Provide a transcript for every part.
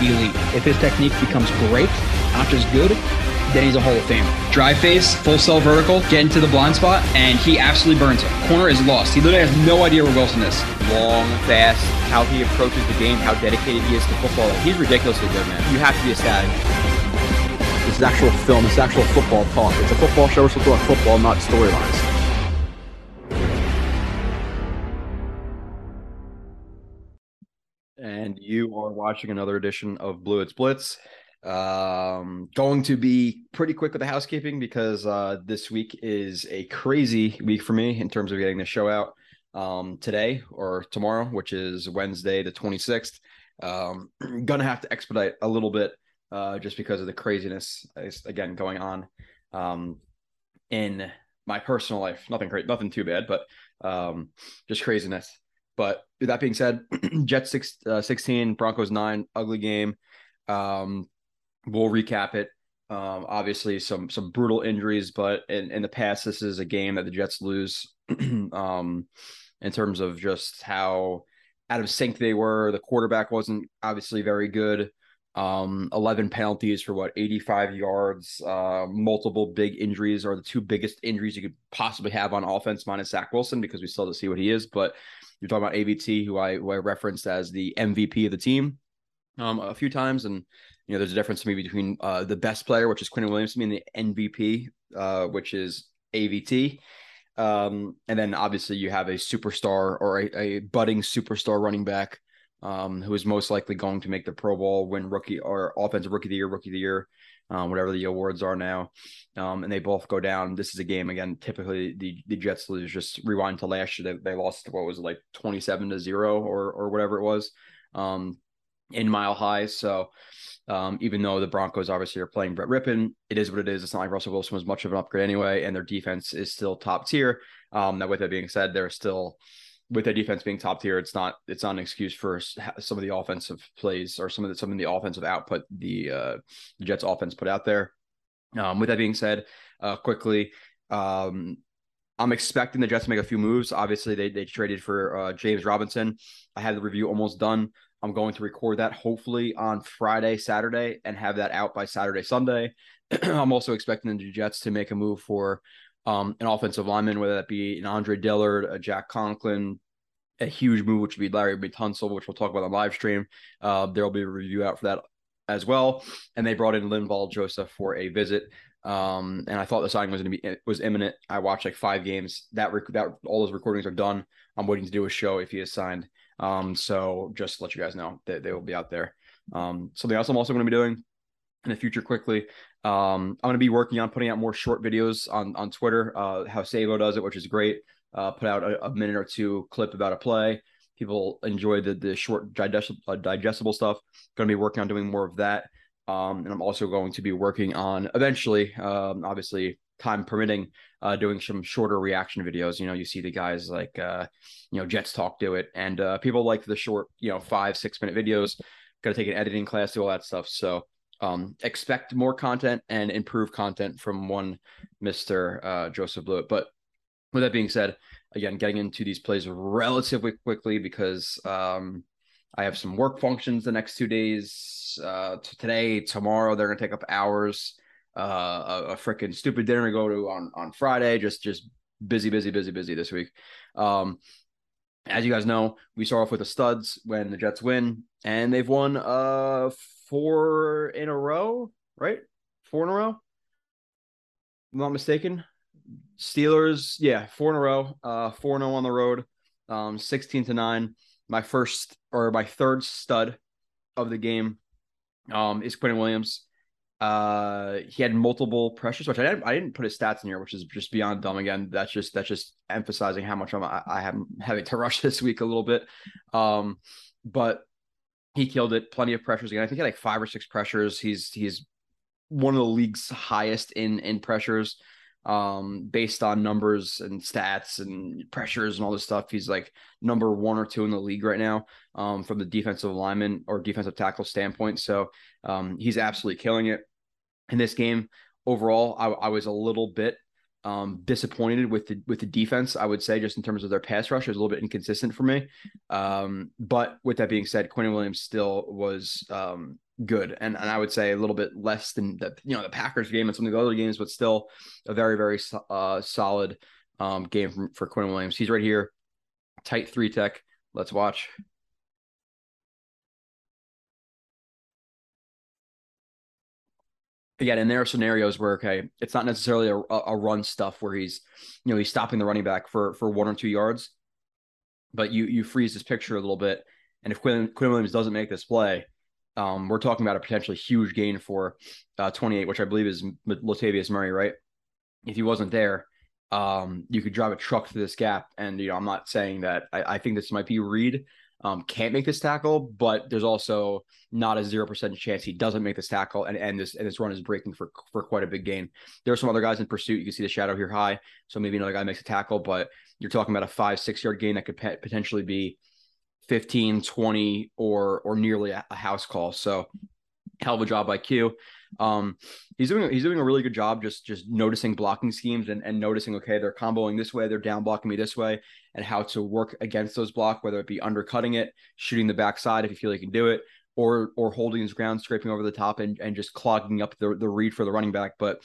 elite. If his technique becomes great, not just good, then he's a Hall of Famer. Drive face, full cell vertical, get into the blind spot, and he absolutely burns it. Corner is lost. He literally has no idea where Wilson is. Long, fast, how he approaches the game, how dedicated he is to football. He's ridiculously good, man. You have to be ecstatic. This is actual film. This is actual football talk. It's a football show. We're supposed to talk football, not storylines. You are watching another edition of Blewett's Blitz. Um, going to be pretty quick with the housekeeping because uh, this week is a crazy week for me in terms of getting the show out um, today or tomorrow, which is Wednesday, the 26th. Um, gonna have to expedite a little bit uh, just because of the craziness again going on um, in my personal life. Nothing great, nothing too bad, but um, just craziness. But that being said, Jets six, uh, 16, Broncos nine, ugly game. Um, we'll recap it. Um, obviously, some some brutal injuries, but in, in the past, this is a game that the Jets lose. um, in terms of just how out of sync they were. The quarterback wasn't obviously very good. Um, 11 penalties for what 85 yards. Uh, multiple big injuries are the two biggest injuries you could possibly have on offense, minus Zach Wilson, because we still have to see what he is. But you're talking about AVT, who I who I referenced as the MVP of the team um, a few times, and you know there's a difference maybe between uh, the best player, which is Quinnen Williams, and the MVP, uh, which is AVT. Um, and then obviously you have a superstar or a, a budding superstar running back um, who is most likely going to make the Pro Bowl, win rookie or offensive rookie of the year, rookie of the year, um, whatever the awards are now. Um, and they both go down. This is a game again. Typically, the the Jets lose. Just rewind to last year, they, they lost what was it, like twenty seven to zero or or whatever it was um, in Mile High. So. Um, even though the Broncos obviously are playing Brett Rypien, it is what it is. It's not like Russell Wilson was much of an upgrade anyway, and their defense is still top tier. Um, that with that being said, they're still with their defense being top tier, it's not it's not an excuse for some of the offensive plays or some of the some of the offensive output the uh, Jets offense put out there. Um, with that being said, uh, quickly, um, I'm expecting the Jets to make a few moves. Obviously, they they traded for uh, James Robinson. I had the review almost done. I'm going to record that hopefully on Friday, Saturday, and have that out by Saturday, Sunday. I'm also expecting the Jets to make a move for um, an offensive lineman, whether that be an Andre Dillard, a Jack Conklin, a huge move, which would be Laremy Tunsil, which we'll talk about on live stream. Uh, there will be a review out for that as well. And they brought in Linval Joseph for a visit. Um, and I thought the signing was going to be was imminent. I watched like five games. That rec- that all those recordings are done. I'm waiting to do a show if he is signed. Um, so just to let you guys know that they will be out there. Um, something else I'm also going to be doing in the future quickly. Um, I'm going to be working on putting out more short videos on on Twitter. Uh, how Sabo does it, which is great. Uh, put out a, a, minute or two clip about a play. People enjoy the the short digestible, uh, digestible stuff. Going to be working on doing more of that. Um, and I'm also going to be working on eventually, um, obviously time permitting, uh, doing some shorter reaction videos. You know, you see the guys like, uh, you know, Jets Talk do it, and uh, people like the short, you know, five six minute videos. Got to take an editing class, do all that stuff. So um, expect more content and improve content from one Mister uh, Joseph Blewett. But with that being said, again, getting into these plays relatively quickly because um, I have some work functions the next two days. Uh, today, tomorrow, they're gonna take up hours. Uh, a, a freaking stupid dinner to go to on on Friday. Just just busy, busy, busy, busy this week. Um, as you guys know, we start off with the studs when the Jets win, and they've won uh four in a row, right? Four in a row. I'm not mistaken. Steelers, yeah, four in a row. Uh, four and oh on the road. Um, sixteen to nine. My first or my third stud of the game, um, is Quinnen Williams. Uh, he had multiple pressures, which I didn't, I didn't put his stats in here, which is just beyond dumb. Again, that's just that's just emphasizing how much I'm I, I have having to rush this week a little bit. Um, but he killed it. Plenty of pressures again. I think he had like five or six pressures. He's he's one of the league's highest in in pressures um based on numbers and stats and pressures and all this stuff he's like number one or two in the league right now um from the defensive lineman or defensive tackle standpoint so um he's absolutely killing it in this game overall i, I was a little bit Um, disappointed with the with the defense, I would say, just in terms of their pass rush, is a little bit inconsistent for me. Um, but with that being said, Quinn Williams still was um, good, and and I would say a little bit less than the you know the Packers game and some of the other games, but still a very very uh, solid um, game for Quinn Williams. He's right here, tight three tech. Let's watch. Again, and there are scenarios where okay, it's not necessarily a, a run stuff where he's, you know, he's stopping the running back for for one or two yards, but you you freeze this picture a little bit, and if Quinn, Quinn Williams doesn't make this play, um, we're talking about a potentially huge gain for uh, 28, which I believe is Latavius Murray, right? If he wasn't there, um, you could drive a truck through this gap, and you know, I'm not saying that I, I think this might be Reed um, can't make this tackle, but there's also not a zero percent chance he doesn't make this tackle, and, and this and this run is breaking for for quite a big gain. There are some other guys in pursuit. You can see the shadow here high, so maybe another guy makes a tackle, but you're talking about a five six yard gain that could pe- potentially be 15, 20, or or nearly a, a house call. So hell of a job by Q. Um, he's doing he's doing a really good job just just noticing blocking schemes and, and noticing okay they're comboing this way they're down blocking me this way and how to work against those block whether it be undercutting it shooting the backside if you feel you can do it or or holding his ground scraping over the top and, and just clogging up the, the read for the running back. But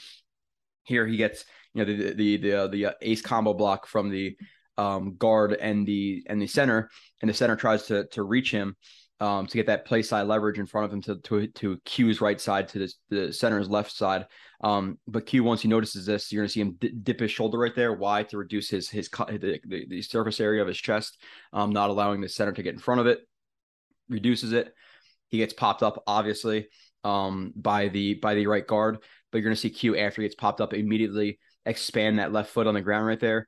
here he gets you know the the the, uh, the uh, ace combo block from the um, guard and the and the center and the center tries to to reach him um, to get that play side leverage in front of him to to, to Q's right side to this, the center's left side. Um, but Q once he notices this, you're going to see him d- dip his shoulder right there. Why to reduce his his the, the, the surface area of his chest, um, not allowing the center to get in front of it. Reduces it. He gets popped up obviously um, by the by the right guard, but you're going to see Q after he gets popped up immediately expand that left foot on the ground right there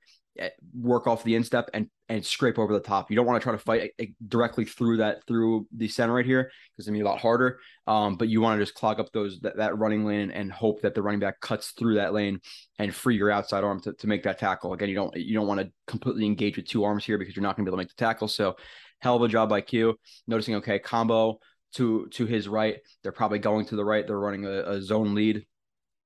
work off the instep and and scrape over the top. You don't want to try to fight eh, directly through that through the center right here because gonna be a lot harder. Um, but you want to just clog up those that, that running lane and, and, hope that the running back cuts through that lane and free your outside arm to, to make that tackle. Again, you don't you don't want to completely engage with two arms here because you're not gonna be able to make the tackle. So hell of a job by Q. Noticing okay, combo to to his right. They're probably going to the right. They're running a, a zone lead,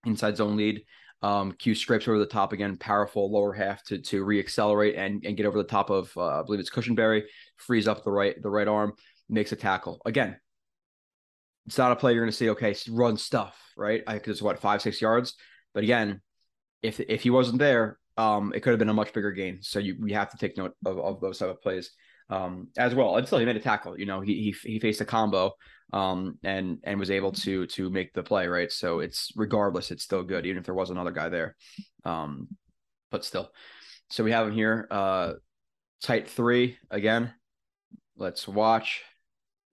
inside zone lead. Um, Q scrapes over the top again, powerful lower half to to reaccelerate and, and get over the top of uh, I believe it's Cushenberry, frees up the right the right arm, makes a tackle. Again, it's not a play you're going to see. Okay, run stuff right. Think it's what five six yards, but again, if if he wasn't there, um, it could have been a much bigger gain. So you we have to take note of, of those type of plays um, as well. Until he made a tackle, you know, he he, he faced a combo um, and and was able to to make the play right. So it's regardless, it's still good, even if there was another guy there. Um, but still, so we have him here. Uh, tight three again. Let's watch.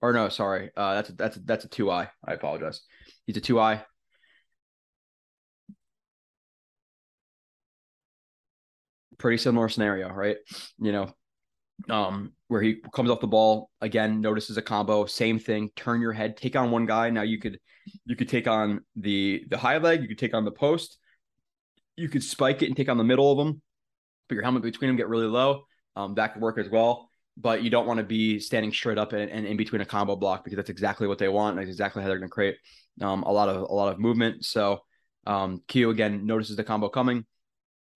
Or no, sorry. Uh, that's a, that's a, that's a two eye. I apologize. He's a two eye. Pretty similar scenario, right? You know, um, where he comes off the ball again, notices a combo, same thing. Turn your head, take on one guy. Now you could you could take on the the high leg, you could take on the post, you could spike it and take on the middle of them, put your helmet between them, get really low. Um, that could work as well. But you don't want to be standing straight up and, in between a combo block because that's exactly what they want. That's exactly how they're going to create um, a lot of a lot of movement. So um, Q again notices the combo coming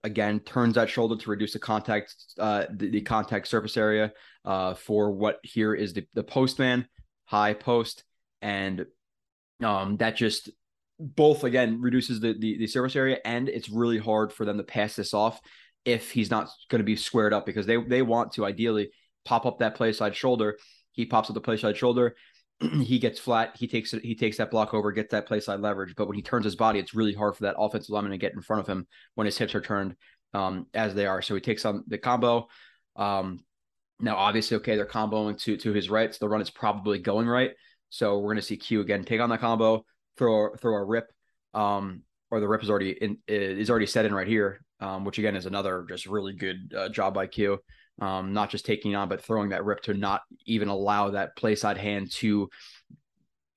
again turns that shoulder to reduce the contact uh, the, the, contact surface area uh, for what here is the, the postman high post and um, that just both again reduces the, the, the surface area and it's really hard for them to pass this off if he's not going to be squared up because they they want to ideally pop up that play side shoulder. He pops up the play side shoulder he gets flat. He takes it. He takes that block over, gets that play side leverage. But when he turns his body, it's really hard for that offensive lineman to get in front of him when his hips are turned um, as they are. So he takes on the combo. Um, now, obviously, okay, they're comboing to to his right, so the run is probably going right. So we're going to see Q again take on that combo, throw throw a rip, um, or the rip is already in is already set in right here, um, which again is another just really good uh, job by Q um, not just taking on, but throwing that rip to not even allow that play side hand to,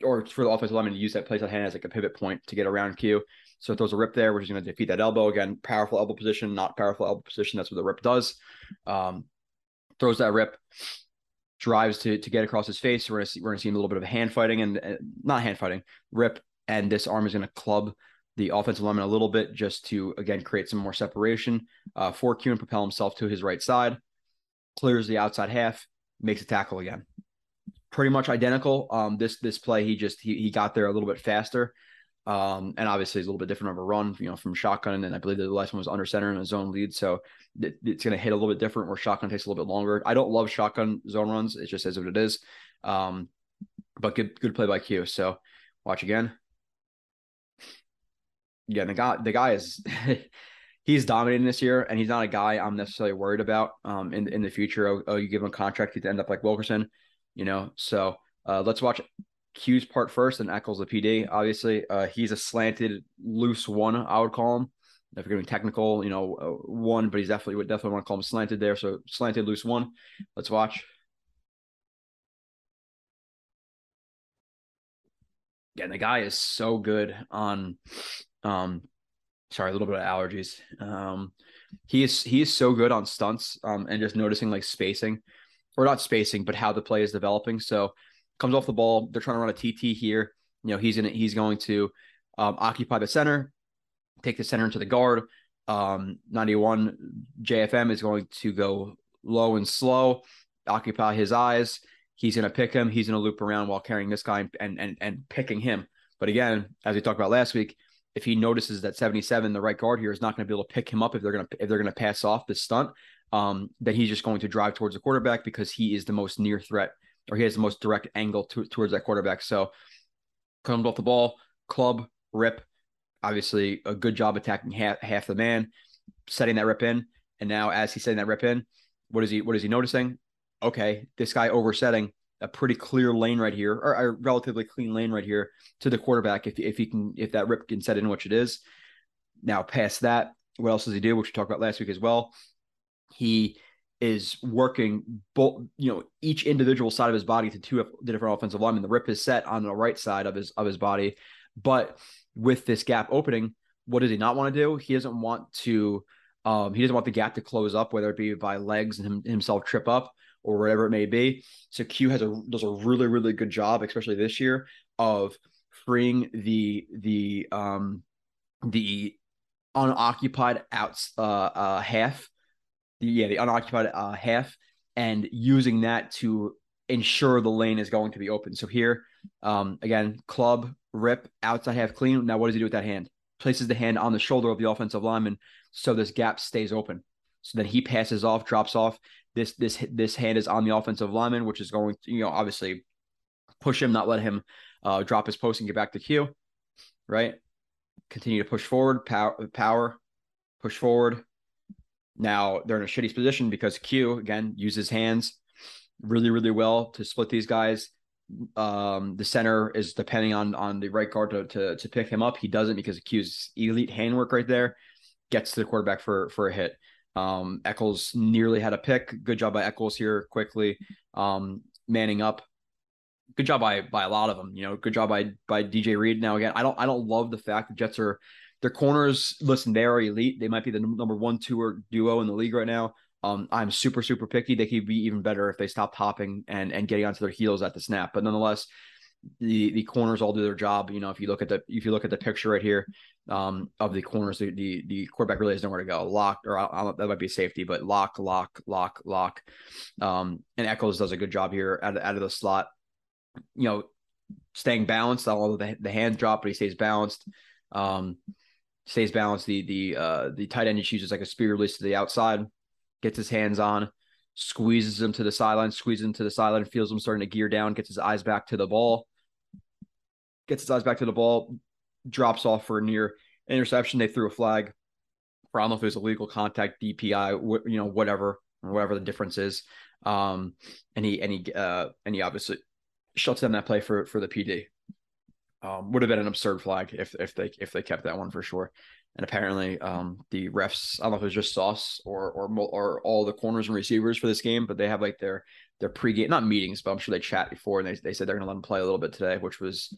or for the offensive lineman to use that play side hand as like a pivot point to get around Q. So it throws a rip there, which is going to defeat that elbow again. Powerful elbow position, not powerful elbow position. That's what the rip does. Um, throws that rip, drives to to get across his face. We're gonna see we're gonna see a little bit of hand fighting and uh, not hand fighting, rip, and this arm is going to club the offensive lineman a little bit just to again create some more separation uh, for Q and propel himself to his right side. Clears the outside half, makes a tackle again. Pretty much identical. Um, this this play he just he he got there a little bit faster. Um, and obviously it's a little bit different of a run, you know, from shotgun. And I believe the last one was under center in a zone lead. So it, it's going to hit a little bit different where shotgun takes a little bit longer. I don't love shotgun zone runs. It just is what it is. Um, but good, good play by Q. So watch again. Yeah. The guy, the guy is, he's dominating this year and he's not a guy I'm necessarily worried about, um, in, in the future. Oh, oh you give him a contract, he'd end up like Wilkerson, you know? So, uh, let's watch Q's part first and Echols the PD. Obviously, uh, he's a slanted loose one. I would call him. If you're going technical, you know, uh, one, but he's definitely would definitely want to call him slanted there. So slanted loose one. Let's watch. Yeah, the guy is so good on. Um, sorry, a little bit of allergies. Um, he is he is so good on stunts. Um, and just noticing like spacing, or not spacing, but how the play is developing. So comes off the ball. They're trying to run a TT here. You know, he's in it. He's going to um, occupy the center, take the center into the guard. Um, 91 JFM is going to go low and slow, occupy his eyes. He's going to pick him. He's going to loop around while carrying this guy and and and picking him. But again, as we talked about last week, if he notices that 77, the right guard here, is not going to be able to pick him up if they're going to if they're going to pass off the stunt, um, then he's just going to drive towards the quarterback because he is the most near threat or he has the most direct angle to, towards that quarterback. So comes off the ball, club, rip. Obviously, a good job attacking half, half the man, setting that rip in. And now, as he's setting that rip in, what is he? What is he noticing? Okay, this guy oversetting a pretty clear lane right here, or a relatively clean lane right here to the quarterback. If if he can, if that rip can set in which it is. Now, past that, what else does he do? Which we talked about last week as well. He is working both, you know, each individual side of his body to two of the different offensive linemen. The rip is set on the right side of his of his body, but with this gap opening, what does he not want to do? He doesn't want to. Um, he doesn't want the gap to close up, whether it be by legs and him, himself trip up or whatever it may be. So Q has a does a really really good job, especially this year, of freeing the the um the unoccupied outs uh, uh half the yeah the unoccupied uh, half and using that to ensure the lane is going to be open. So here, um, again, club rip outside half clean. Now what does he do with that hand? Places the hand on the shoulder of the offensive lineman so this gap stays open. So then he passes off, drops off. This this this hand is on the offensive lineman, which is going to you know obviously push him, not let him uh, drop his post and get back to Q. Right. Continue to push forward, power, power, push forward, now they're in a shitty position because Q again uses hands really really well to split these guys. Um, the center is depending on on the right guard to, to to pick him up. He doesn't because Q's elite handwork right there gets to the quarterback for for a hit. Um, Echols nearly had a pick. Good job by Echols here quickly. Um, manning up. Good job by by a lot of them. You know, good job by by DJ Reed. Now again, I don't I don't love the fact the Jets are their corners, listen, they are elite. They might be the number one, two or duo in the league right now. Um, I'm super, super picky. They could be even better if they stop hopping and and getting onto their heels at the snap. But nonetheless, the the corners all do their job. You know, if you look at the if you look at the picture right here um, of the corners, the, the, the quarterback really has nowhere to go. Lock or I, I, that might be safety, but lock, lock, lock, lock. Um, and Echols does a good job here out of, out of the slot. You know, staying balanced. Although the the hand drop, but he stays balanced. Um, stays balanced. The the uh the tight end he chooses like a spear release to the outside, gets his hands on, squeezes him to the sideline, squeezes him to the sideline, feels him starting to gear down, gets his eyes back to the ball, gets his eyes back to the ball, drops off for a near interception. They threw a flag. I don't know if it was illegal contact, DPI, you know, whatever, whatever the difference is. Um, and he and he uh and he obviously shuts down that play for for the PD. Um, would have been an absurd flag if if they if they kept that one for sure. And apparently, um, the refs I don't know if it was just Sauce or or or all the corners and receivers for this game, but they have like their their pregame not meetings, but I'm sure they chat before and they they said they're going to let them play a little bit today, which was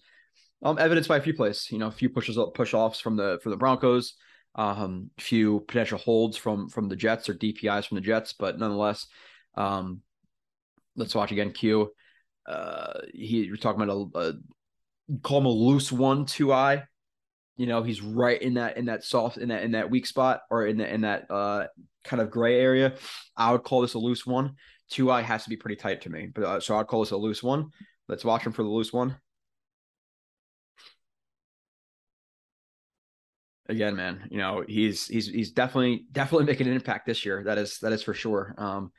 um, evidenced by a few plays. You know, a few pushes push offs from the from the Broncos, um, few potential holds from from the Jets or DPIs from the Jets, but nonetheless, um, let's watch again. Q. Uh, he we're talking about a, a call him a loose one, two eye. You know, he's right in that in that soft in that in that weak spot or in that in that uh kind of gray area. I would call this a loose one. Two eye has to be pretty tight to me, but uh, so I'd call this a loose one. Let's watch him for the loose one. Again, man, you know he's he's he's definitely definitely making an impact this year. That is that is for sure. Um,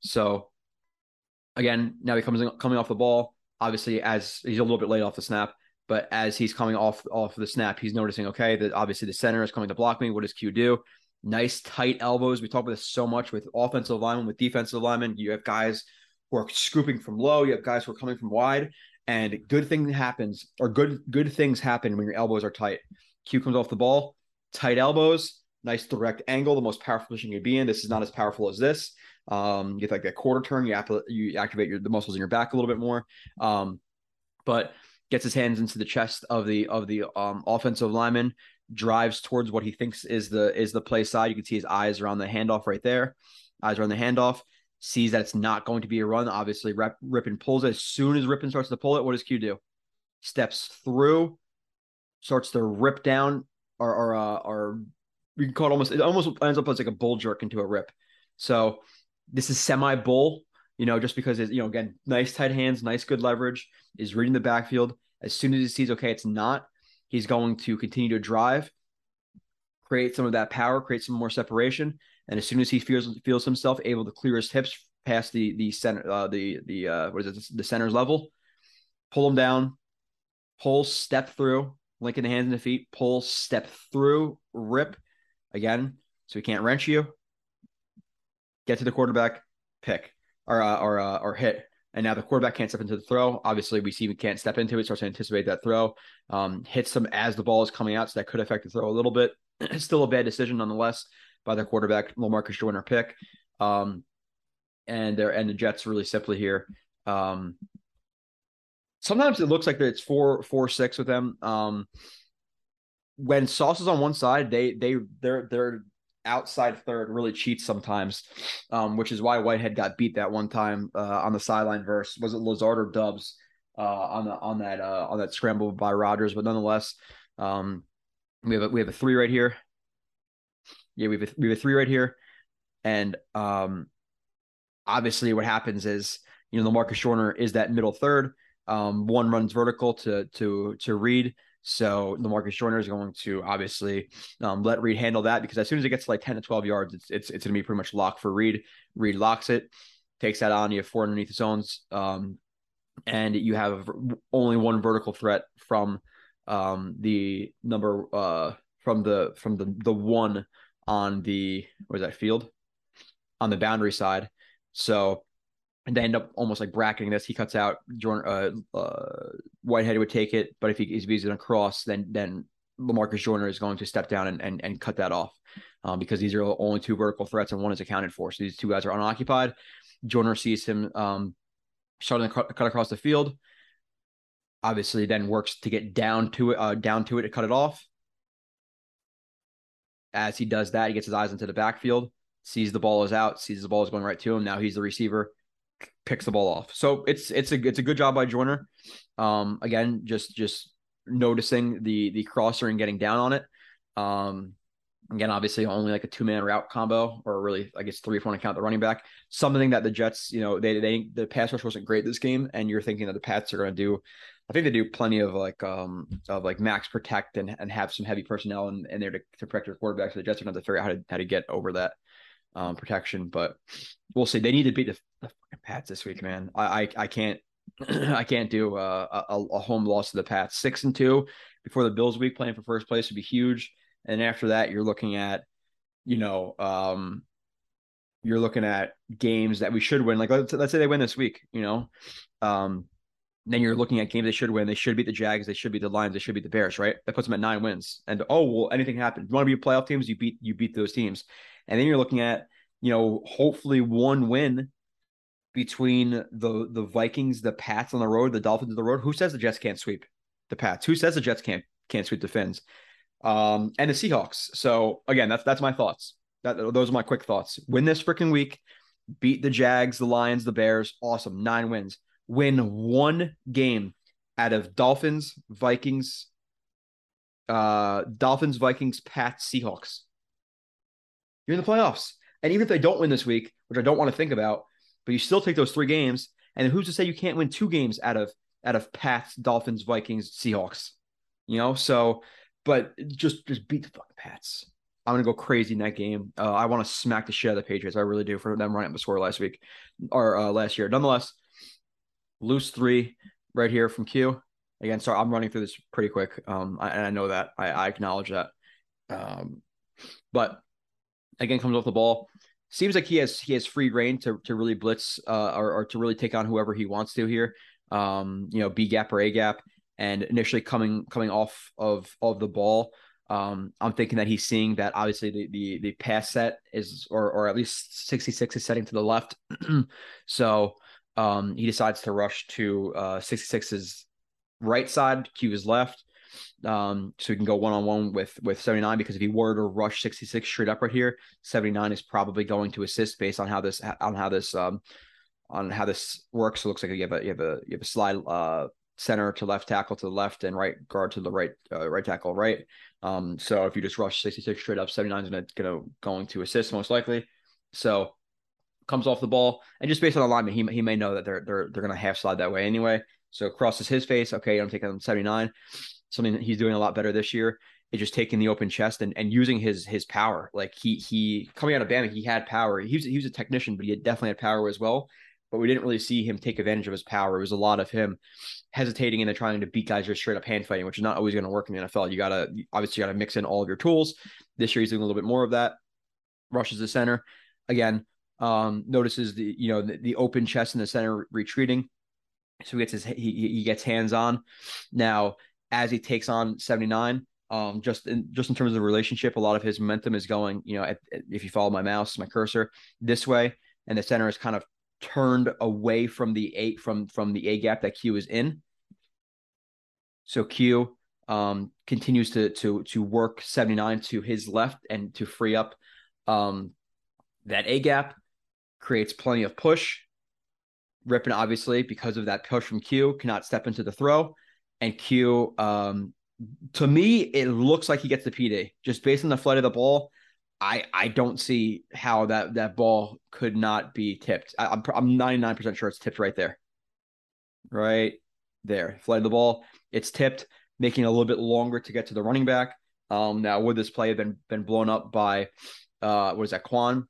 so again, now he comes in, coming off the ball. Obviously, as he's a little bit late off the snap, but as he's coming off off the snap, he's noticing okay that obviously the center is coming to block me. What does Q do? Nice tight elbows. We talk about this so much with offensive linemen, with defensive linemen. You have guys who are scooping from low. You have guys who are coming from wide, and good thing happens or good good things happen when your elbows are tight. Q comes off the ball, tight elbows, nice direct angle, the most powerful position you would be in. This is not as powerful as this. Um, you get like that quarter turn, you to you activate your the muscles in your back a little bit more. Um, but gets his hands into the chest of the of the um, offensive lineman, drives towards what he thinks is the is the play side. You can see his eyes around the handoff right there. Eyes around the handoff. Sees that it's not going to be a run. Obviously, Rip, Rypien pulls it. As soon as Rypien starts to pull it, what does Q do? Steps through, starts to rip down, or or uh, or you can call it almost. It almost ends up as like a bull jerk into a rip. So this is semi bull, you know, just because it's, you know, again, nice tight hands, nice good leverage, is reading the backfield. As soon as he sees, okay, it's not, he's going to continue to drive, create some of that power, create some more separation. And as soon as he feels feels himself able to clear his hips past the the center uh, the the uh, what is it the center's level, pull him down, pull, step through, linking the hands and the feet, pull, step through, rip again, so he can't wrench you. Get to the quarterback, pick or uh, or uh, or hit. And now the quarterback can't step into the throw. Obviously, we see we can't step into it, starts to anticipate that throw. Um, hits them as the ball is coming out, so that could affect the throw a little bit. still a bad decision nonetheless by the quarterback, Lamarcus Joyner pick. Um, and they and the Jets really simply here. Um, sometimes it looks like it's four four six with them. Um, when Sauce is on one side, they they they're they're outside third really cheats sometimes, um, which is why Whitehead got beat that one time uh, on the sideline. Verse was it Lazard or Doubs uh, on the on that uh, on that scramble by Rodgers. but nonetheless, um, we have a, we have a three right here. Yeah, we have a, we have a three right here, and um, obviously what happens is you know Lamarcus Joyner is that middle third. Um, one runs vertical to to to Reed. So Lamarcus Joyner is going to obviously um, let Reed handle that because as soon as it gets to like 10 to 12 yards, it's it's, it's to be pretty much locked for Reed. Reed locks it, takes that on. You have four underneath the zones, um, and you have only one vertical threat from um, the number uh, from the from the the one on the what is that field on the boundary side. So and they end up almost like bracketing this. He cuts out Jordan uh, uh, Whitehead would take it, but if he is going to cross, then then Lamarcus Joyner is going to step down and and, and cut that off um, because these are only two vertical threats and one is accounted for. So these two guys are unoccupied. Joyner sees him um, starting to cut, cut across the field. Obviously, then works to get down to it, uh, down to it to cut it off. As he does that, he gets his eyes into the backfield, sees the ball is out, sees the ball is going right to him. Now he's the receiver picks the ball off. So it's it's a it's a good job by Joyner. Um, again, just just noticing the the crosser and getting down on it. Um, again, obviously only like a two man route combo, or really I guess three if you to count the running back. Something that the Jets, you know, they they the pass rush wasn't great this game, and you're thinking that the Pats are going to do. I think they do plenty of like um of like max protect and, and have some heavy personnel in, in there to, to protect their quarterback. So the Jets are going to figure out how to how to get over that um, protection. But we'll see. They need to beat the, the Pats this week, man. I I, I can't I can't do a, a, a home loss to the Pats. Six and two before the Bills week, playing for first place would be huge. And after that, you're looking at, you know, um, you're looking at games that we should win. Like let's, let's say they win this week, you know, um, then you're looking at games they should win. They should beat the Jags. They should beat the Lions. They should beat the Bears, right? That puts them at nine wins. And oh well, anything happens. You want to be playoff teams? You beat you beat those teams. And then you're looking at, you know, hopefully one win between the the Vikings, the Pats on the road, the Dolphins on the road. Who says the Jets can't sweep the Pats? Who says the Jets can't can't sweep the Fins? Um, and the Seahawks. So again, that's that's my thoughts. That those are my quick thoughts. Win this freaking week, beat the Jags, the Lions, the Bears. Awesome, nine wins. Win one game out of Dolphins, Vikings, uh, Dolphins, Vikings, Pats, Seahawks. You're in the playoffs. And even if they don't win this week, which I don't want to think about, but you still take those three games. And who's to say you can't win two games out of out of Pats, Dolphins, Vikings, Seahawks? You know, so but just just beat the fucking Pats. I'm gonna go crazy in that game. Uh, I want to smack the shit out of the Patriots. I really do for them running up the score last week or uh, last year. Nonetheless, loose three right here from Q. Again, sorry, I'm running through this pretty quick. Um, I, and I know that I, I acknowledge that. Um, but again, comes off the ball. Seems like he has he has free reign to to really blitz uh, or, or to really take on whoever he wants to here. Um, you know, B gap or A gap, and initially coming coming off of of the ball. Um, I'm thinking that he's seeing that obviously the the the pass set is or or at least 66 is setting to the left. so um, he decides to rush to uh, 66's right side, Q is left. Um, so he can go one on one with with 79 because if he were to rush 66 straight up right here, 79 is probably going to assist based on how this on how this um on how this works. So it looks like you have a you have a you have a slide uh center to left tackle to the left and right guard to the right uh, right tackle right. Um, so if you just rush 66 straight up, 79 is gonna gonna going to assist most likely. So comes off the ball and just based on alignment, he he may know that they're they're they're gonna half slide that way anyway. So crosses his face. Okay, I'm taking on 79 something that he's doing a lot better this year is just taking the open chest and, and using his his power. Like he he coming out of Bama, he had power. He was he was a technician, but he had definitely had power as well. But we didn't really see him take advantage of his power. It was a lot of him hesitating and then trying to beat guys just straight up hand fighting, which is not always going to work in the NFL. You gotta obviously you gotta mix in all of your tools. This year he's doing a little bit more of that. Rushes the center again. Um, notices the you know the, the open chest in the center retreating, so he gets his he he gets hands on. Now as he takes on 79. Um, just in just in terms of the relationship, a lot of his momentum is going, you know, at, at, if you follow my mouse, my cursor this way, and the center is kind of turned away from the eight from from the A gap that Q is in. So Q um, continues to to to work 79 to his left and to free up um, that A gap, creates plenty of push. Rypien, obviously, because of that push from Q, cannot step into the throw and Q. Um, to me, it looks like he gets the PD just based on the flight of the ball. I I don't see how that that ball could not be tipped. I, am I'm 99 percent sure it's tipped right there, right there. Flight of the ball, it's tipped, making it a little bit longer to get to the running back. Um, now would this play have been been blown up by uh what is that Kwon?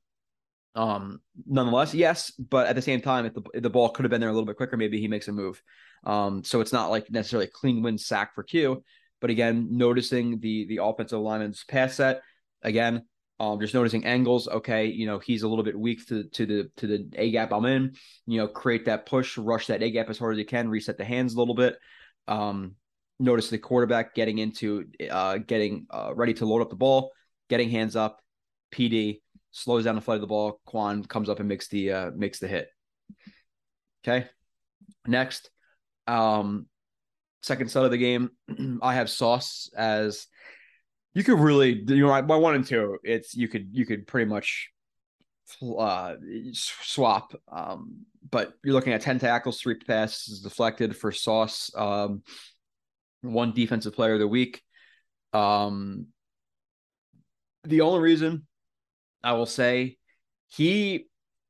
Um, nonetheless, yes, but at the same time, if the if the ball could have been there a little bit quicker, maybe he makes a move. Um, so it's not like necessarily a clean win sack for Q, but again, noticing the the offensive lineman's pass set again. Um, just noticing angles. Okay, you know he's a little bit weak to to the to the A gap I'm in. You know, create that push, rush that A gap as hard as you can, reset the hands a little bit. Um, notice the quarterback getting into uh, getting uh, ready to load up the ball, getting hands up, PD slows down the flight of the ball. Kwon comes up and makes the uh, makes the hit. Okay, next um, second set of the game, I have Sauce as you could really you know by one and two, it's you could you could pretty much uh swap. Um, but you're looking at ten tackles, three passes deflected for Sauce. Um, one defensive player of the week. Um, the only reason I will say he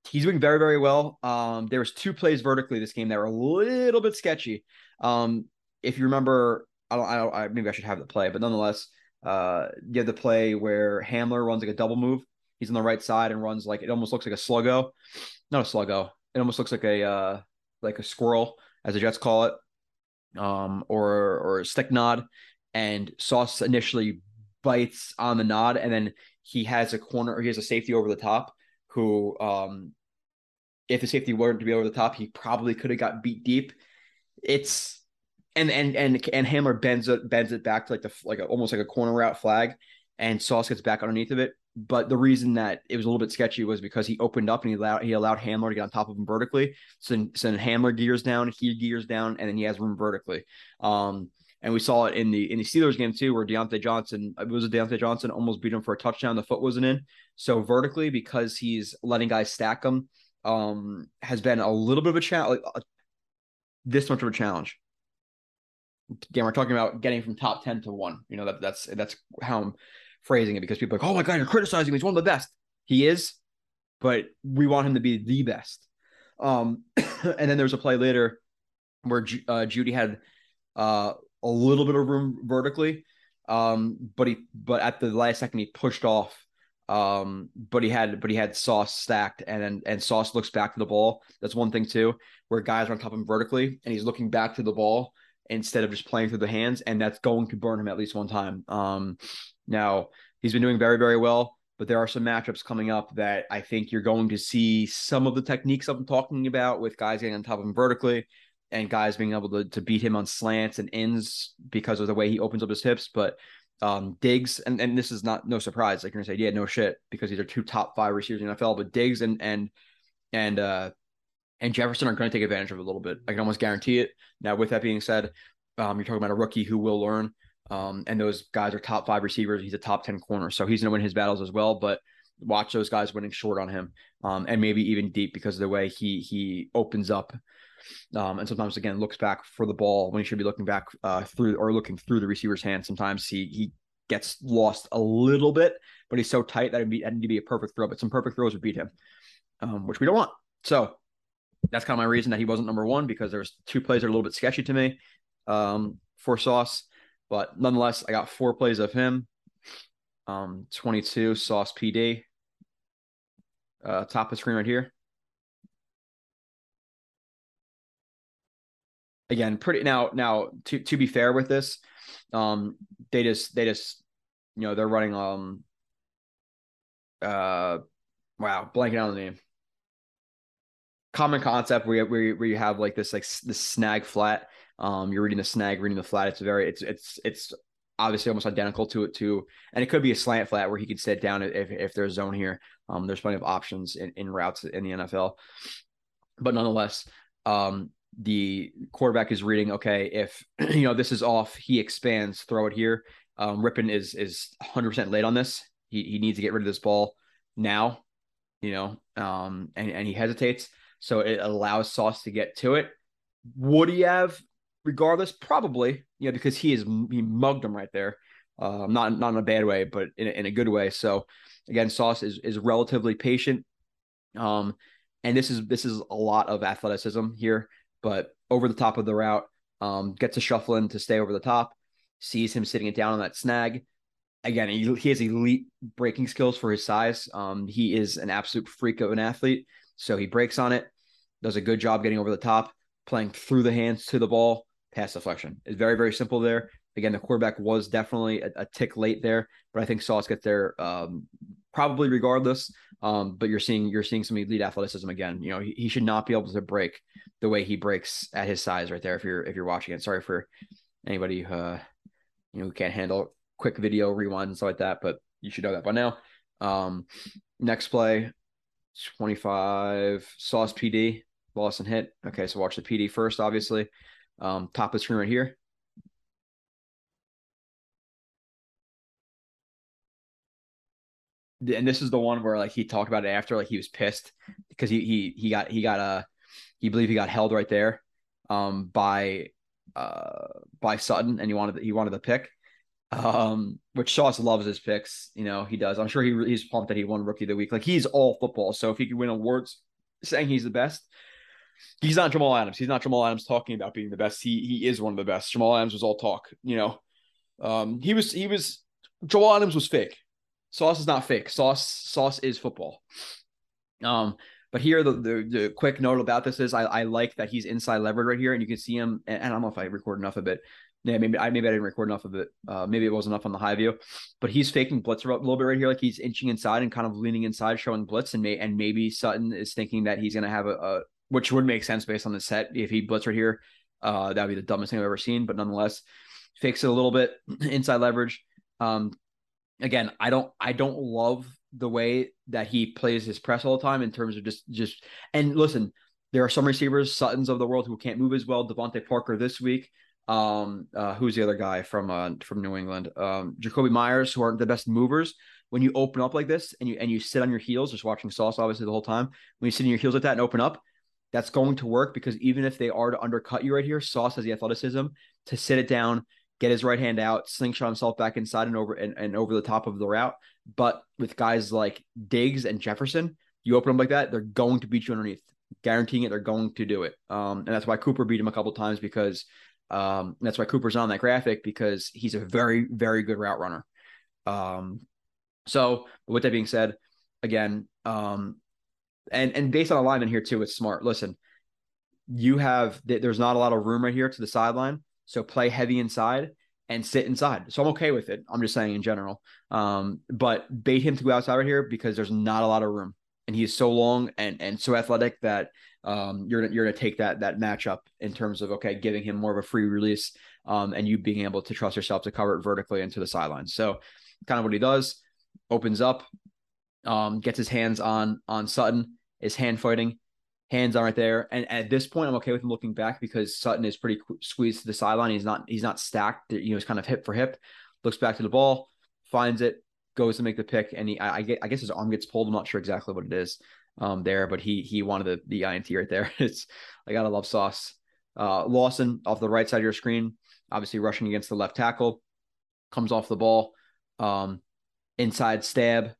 he's doing very very well. Um, there was two plays vertically this game that were a little bit sketchy. Um, if you remember, I don't, I don't, I, maybe I should have the play, but nonetheless, uh, you have the play where Hamler runs like a double move. He's on the right side and runs like it almost looks like a sluggo, not a sluggo. It almost looks like a uh, like a squirrel, as the Jets call it, um, or or a stick nod. And Sauce initially bites on the nod, and then he has a corner or he has a safety over the top who, um, if the safety weren't to be over the top, he probably could have got beat deep. It's and and and and Hamler bends it bends it back to like the like a, almost like a corner route flag, and Sauce gets back underneath of it. But the reason that it was a little bit sketchy was because he opened up and he allowed he allowed Hamler to get on top of him vertically. So, so then Hamler gears down, he gears down, and then he has room vertically. Um, and we saw it in the in the Steelers game too, where Diontae Johnson it was a Diontae Johnson almost beat him for a touchdown. The foot wasn't in. So vertically, because he's letting guys stack him, um, has been a little bit of a challenge. Like, uh, this much of a challenge. again, we're talking about getting from top 10 to one. You know, that that's that's how I'm phrasing it because people are like, oh my God, you're criticizing him. He's one of the best. He is, but we want him to be the best. Um, and then there's a play later where uh, Jeudy had uh, a little bit of room vertically, um, but he but at the last second he pushed off. Um, but he had but he had Sauce stacked, and then and Sauce looks back to the ball. That's one thing too, where guys are on top of him vertically, and he's looking back to the ball instead of just playing through the hands, and that's going to burn him at least one time. Um, now he's been doing very very well but there are some matchups coming up that I think you're going to see some of the techniques I'm talking about with guys getting on top of him vertically and guys being able to, to beat him on slants and ends because of the way he opens up his hips. But um, Diggs, and, and this is not no surprise. Like you're gonna say, yeah, no shit, because these are two top five receivers in the NFL. But Diggs and and and uh and Jefferson are going to take advantage of it a little bit. I can almost guarantee it. Now, with that being said, um, you're talking about a rookie who will learn. Um, and those guys are top five receivers. He's a top 10 corner. So he's going to win his battles as well. But watch those guys winning short on him um, and maybe even deep because of the way he he opens up. Um, and sometimes again looks back for the ball when he should be looking back uh, through or looking through the receiver's hand. Sometimes he he gets lost a little bit, but he's so tight that it need to be a perfect throw. But some perfect throws would beat him, um, which we don't want. So that's kind of my reason that he wasn't number one because there's two plays that are a little bit sketchy to me um, for Sauce. But nonetheless, I got four plays of him. Um, 22 Sauce PD. Uh, top of the screen right here. Again, pretty now. Now, to to be fair with this, um, they just they just you know they're running um uh wow blanking on the name common concept where you, where you, where you have like this like this snag flat um, you're reading the snag, reading the flat. It's very, it's, it's, it's obviously almost identical to it too. And it could be a slant flat where he could sit down if, if there's zone here. Um, there's plenty of options in, in routes in the NFL, but nonetheless, um, the quarterback is reading, okay, if you know, this is off, he expands, throw it here. Um, Rypien is, is hundred percent late on this. He, he needs to get rid of this ball now, you know, um, and, and he hesitates. So it allows Sauce to get to it. Would he have regardless, probably, you know, because he is he mugged him right there. Uh, not not in a bad way, but in a, in a good way. So again, Sauce is is relatively patient. Um, and this is this is a lot of athleticism here, but over the top of the route, um, gets a shuffling to stay over the top, sees him sitting it down on that snag. Again, he, he has elite breaking skills for his size. Um, he is an absolute freak of an athlete, so he breaks on it, does a good job getting over the top, playing through the hands to the ball, pass deflection. It's very, very simple there. Again, the quarterback was definitely a, a tick late there, but I think Sauce gets there um, probably regardless. Um, but you're seeing you're seeing some elite athleticism again. You know, he, he, should not be able to break the way he breaks at his size right there. If you're if you're watching it, sorry for anybody uh, you know who can't handle quick video rewind and stuff like that, but you should know that by now. Um, next play, 25 Sauce PD, Boston hit. Okay, so watch the PD first, obviously um, top of the screen right here. And this is the one where like he talked about it after, like he was pissed because he he he got he got a uh, he believed he got held right there um by uh by Sutton and he wanted he wanted the pick. Um, which Sauce loves his picks, you know, he does. I'm sure he he's pumped that he won rookie of the week. Like he's all football. So if he could win awards saying he's the best, he's not Jamal Adams. He's not Jamal Adams talking about being the best. He he is one of the best. Jamal Adams was all talk, you know. Um, he was he was Jamal Adams was fake. Sauce is not fake. Sauce Sauce is football. Um, but here the, the, the quick note about this is I, I like that he's inside levered right here, and you can see him. And I don't know if I record enough of it. Yeah, maybe I maybe I didn't record enough of it. Uh, maybe it wasn't enough on the high view, but he's faking blitz a little bit right here, like he's inching inside and kind of leaning inside, showing blitz, and may and maybe Sutton is thinking that he's to have a, a, which would make sense based on the set. If he blitz right here, uh, that would be the dumbest thing I've ever seen. But nonetheless, fakes it a little bit inside leverage. Um, again, I don't I don't love the way that he plays his press all the time in terms of just just and listen, there are some receivers, Suttons of the world, who can't move as well. DeVante Parker this week. Um, uh, who's the other guy from uh from New England? Um, Jakobi Meyers, who aren't the best movers. When you open up like this and you and you sit on your heels, just watching Sauce obviously the whole time. When you sit on your heels like that and open up, that's going to work because even if they are to undercut you right here, Sauce has the athleticism to sit it down, get his right hand out, slingshot himself back inside and over and, and over the top of the route. But with guys like Diggs and Jefferson, you open them like that, they're going to beat you underneath. Guaranteeing it, they're going to do it. Um, and that's why Cooper beat him a couple times because um, that's why Cooper's on that graphic because he's a very, very good route runner. Um, so with that being said, again, um, and and based on alignment here too, it's smart. Listen, you have there's not a lot of room right here to the sideline, so play heavy inside and sit inside. So I'm okay with it. I'm just saying in general. Um, but bait him to go outside right here because there's not a lot of room, and he's so long and and so athletic that um, you're you're gonna take that that matchup in terms of okay, giving him more of a free release, um, and you being able to trust yourself to cover it vertically into the sidelines. So kind of what he does, opens up, um, gets his hands on on Sutton, is hand fighting, hands on right there. And at this point, I'm okay with him looking back because Sutton is pretty squeezed to the sideline. He's not he's not stacked. You know, he's kind of hip for hip. Looks back to the ball, finds it, goes to make the pick, and he I, I, get, I guess his arm gets pulled. I'm not sure exactly what it is um there, but he he wanted the the INT right there. It's I gotta love Sauce. Uh, Lawson off the right side of your screen, obviously rushing against the left tackle, comes off the ball, um, inside stab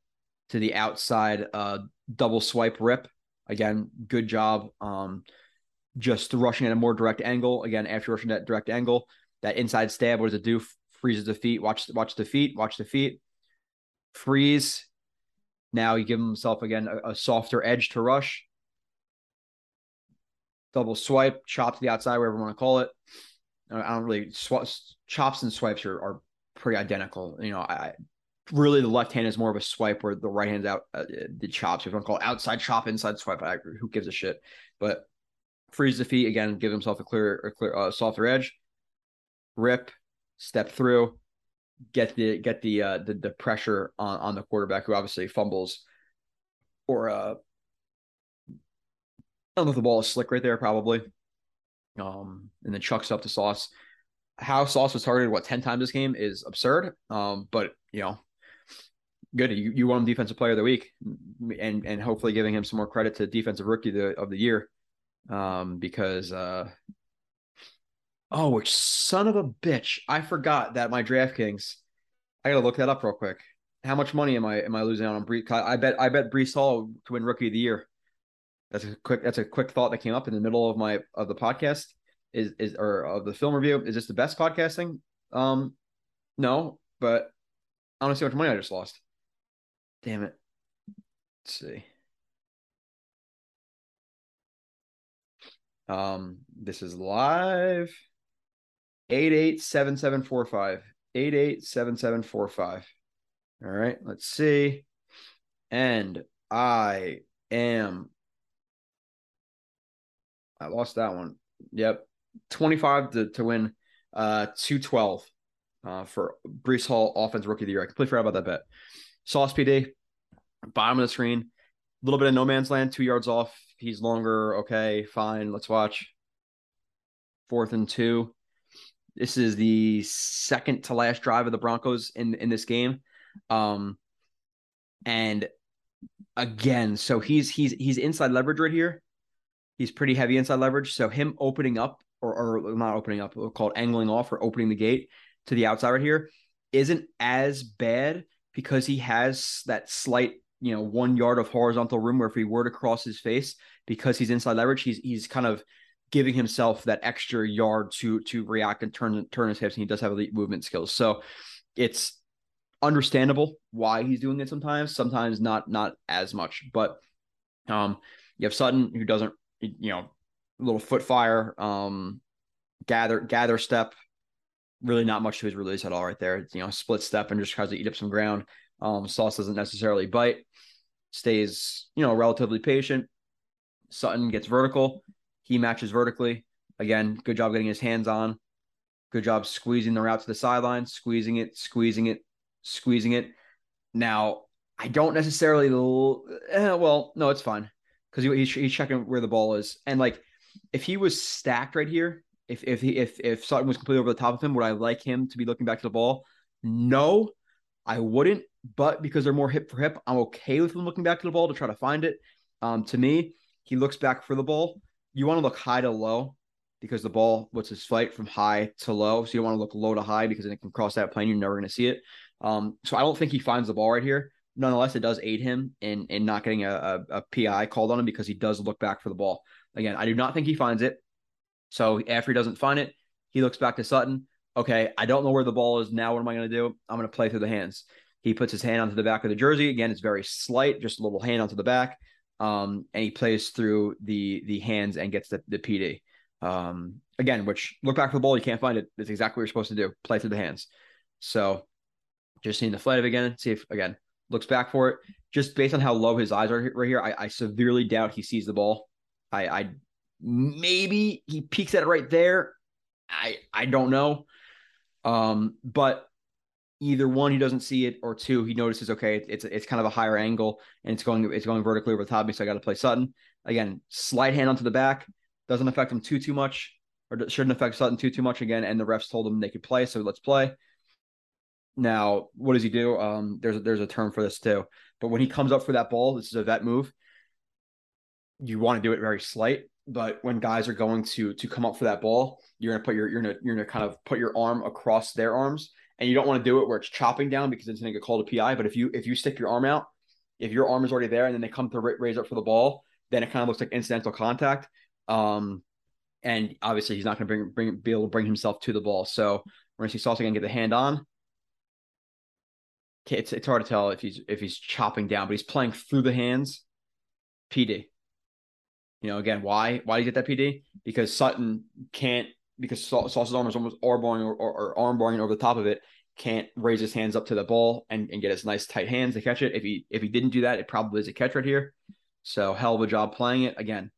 to the outside uh, double swipe rip. Again, good job. Um, just rushing at a more direct angle. Again, after rushing that direct angle, that inside stab, what does it do? Freezes the feet. Watch, watch the feet. Watch the feet. Freeze. Now he give himself again a, a softer edge to rush. Double swipe, chop to the outside, whatever you want to call it. I don't really sw- chops and swipes are, are pretty identical. You know, I really the left hand is more of a swipe where the right hand's out uh, the chops. If you want to call it outside chop, inside swipe, I, who gives a shit? But freeze the feet again, give himself a clear, a clear, uh, softer edge. Rip, step through, get the get the uh, the, the pressure on on the quarterback who obviously fumbles or uh. I don't know if the ball is slick right there, probably. Um, and then chucks up the sauce. How Sauce was targeted what ten times this game is absurd. Um, but you know, good. You, you won him defensive player of the week, and and hopefully giving him some more credit to defensive rookie of the, of the year, um, because uh, oh, which son of a bitch! I forgot that my DraftKings. I gotta look that up real quick. How much money am I am I losing out on Breece? I bet I bet Breece Hall to win rookie of the year. That's a quick that's a quick thought that came up in the middle of my of the podcast. Is is or of the film review? Is this the best podcasting? Um, no, but I don't see how much money I just lost. Damn it. Let's see. Um, this is live. 887745. 887745. All right, let's see. And I am I lost that one. Yep. 25 to, to win uh 212 uh for Breece Hall offense rookie of the year. I completely forgot about that bet. Sauce PD, bottom of the screen, a little bit of no man's land, two yards off. He's longer. Okay, fine. Let's watch. Fourth and two. This is the second to last drive of the Broncos in in this game. Um, and again, so he's he's he's inside leverage right here. He's pretty heavy inside leverage. So him opening up or, or not opening up, we'll call it angling off or opening the gate to the outside right here isn't as bad because he has that slight, you know, one yard of horizontal room where if he were to cross his face, because he's inside leverage, he's he's kind of giving himself that extra yard to to react and turn turn his hips, and he does have elite movement skills. So it's understandable why he's doing it sometimes, sometimes not not as much. But um you have Sutton who doesn't, you know, little foot fire, um, gather gather step, really not much to his release at all right there. You know, split step and just tries to eat up some ground. Um, Sauce doesn't necessarily bite, stays, you know, relatively patient. Sutton gets vertical. He matches vertically. Again, good job getting his hands on. Good job squeezing the route to the sideline, squeezing it, squeezing it, squeezing it. Now, I don't necessarily, eh, well, no, it's fine because he, he's checking where the ball is. And like, if he was stacked right here, if if he if if Sutton was completely over the top of him, would I like him to be looking back to the ball? No, I wouldn't. But because they're more hip for hip, I'm okay with him looking back to the ball to try to find it. Um, to me, he looks back for the ball you want to look high to low because the ball what's his flight from high to low. So you don't want to look low to high because then it can cross that plane. You're never going to see it. Um, so I don't think he finds the ball right here. Nonetheless, it does aid him in in not getting a, a, a PI called on him because he does look back for the ball. Again, I do not think he finds it. So after he doesn't find it, he looks back to Sutton. Okay, I don't know where the ball is now. What am I going to do? I'm going to play through the hands. He puts his hand onto the back of the jersey. Again, it's very slight, just a little hand onto the back. Um, and he plays through the the hands and gets the, the PD. Um, again, which look back for the ball, you can't find it. It's exactly what you're supposed to do. Play through the hands. So just seeing the flight of again, see if again looks back for it. Just based on how low his eyes are right here, I, I severely doubt he sees the ball. I, I maybe he peeks at it right there. I I don't know. Um, but either one, he doesn't see it, or two, he notices okay, it's it's kind of a higher angle and it's going it's going vertically over the top. Of me, so I got to play Sutton again. Slight hand onto the back doesn't affect him too too much, or shouldn't affect Sutton too too much again. And the refs told him they could play, so let's play. Now, what does he do? Um, there's there's a term for this too. But when he comes up for that ball, this is a vet move. You want to do it very slight, but when guys are going to to come up for that ball, you're gonna put your you're gonna you're gonna kind of put your arm across their arms, and you don't want to do it where it's chopping down because it's gonna get called a PI. But if you if you stick your arm out, if your arm is already there, and then they come to raise up for the ball, then it kind of looks like incidental contact. Um, and obviously he's not to bring bring be able to bring himself to the ball. So we're to see Sauce again get the hand on. It's it's hard to tell if he's if he's chopping down, but he's playing through the hands. PD. You know, again, why why do you get that PD? Because Sutton can't because Sauce's arm is almost armboring or, or, or armboring over the top of it. Can't raise his hands up to the ball and, and get his nice tight hands to catch it. If he if he didn't do that, it probably is a catch right here. So hell of a job playing it. Again,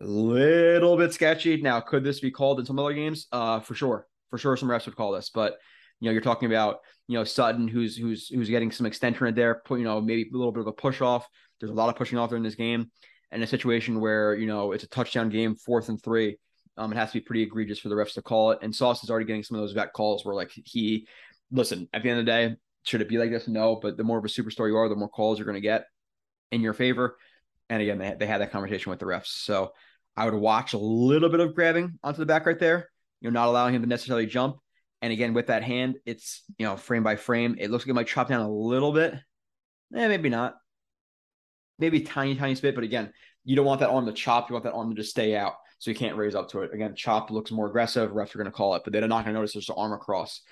a little bit sketchy. Now, could this be called in some other games? Uh, for sure, for sure, some refs would call this. But you know, you're talking about you know Sutton, who's who's who's getting some extension in there, put you know maybe a little bit of a push off. There's a lot of pushing off during this game, and a situation where you know it's a touchdown game, fourth and three. Um, it has to be pretty egregious for the refs to call it. And Sauce is already getting some of those vet calls where like he, listen, at the end of the day, should it be like this? No, but the more of a superstar you are, the more calls you're going to get in your favor. And again, they, they had that conversation with the refs. So I would watch a little bit of grabbing onto the back right there. You're not allowing him to necessarily jump. And again, with that hand, it's you know frame by frame. It looks like it might chop down a little bit. Eh, maybe not. Maybe tiny, tiny bit. But again, you don't want that arm to chop. You want that arm to just stay out, so you can't raise up to it. Again, chop looks more aggressive. Refs are going to call it, but they're not going to notice there's an arm across.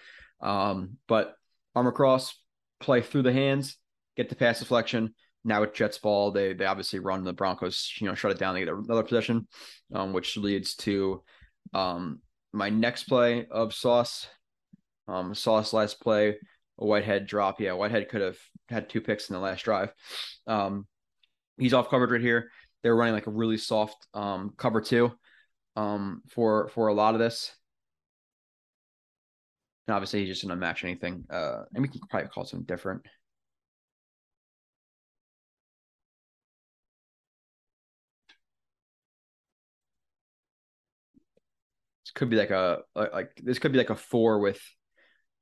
Um, but arm across, play through the hands, get the pass deflection now with Jets ball, they they obviously run the Broncos, you know, shut it down. They get another possession, um, which leads to um, my next play of Sauce. Um, Sauce last play, a Whitehead drop. Yeah, Whitehead could have had two picks in the last drive. Um, he's off coverage right here. They're running like a really soft um, cover two um, for for a lot of this. And obviously, he's just to match anything. Uh, and we can probably call something different. This could be like a like this could be like a four with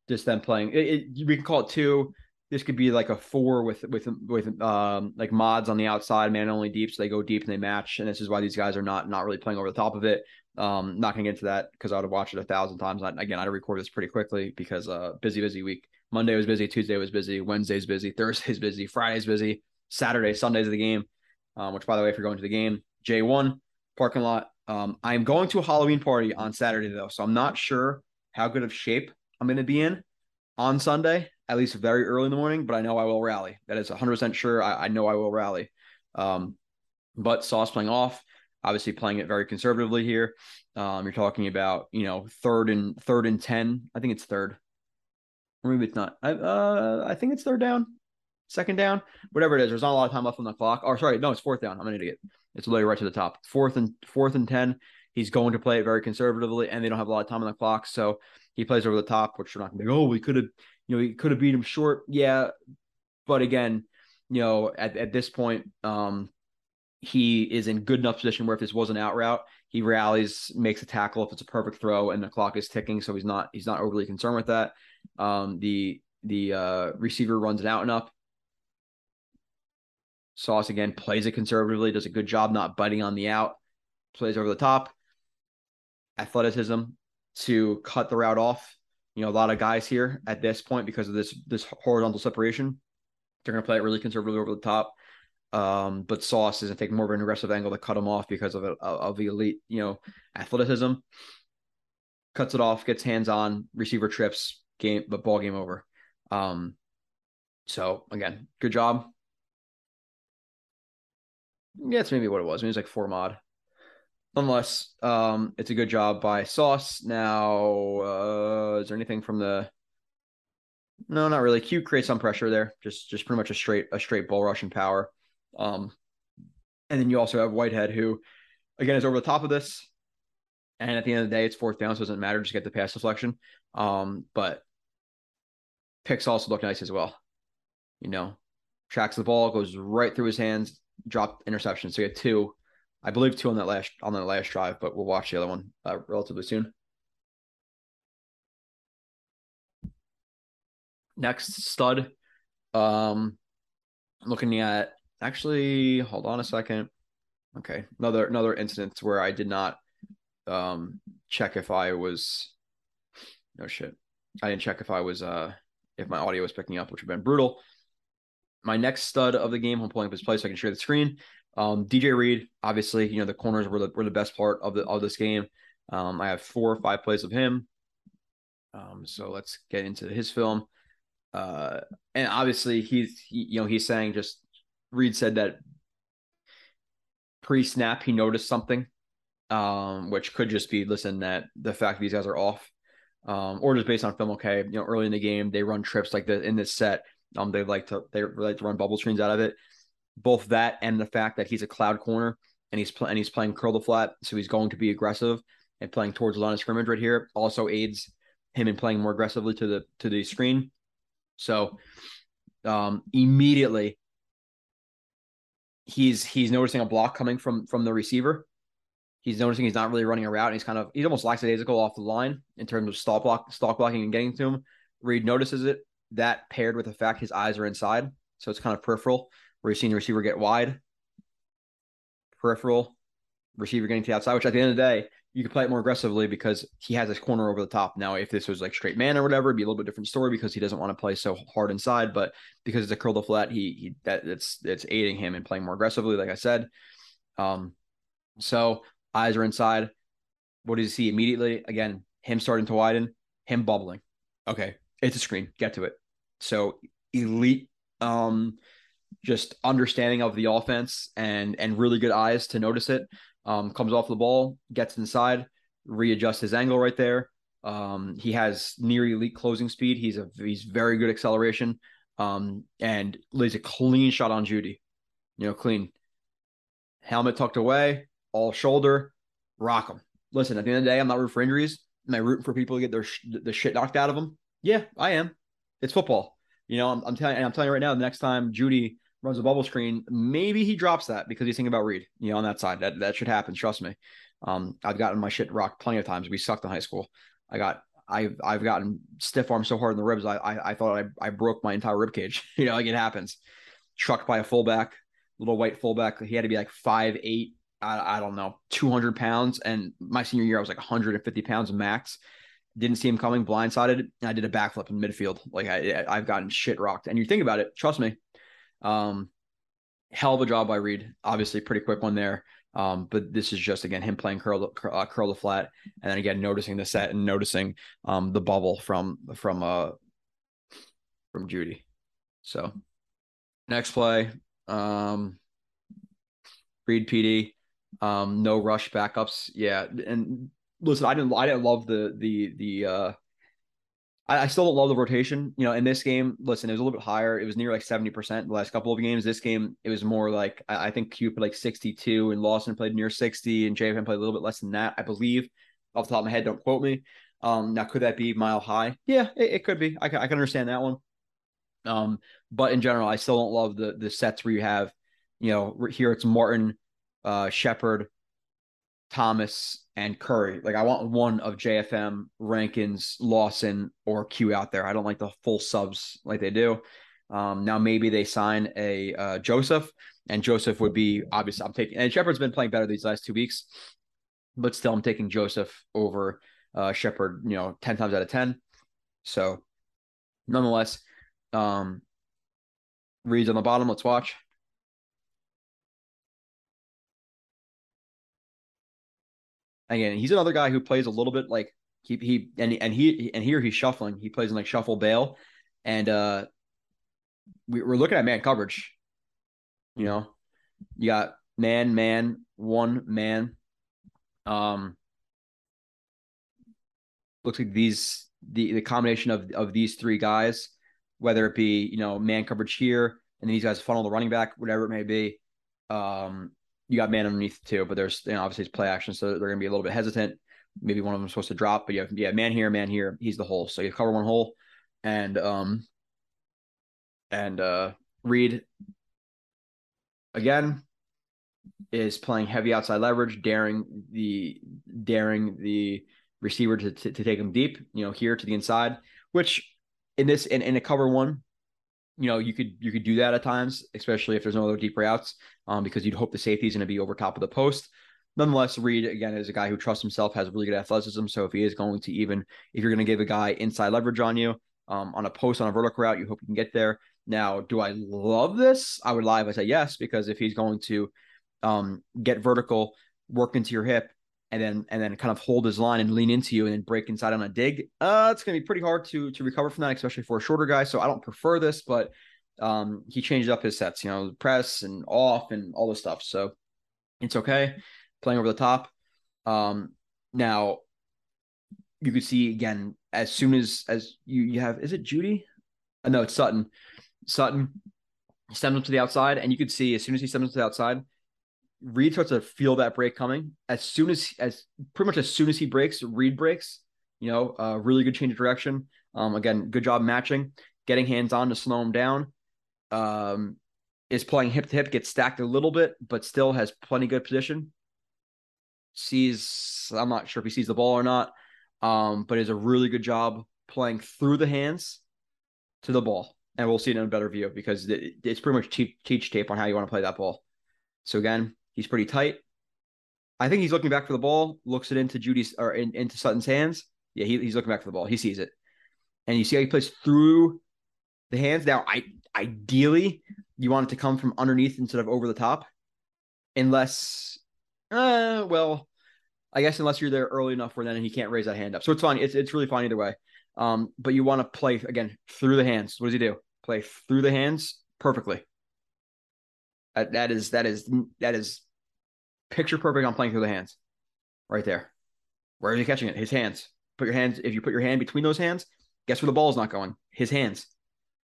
just them playing. It, it, we can call it two. This could be like a four with with with um like mods on the outside, man only deep, so they go deep and they match. And this is why these guys are not not really playing over the top of it. Um, not gonna get into that because I would have watched it a thousand times. I, again, I'd record this pretty quickly because uh busy busy week. Monday was busy, Tuesday was busy, Wednesday's busy, Thursday's busy, Friday's busy, Saturday, Sunday's the game. Um, which by the way, if you're going to the game, J one parking lot um, I'm going to a Halloween party on Saturday though, so I'm not sure how good of shape I'm to be in on Sunday, at least very early in the morning. But I know I will rally. That is 100 percent sure. I, I, know I will rally. Um, but Sauce playing off, obviously playing it very conservatively here. Um, you're talking about you know third and third and ten. I think it's third, or maybe it's not. I uh, I think it's third down, second down, whatever it is. There's not a lot of time left on the clock. Or sorry, no, it's fourth down. I'm an idiot. It's literally right to the top. Fourth and fourth and ten. He's going to play it very conservatively, and they don't have a lot of time on the clock, so he plays over the top, which we're not gonna be. Oh, we could have, you know, he could have beat him short. Yeah, but again, you know, at at this point, um, he is in good enough position where if this was an out route, he rallies, makes a tackle if it's a perfect throw, and the clock is ticking, so he's not he's not overly concerned with that. Um, the the uh, receiver runs it out and up. Sauce again plays it conservatively, does a good job not biting on the out. plays over the top, athleticism to cut the route off. You know, a lot of guys here at this point because of this this horizontal separation, they're going to play it really conservatively over the top. Um, but Sauce is going to take more of an aggressive angle to cut him off because of a, of the elite, you know, athleticism. Cuts it off, gets hands on, receiver trips, game, but ball game over. Um, so again, good job. Yeah, it's maybe what it was. Maybe it was like four mod. Nonetheless, um, it's a good job by Sauce. Now, uh, is there anything from the? No, not really. Q creates some pressure there. Just, just pretty much a straight, a straight bull rush and power. Um, and then you also have Whitehead, who, again, is over the top of this. And at the end of the day, it's fourth down, so it doesn't matter. Just get the pass deflection. Um, but picks also look nice as well. You know, tracks the ball, goes right through his hands, drop interception. So you had two, I believe, two on that last on that last drive. But we'll watch the other one uh, relatively soon. Next stud, um, looking at actually, hold on a second. Okay, another another incident where I did not um check if I was no shit. I didn't check if I was uh if my audio was picking up, which would have been brutal. My next stud of the game, I'm pulling up his play so I can share the screen. Um, DJ Reed, obviously, you know the corners were the were the best part of the of this game. Um, I have four or five plays of him. Um, so let's get into his film. Uh, and obviously he's he, you know he's saying just Reed said that pre-snap he noticed something, um, which could just be listen that the fact these guys are off, um, or just based on film. Okay, you know, early in the game they run trips like the in this set. Um, they like to they like to run bubble screens out of it. Both that and the fact that he's a cloud corner and he's pl- and he's playing curl the flat, so he's going to be aggressive and playing towards the line of scrimmage right here. Also aids him in playing more aggressively to the to the screen. So um, immediately he's he's noticing a block coming from from the receiver. He's noticing he's not really running a route, and he's kind of he's almost lackadaisical off the line in terms of stop block, stalk blocking, and getting to him. Reed notices it. That paired with the fact his eyes are inside, so it's kind of peripheral. Where you're seeing the receiver get wide, peripheral, receiver getting to the outside. Which at the end of the day, you can play it more aggressively because he has his corner over the top. Now, if this was like straight man or whatever, it'd be a little bit different story because he doesn't want to play so hard inside. But because it's a curl to flat, he he that it's it's aiding him in playing more aggressively, like I said. Um, so eyes are inside. What does he see immediately? Again, him starting to widen, him bubbling. Okay, it's a screen. Get to it. So elite, um, just understanding of the offense and and really good eyes to notice it um, comes off the ball, gets inside, readjusts his angle right there. Um, he has near elite closing speed. He's a he's very good acceleration. Um, and lays a clean shot on Jeudy. You know, clean. Helmet tucked away, all shoulder, rock him. Listen, at the end of the day, I'm not rooting for injuries. Am I rooting for people to get their sh- the shit knocked out of them? Yeah, I am. It's football. You know, I'm, I'm telling I'm telling you right now. The next time Jeudy runs a bubble screen, maybe he drops that because he's thinking about Reed, you know, on that side. That that should happen. Trust me. Um, I've gotten my shit rocked plenty of times. We sucked in high school. I got I've I've gotten stiff arm so hard in the ribs. I I, I thought I, I broke my entire rib cage. you know, like it happens. Trucked by a fullback, little white fullback. He had to be like five eight. I, I don't know, 200 pounds. And my senior year, I was like 150 pounds max. Didn't see him coming, blindsided. I did a backflip in midfield. Like I, I've gotten shit rocked. And you think about it, trust me, um, hell of a job by Reed. Obviously, pretty quick one there. Um, but this is just again him playing curl uh, curl the flat, and then again noticing the set and noticing um, the bubble from from uh from Jeudy. So next play, um, Reed PD, um, no rush backups. Yeah, and listen, I didn't I didn't love the the the uh I, I still don't love the rotation. You know, in this game, listen, it was a little bit higher. It was near like 70% the last couple of games. This game, it was more like I, I think Q played like 62 and Lawson played near 60 and JFM played a little bit less than that, I believe. Off the top of my head, don't quote me. Um, now could that be mile high? Yeah, it, it could be. I can, I can understand that one. Um, but in general, I still don't love the the sets where you have, you know, here it's Martin, uh, Shepherd, Thomas, and Curry. Like I want one of JFM, Rankins, Lawson, or Q out there. I don't like the full subs like they do. Um, now maybe they sign a uh, Joseph, and Joseph would be obviously I'm taking. And Shepherd's been playing better these last two weeks. but still, I'm taking Joseph over uh, Shepherd. You know, ten times out of ten. So, nonetheless, um, Reed's on the bottom. Let's watch. Again, he's another guy who plays a little bit like he he and and he and here he's shuffling. He plays in like shuffle bail, and uh, we, we're looking at man coverage. You know, you got man, man, one man. Um, looks like these the the combination of of these three guys, whether it be you know man coverage here and these guys funnel the running back, whatever it may be. Um, you got man underneath too, but there's you know, obviously it's play action, so they're going to be a little bit hesitant. Maybe one of them is supposed to drop, but you have yeah man here, man here. He's the hole, so you cover one hole, and um, and uh, Reed again is playing heavy outside leverage, daring the daring the receiver to, to, to take him deep, you know, here to the inside, which in this in, in a cover one, you know, you could you could do that at times, especially if there's no other deep routes, um, because you'd hope the safety is going to be over top of the post. Nonetheless, Reed again is a guy who trusts himself, has really good athleticism. So if he is going to even if you're going to give a guy inside leverage on you, um, on a post on a vertical route, you hope you can get there. Now, do I love this? I would lie if I say yes, because if he's going to um, get vertical, work into your hip, and then and then kind of hold his line and lean into you and then break inside on a dig, uh, it's gonna be pretty hard to to recover from that, especially for a shorter guy. So I don't prefer this, but um, he changed up his sets, you know, press and off and all this stuff. So it's okay playing over the top. Um, now you could see again as soon as as you you have is it Jeudy? Uh, no, it's Sutton. Sutton stems up to the outside, and you could see as soon as he stems up to the outside, Reed starts to feel that break coming. As soon as as pretty much as soon as he breaks, Reed breaks. You know, a uh, really good change of direction. Um, again, good job matching, getting hands on to slow him down. Um, is playing hip to hip, gets stacked a little bit, but still has plenty good position. Sees, I'm not sure if he sees the ball or not, um, but is a really good job playing through the hands to the ball. And we'll see it in a better view because it's pretty much teach, teach tape on how you want to play that ball. So again, he's pretty tight. I think he's looking back for the ball, looks it into Jeudy's or in, into Sutton's hands. Yeah, he, he's looking back for the ball. He sees it, and you see how he plays through the hands. Now, I ideally you want it to come from underneath instead of over the top, unless, uh, well, I guess unless you're there early enough where then he can't raise that hand up. So it's fine. It's it's really fine either way. Um, but you want to play again through the hands. What does he do? Play through the hands perfectly. That, that is that is that is picture perfect on playing through the hands, right there. Where are you catching it? His hands. Put your hands. If you put your hand between those hands, guess where the ball is not going? His hands.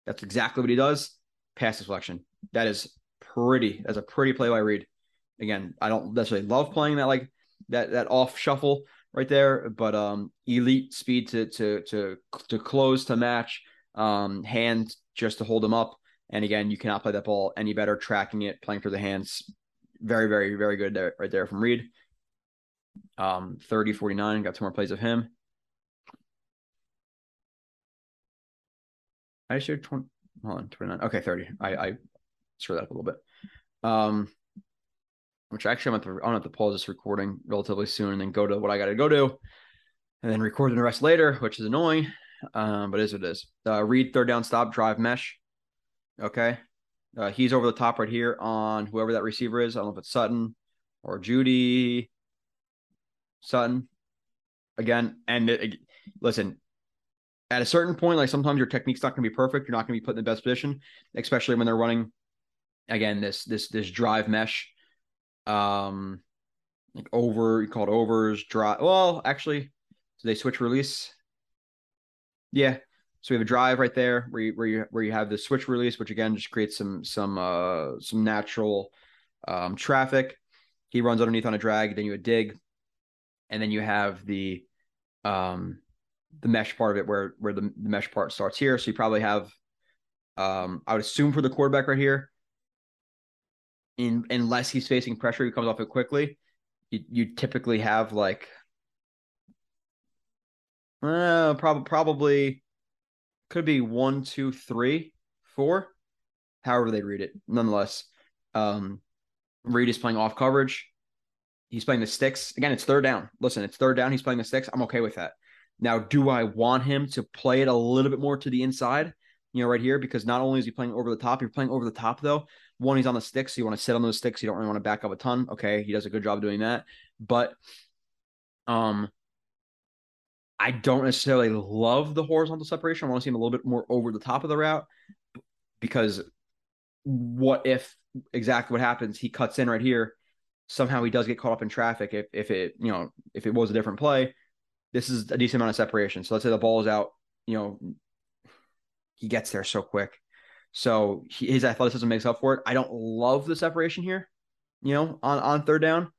That's exactly what he does. Pass deflection. That is pretty. That's a pretty play by Reed. Again, I don't necessarily love playing that like that that off shuffle right there, but um, elite speed to to to to close to match, um, hand just to hold him up. And again, you cannot play that ball any better tracking it, playing through the hands. Very, very, very good there, right there from Reed. Um, 30, 49, got two more plays of him. I shared 20, hold on, 29. Okay, 30. I, I screwed that up a little bit. Um, which actually I'm going to, have to pause this recording relatively soon and then go to what I got to go to and then record the rest later, which is annoying. Um, but it is what it is. Uh, Reed third down stop, drive mesh. Okay. Uh, he's over the top right here on whoever that receiver is. I don't know if it's Sutton or Jeudy. Sutton. Again, and it, listen, at a certain point, like sometimes your technique's not going to be perfect. You're not going to be put in the best position, especially when they're running again this this this drive mesh. Um, like over you call overs drive. Well, actually, do they switch release? Yeah, so we have a drive right there where you, where you where you have the switch release, which again just creates some some uh some natural um, traffic. He runs underneath on a drag, then you a dig, and then you have the um the mesh part of it where where the, the mesh part starts here. So you probably have um I would assume for the quarterback right here, in unless he's facing pressure, he comes off it quickly. You you typically have like uh, probably probably could be one, two, three, four, however they read it. Nonetheless, um, Reed is playing off coverage. He's playing the sticks. Again, it's third down. Listen, it's third down. He's playing the sticks. I'm okay with that. Now, do I want him to play it a little bit more to the inside? You know, right here, because not only is he playing over the top, you're playing over the top though. One, he's on the sticks, so you want to sit on those sticks. You don't really want to back up a ton. Okay, he does a good job doing that, but um, I don't necessarily love the horizontal separation. I want to see him a little bit more over the top of the route because what if exactly what happens? He cuts in right here. Somehow he does get caught up in traffic. If if it you know if it was a different play, this is a decent amount of separation. So let's say the ball is out. You know, he gets there so quick. So he, his athleticism makes up for it. I don't love the separation here. You know, on on third down.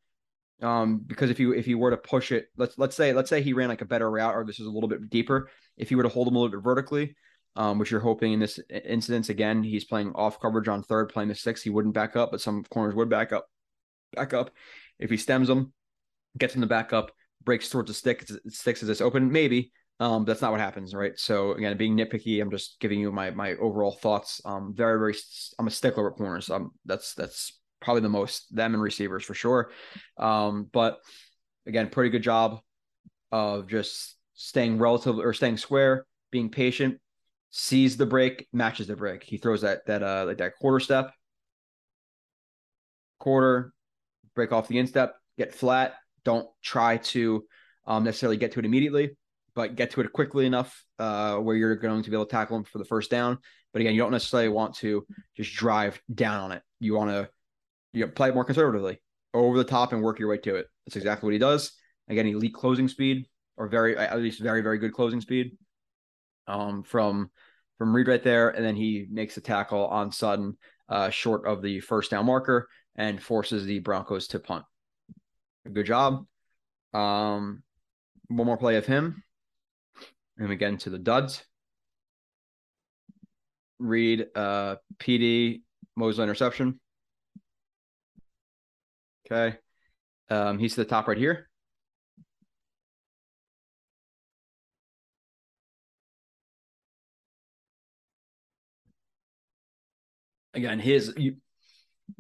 Um, because if you if you were to push it, let's let's say let's say he ran like a better route or this is a little bit deeper. If you were to hold him a little bit vertically, um, which you're hoping in this incident again, he's playing off coverage on third, playing the six. He wouldn't back up, but some corners would back up. Back up. If he stems them, gets him the back up, breaks towards the stick, sticks is this open, maybe. Um, that's not what happens, right? So again, being nitpicky, I'm just giving you my my overall thoughts. Um, very very, I'm a stickler with corners. Um, that's that's probably the most them and receivers for sure. Um, but again, pretty good job of just staying relative or staying square, being patient, sees the break, matches the break. He throws that that uh like that quarter step, quarter, break off the instep, get flat. Don't try to um, necessarily get to it immediately, but get to it quickly enough uh, where you're going to be able to tackle him for the first down. But again, you don't necessarily want to just drive down on it. You want to you know, play it more conservatively, over the top, and work your way to it. That's exactly what he does. Again, elite closing speed, or very at least very very good closing speed. Um, from from Reed right there, and then he makes a tackle on Sutton, uh, short of the first down marker, and forces the Broncos to punt. Good job. Um, one more play of him, and we get into the duds. Reed, uh, PD, Mosley interception. Okay. Um, he's to the top right here. Again, his you,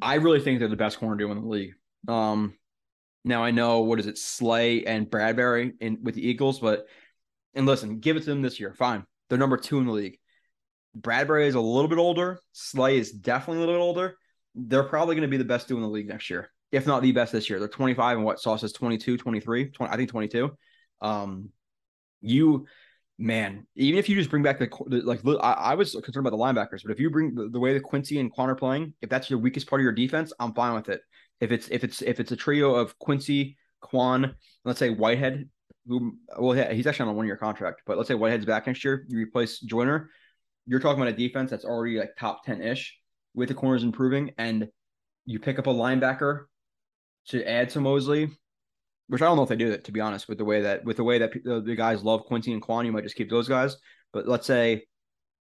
I really think they're the best corner duo in the league. Um, now I know what is it, Slay and Bradberry in with the Eagles, but and listen, give it to them this year. Fine, they're number two in the league. Bradberry is a little bit older. Slay is definitely a little bit older. They're probably going to be the best duo in the league next year if not the best this year. They're 25 and what Sauce is 22, 23, 20, I think 22. Um, you, man, even if you just bring back the, like, I, I, was concerned about the linebackers, but if you bring the, the way that Quincy and Kwon are playing, if that's your weakest part of your defense, I'm fine with it. If it's, if it's, if it's a trio of Quincy, Kwon, let's say Whitehead, who, well, he's actually on a one year contract, but let's say Whitehead's back next year, you replace Joyner, you're talking about a defense that's already like top 10 ish with the corners improving and you pick up a linebacker to add to Mosley, which I don't know if they do that to be honest. With the way that with the way that the, the guys love Quincy and Kwon, you might just keep those guys. But let's say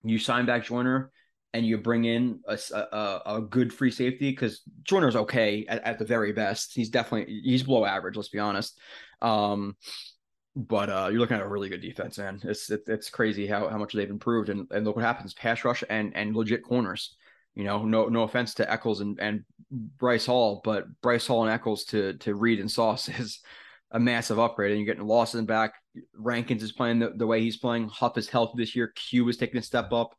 you sign back Joyner and you bring in a, a, a good free safety because Joyner's okay at, at, the very best. He's definitely he's below average. Let's be honest. Um, but uh, you're looking at a really good defense, man. It's it, it's crazy how, how much they've improved, and, and look what happens: pass rush and and legit corners. You know, no no offense to Echols and, and Bryce Hall, but Bryce Hall and Echols to to Reed and Sauce is a massive upgrade. And you're getting Lawson back. Rankins is playing the, the way he's playing. Huff is healthy this year. Q is taking a step up.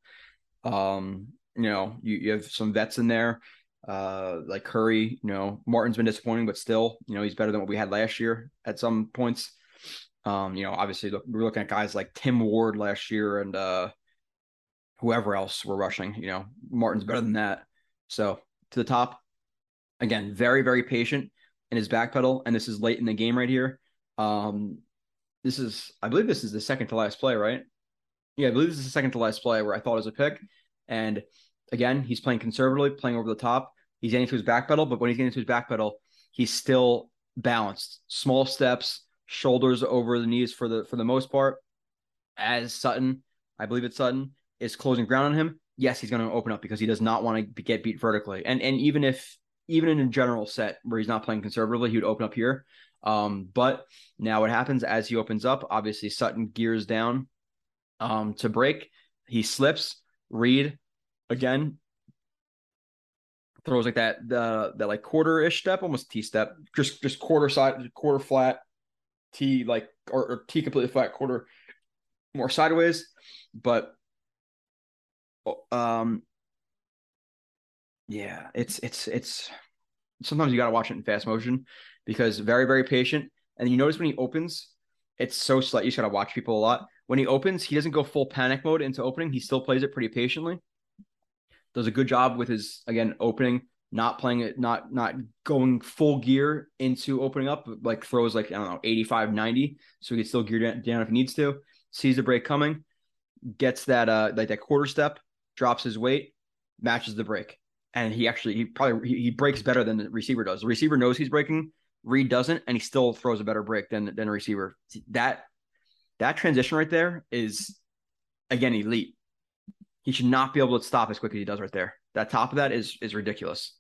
Um, you know, you, you have some vets in there. Uh, like Curry, you know, Martin's been disappointing, but still, you know, he's better than what we had last year at some points. Um, you know, obviously look, we're looking at guys like Tim Ward last year and uh whoever else we're rushing. You know, Martin's better than that. So to the top, again, very, very patient in his back pedal. And this is late in the game right here. Um, this is, I believe this is the second to last play, right? Yeah, I believe this is the second to last play where I thought it was a pick. And again, he's playing conservatively, playing over the top. He's getting to his back pedal, but when he's getting to his back pedal, he's still balanced. Small steps, shoulders over the knees for the for the most part. As Sutton, I believe it's Sutton, is closing ground on him, yes, he's going to open up because he does not want to get beat vertically. And and even if even in a general set where he's not playing conservatively, he would open up here. Um, but now what happens as he opens up? Obviously, Sutton gears down um, to break. He slips. Reed again throws like that the that like quarter ish step, almost T step, just just quarter side, quarter flat, T like or, or T completely flat, quarter more sideways, but um yeah, it's it's it's sometimes you got to watch it in fast motion because very very patient. And you notice when he opens, it's so slight. You just got to watch people a lot. When he opens, he doesn't go full panic mode into opening. He still plays it pretty patiently. Does a good job with his again opening, not playing it, not not going full gear into opening up, like throws like I don't know 85, 90, so he can still gear down if he needs to. Sees the break coming, gets that uh like that quarter step, drops his weight, matches the break and he actually he probably he, he, breaks better than the receiver does. The receiver knows he's breaking, Reed doesn't, and he still throws a better break than than a receiver. That that transition right there is again elite. He should not be able to stop as quick as he does right there. That top of that is is ridiculous.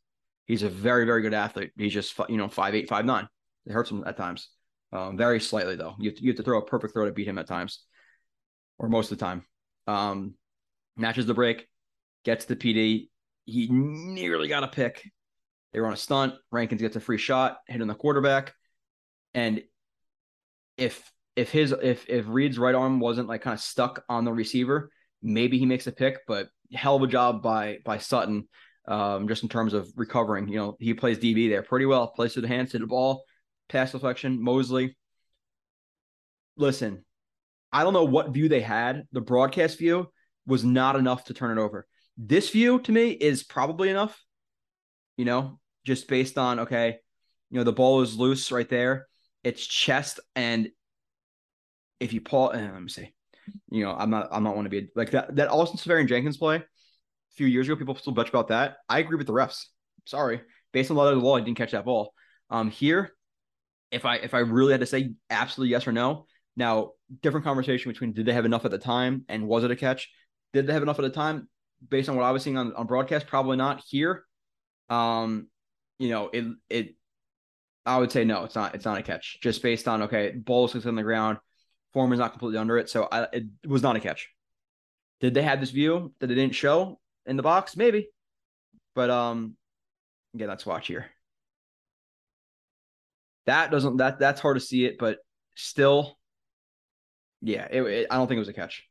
He's a very very good athlete. He's just you know five eight five nine. It hurts him at times, um, very slightly though. You have, to, you have to throw a perfect throw to beat him at times, or most of the time. Um, matches the break, gets the PD, he nearly got a pick. They were on a stunt. Rankins gets a free shot, hitting the quarterback. And if if his if if Reed's right arm wasn't like kind of stuck on the receiver, maybe he makes a pick. But hell of a job by by Sutton, um, just in terms of recovering. You know, he plays DB there pretty well. Plays to the hands, to the ball, pass deflection. Mosley. Listen, I don't know what view they had. The broadcast view was not enough to turn it over. This view to me is probably enough, you know, just based on, okay, you know, the ball is loose right there. It's chest. And if you pull, uh, let me see, you know, I'm not, I'm not want to be like that, that Austin Seferian-Jenkins play a few years ago, people still bitch about that. I agree with the refs. Sorry. Based on a lot of the law, I didn't catch that ball. Um, here, if I, if I really had to say absolutely yes or no, now different conversation between did they have enough at the time and was it a catch? Did they have enough at the time? Based on what I was seeing on, on broadcast, probably not here. Um, you know, it it I would say no, it's not it's not a catch. Just based on okay, ball is on the ground, Foreman's not completely under it, so I, it was not a catch. Did they have this view that it didn't show in the box? Maybe, but um, again, let's watch here. That doesn't that that's hard to see it, but still, yeah, it, it, I don't think it was a catch.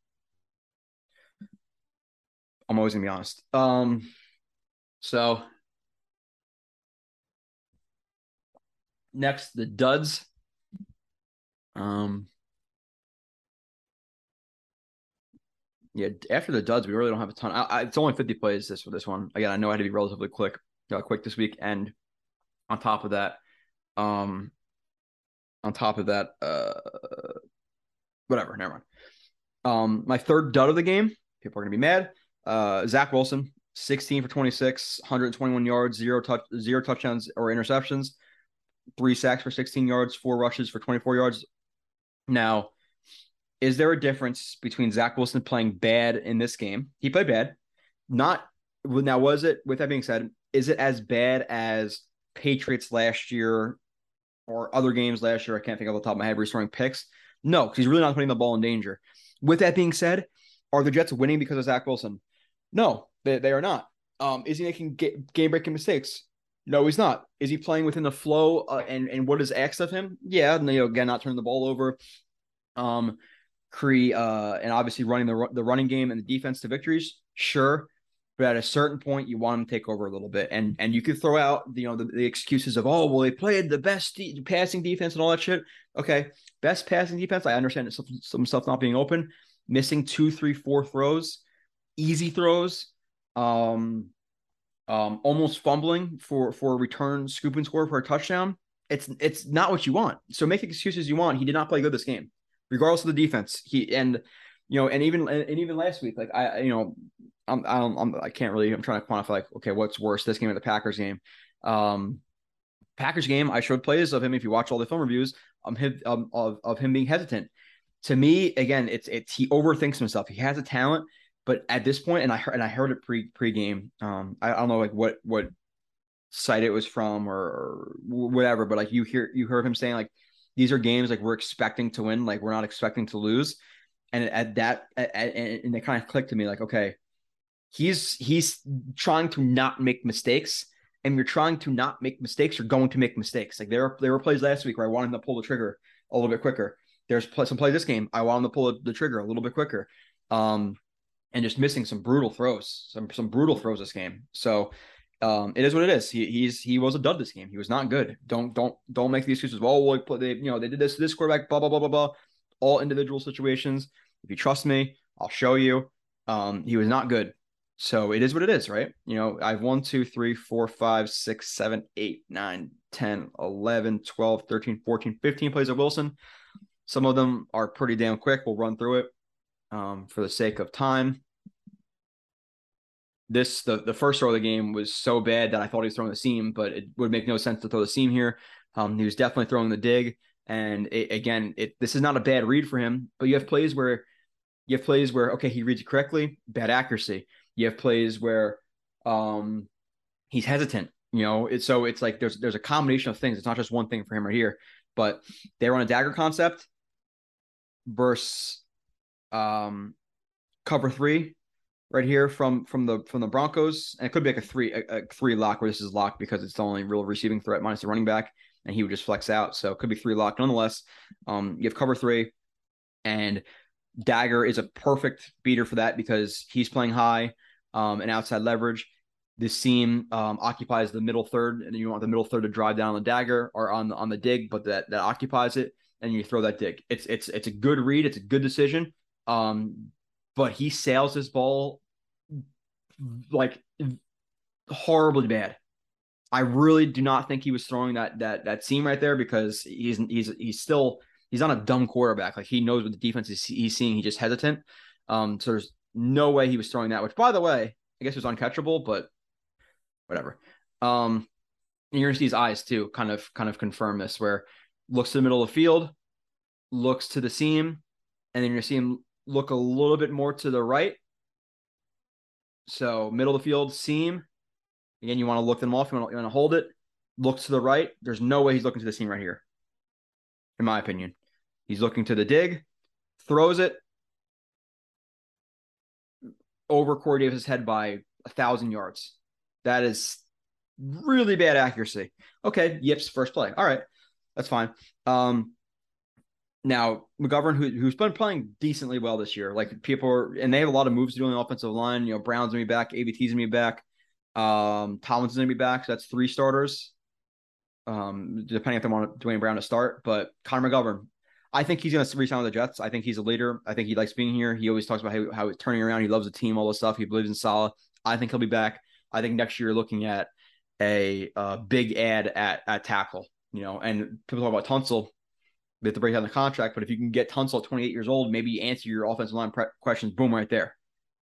I'm always gonna be honest. Um, so next the duds. Um, yeah, after the duds, we really don't have a ton. I, I, it's only 50 plays this for this one. Again, I know I had to be relatively quick, uh, quick this week, and on top of that, um, on top of that, uh, whatever, never mind. Um, my third dud of the game. People are gonna be mad. Uh, Zach Wilson, 16 for 26, 121 yards, zero touch, zero touchdowns or interceptions, three sacks for 16 yards, four rushes for 24 yards. Now, is there a difference between Zach Wilson playing bad in this game? He played bad. Not now, was it, with that being said, is it as bad as Patriots last year or other games last year? I can't think of the top of my head throwing picks. No, because he's really not putting the ball in danger. With that being said, are the Jets winning because of Zach Wilson? No, they, they are not. Um, is he making game breaking mistakes? No, he's not. Is he playing within the flow uh, and and what is asked of him? Yeah, you know, again, not turning the ball over. Um, Cree, uh, and obviously running the the running game and the defense to victories. Sure, but at a certain point, you want him to take over a little bit, and and you could throw out you know the, the excuses of oh well they played the best de- passing defense and all that shit. Okay, best passing defense. I understand some, some stuff not being open, missing two, three, four throws easy throws, um, um, almost fumbling for for a return, scoop and score for a touchdown. It's it's not what you want. So make excuses you want. He did not play good this game, regardless of the defense. He and you know, and even and even last week, like I, you know, I'm I don't I'm, I can't really. I'm trying to quantify like okay, what's worse, this game or the Packers game. Um, Packers game, I showed plays of him. If you watch all the film reviews, um, um, of of him being hesitant. To me, again, it's it's he overthinks himself. He has a talent, but at this point, and I heard and I heard it pre pre-game. Um, I, I don't know like what what site it was from or, or whatever, but like you hear you heard him saying like these are games like we're expecting to win, like we're not expecting to lose. And at that, at, and it kind of clicked to me like, okay, he's he's trying to not make mistakes, and you're trying to not make mistakes, you're going to make mistakes. Like there, there were plays last week where I wanted him to pull the trigger a little bit quicker. There's some plays this game I want him to pull the trigger a little bit quicker, um, and just missing some brutal throws, some some brutal throws this game. So um, it is what it is. He he's he was a dud this game. He was not good. Don't don't don't make the excuses. Well, they you know they did this this quarterback blah blah blah blah blah. All individual situations. If you trust me, I'll show you. Um, he was not good. So it is what it is, right? You know, I have 1, 2, 3, 4, 5, 6, 7, 8, 9, 10, 11, 12, 13, 14, 15 plays of Wilson. Some of them are pretty damn quick. We'll run through it um, for the sake of time. This the, the first throw of the game was so bad that I thought he was throwing the seam, but it would make no sense to throw the seam here. Um, he was definitely throwing the dig, and it, again, it this is not a bad read for him. But you have plays where you have plays where okay, he reads it correctly, bad accuracy. You have plays where um, he's hesitant. You know, it's so it's like there's there's a combination of things. It's not just one thing for him right here. But they run a dagger concept versus um, cover three right here from from the from the Broncos, and it could be like a three a, a three lock where this is locked because it's the only real receiving threat minus the running back, and he would just flex out. So it could be three lock. Nonetheless, um, you have cover three, and Dagger is a perfect beater for that because he's playing high um, and outside leverage. This seam um, occupies the middle third, and you want the middle third to drive down on the dagger or on the, on the dig, but that that occupies it, and you throw that dig. It's it's it's a good read. It's a good decision. Um, but he sails his ball like horribly bad. I really do not think he was throwing that that that seam right there because he's he's he's still he's not a dumb quarterback. Like he knows what the defense is he's seeing. He's just hesitant. Um, so there's no way he was throwing that. Which, by the way, I guess was uncatchable, but whatever. Um, and you're gonna see his eyes too, kind of kind of confirm this. Where looks to the middle of the field, looks to the seam, and then you're gonna see him look a little bit more to the right. So middle of the field, seam. Again, you want to look them off. You want to, you want to hold it. Looks to the right. There's no way he's looking to the seam right here, in my opinion. He's looking to the dig, throws it over Corey Davis's head by a thousand yards. That is really bad accuracy. Okay, yips first play. All right, that's fine. Um, now McGovern, who who's been playing decently well this year, like people are, and they have a lot of moves to do on the offensive line. You know, Brown's gonna be back, AVT's gonna be back, um, Tomlinson's gonna be back. So that's three starters. Um, depending if they want Duane Brown to start, but Connor McGovern, I think he's to resign with the Jets. I think he's a leader. I think he likes being here. He always talks about how, how he's turning around. He loves the team, all this stuff. He believes in Saleh. I think he'll be back. I think next year, you're looking at a, a big ad at, at tackle, you know, and people talk about Tunsil. We have to break down the contract, but if you can get Tunsil at 28 years old, maybe answer your offensive line pre- questions, boom, right there,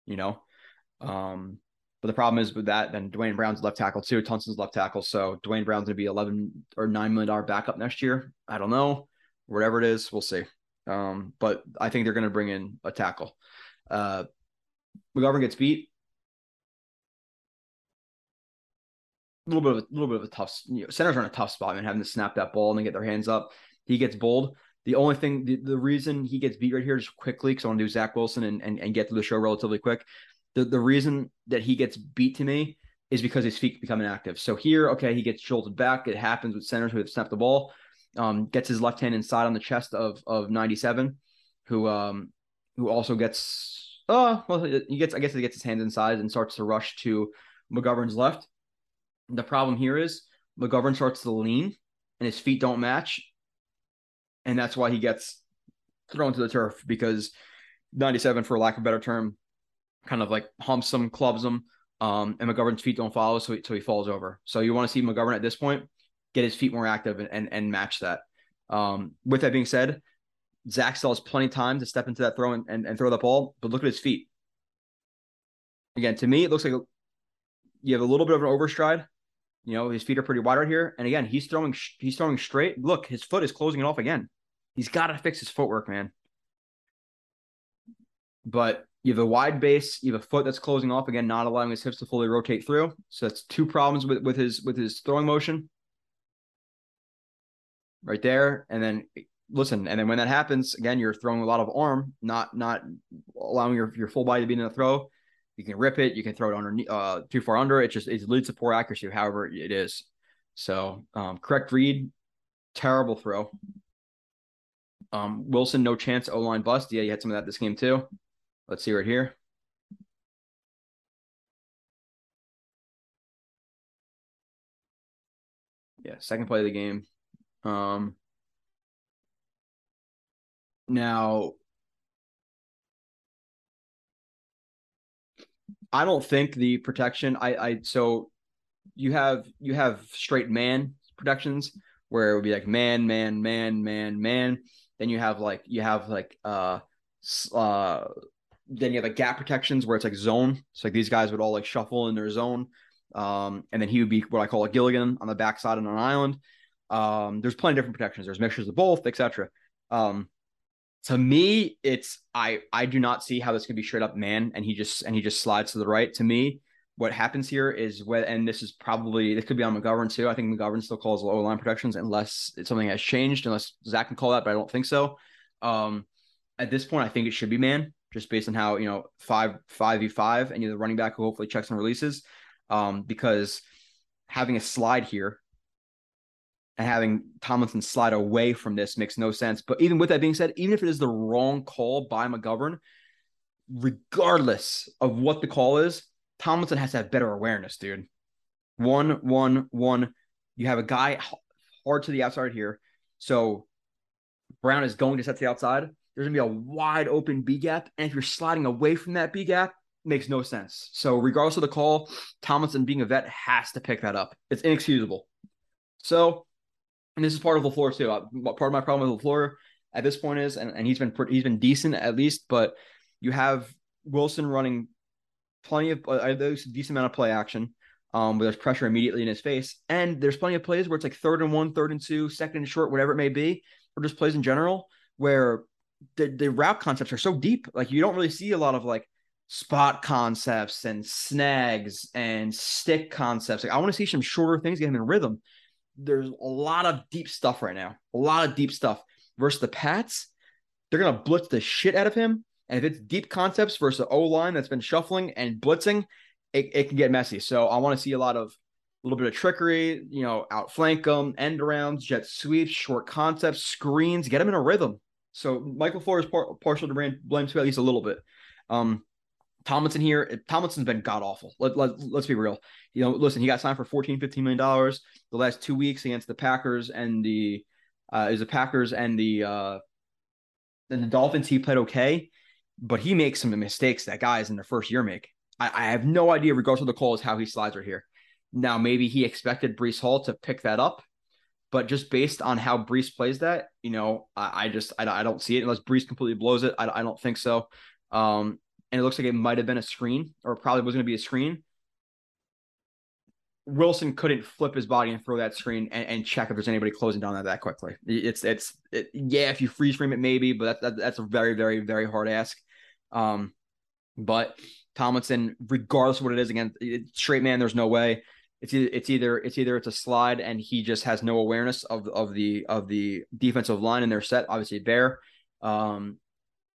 you know. Um, but the problem is with that, then Duane Brown's left tackle too. Tunsil's left tackle. So Duane Brown's to be 11 or $9 million backup next year. I don't know whatever it is, we'll see. Um, but I think they're to bring in a tackle. Uh, McGovern gets beat. A little bit of a little bit of a tough. You know, centers are in a tough spot, man. Having to snap that ball and then get their hands up. He gets bold. The only thing, the, the reason he gets beat right here, just quickly, because I want to do Zach Wilson and, and and get through the show relatively quick. The the reason that he gets beat to me is because his feet become inactive. So here, okay, he gets jolted back. It happens with centers who have snapped the ball um, gets his left hand inside on the chest of of 97, who um who also gets oh well he gets I guess he gets his hands inside and starts to rush to McGovern's left. The problem here is McGovern starts to lean and his feet don't match, and that's why he gets thrown to the turf because 97, for lack of a better term, kind of like humps him, clubs him, um, and McGovern's feet don't follow, so he, so he falls over. So you want to see McGovern at this point get his feet more active and and, and match that. Um, with that being said, Zach still has plenty of time to step into that throw and, and, and throw the ball, but look at his feet. Again, to me, it looks like you have a little bit of an overstride. You know, his feet are pretty wide right here. And again, he's throwing he's throwing straight. Look, his foot is closing it off again. He's got to fix his footwork, man. But you have a wide base, you have a foot that's closing off again, not allowing his hips to fully rotate through. So that's two problems with, with his with his throwing motion right there. And then listen, and then when that happens, again, you're throwing a lot of arm, not not allowing your, your full body to be in the throw. You can rip it. You can throw it under uh, too far under. It just it leads to poor accuracy, however it is. So um, correct read, terrible throw. Um, Wilson, no chance. O line bust. Yeah, you had some of that this game too. Let's see right here. Yeah, second play of the game. Um, now, I don't think the protection. I I so you have you have straight man protections where it would be like man man man man man. Then you have like you have like uh uh then you have like gap protections where it's like zone. So like these guys would all like shuffle in their zone. Um, and then he would be what I call a Gilligan on the backside on an island. Um, there's plenty of different protections. There's mixtures of both, etc. Um, to me, it's I I do not see how this can be straight up man and he just and he just slides to the right. To me, what happens here is when and this is probably this could be on McGovern too. I think McGovern still calls low line protections unless something has changed, unless Zach can call that, but I don't think so. Um, at this point, I think it should be man, just based on how you know five five v five, and you're the running back who hopefully checks and releases. Um, because having a slide here and having Tomlinson slide away from this makes no sense. But even with that being said, even if it is the wrong call by McGovern, regardless of what the call is, Tomlinson has to have better awareness, dude. One, one, one. You have a guy hard to the outside here. So Brown is going to set to the outside. There's gonna be a wide open B gap. And if you're sliding away from that B gap, makes no sense. So regardless of the call, Tomlinson being a vet has to pick that up. It's inexcusable. So, and this is part of LaFleur too. Uh, part of my problem with LaFleur at this point is, and, and he's been he's been decent at least, but you have Wilson running plenty of uh, there's a decent amount of play action. Um, where there's pressure immediately in his face, and there's plenty of plays where it's like third and one, third and two, second and short, whatever it may be, or just plays in general where the, the route concepts are so deep. Like you don't really see a lot of like spot concepts and snags and stick concepts. Like I want to see some shorter things, get him in rhythm. There's a lot of deep stuff right now. A lot of deep stuff versus the Pats. They're gonna blitz the shit out of him. And if it's deep concepts versus O line that's been shuffling and blitzing, it, it can get messy. So I want to see a lot of a little bit of trickery, you know, outflank them, end arounds, jet sweeps, short concepts, screens, get them in a rhythm. So Mike LaFleur is par- partial to blame, blame too, at least a little bit. Um, Tomlinson here, Tomlinson's been god awful. Let, let, let's be real. You know, listen, he got signed for 14, 15 million dollars the last two weeks against the Packers and the uh is the Packers and the uh and the Dolphins. He played okay, but he makes some mistakes that guys in their first year make. I, I have no idea, regardless of the calls, how he slides right here. Now, maybe he expected Breece Hall to pick that up, but just based on how Breece plays that, you know, I, I just I, I, don't see it unless Breece completely blows it. I, I don't think so. Um, and it looks like it might have been a screen or probably was going to be a screen. Wilson couldn't flip his body and throw that screen and, and check if there's anybody closing down that that quickly. It's it's it, yeah, if you freeze frame it, maybe, but that's that, that's a very very very hard ask. Um, but Tomlinson, regardless of what it is, again, straight man, there's no way. It's either it's either it's either it's a slide and he just has no awareness of of the of the defensive line and their set. Obviously, Bear. Um,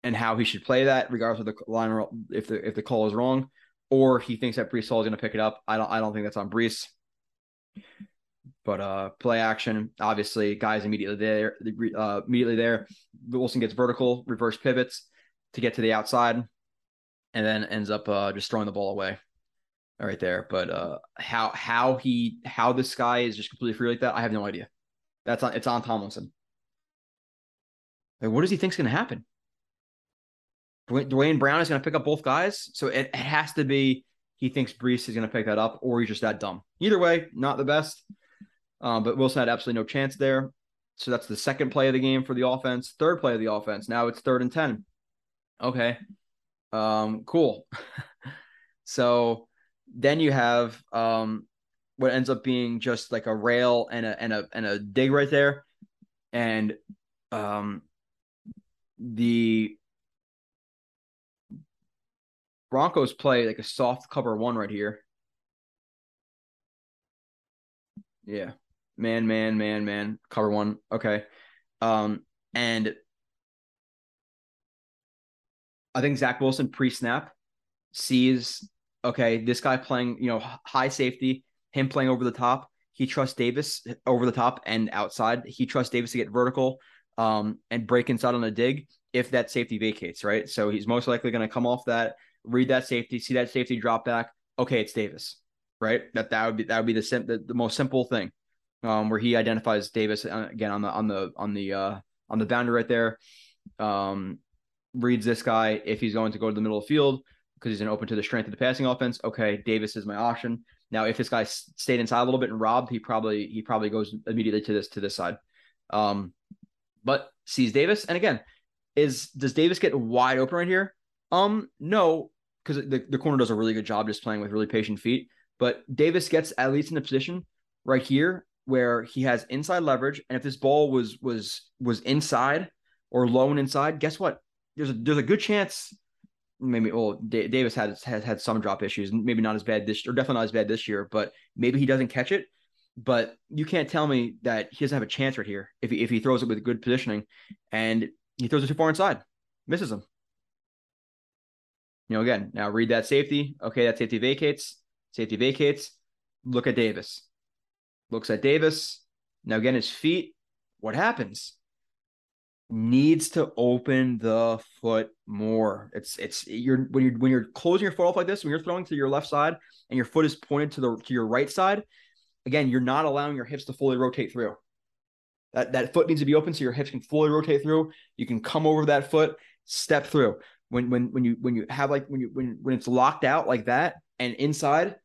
and how he should play that, regardless of the line if the if the call is wrong, or he thinks that Breece Hall is going to pick it up. I don't I don't think that's on Breece. But uh, play action, obviously, guys immediately there, uh, immediately there. Wilson gets vertical, reverse pivots to get to the outside, and then ends up uh, just throwing the ball away right there. But uh, how how he how this guy is just completely free like that, I have no idea. That's on it's on Tomlinson. Like, what does he think's going to happen? Duane Brown is going to pick up both guys. So it, it has to be he thinks Breece is going to pick that up, or he's just that dumb. Either way, not the best. Um, but Wilson had absolutely no chance there. So that's the second play of the game for the offense. Third play of the offense. Now it's third and 10. Okay. Um, cool. so then you have um, what ends up being just like a rail and a and a and a dig right there. And um, the Broncos play like a soft cover one right here. Yeah. Man, man, man, man. Cover one. Okay. Um, and I think Zach Wilson pre-snap sees Okay, this guy playing, you know, high safety, him playing over the top. He trusts Davis over the top and outside. He trusts Davis to get vertical um, and break inside on a dig if that safety vacates, right? So he's most likely going to come off that, read that safety, see that safety drop back. Okay, it's Davis, right? That that would be that would be the sim- the, the most simple thing, um, where he identifies Davis uh, again on the on the on the uh, on the boundary right there. Um, reads this guy if he's going to go to the middle of the field because he's an open to the strength of the passing offense. Okay, Davis is my option. Now, if this guy stayed inside a little bit and robbed, he probably he probably goes immediately to this to this side. Um, but sees Davis, and again, is does Davis get wide open right here? Um, no, because the, the corner does a really good job just playing with really patient feet. But Davis gets at least in a position right here where he has inside leverage, and if this ball was was was inside or low and inside, guess what? There's a there's a good chance. Maybe well, Da- Davis has has had some drop issues, maybe not as bad this or definitely not as bad this year, but maybe he doesn't catch it. But you can't tell me that he doesn't have a chance right here if he, if he throws it with good positioning, and he throws it too far inside, misses him. You know, again, now read that safety. Okay, that safety vacates. Safety vacates. Look at Davis. Looks at Davis. Now again, his feet. What happens? Needs to open the foot more. It's it's you're when you're when you're closing your foot off like this, when you're throwing to your left side and your foot is pointed to the to your right side, again, you're not allowing your hips to fully rotate through. That that foot needs to be open so your hips can fully rotate through. You can come over that foot, step through. When when when you when you have like when you when when it's locked out like that and inside,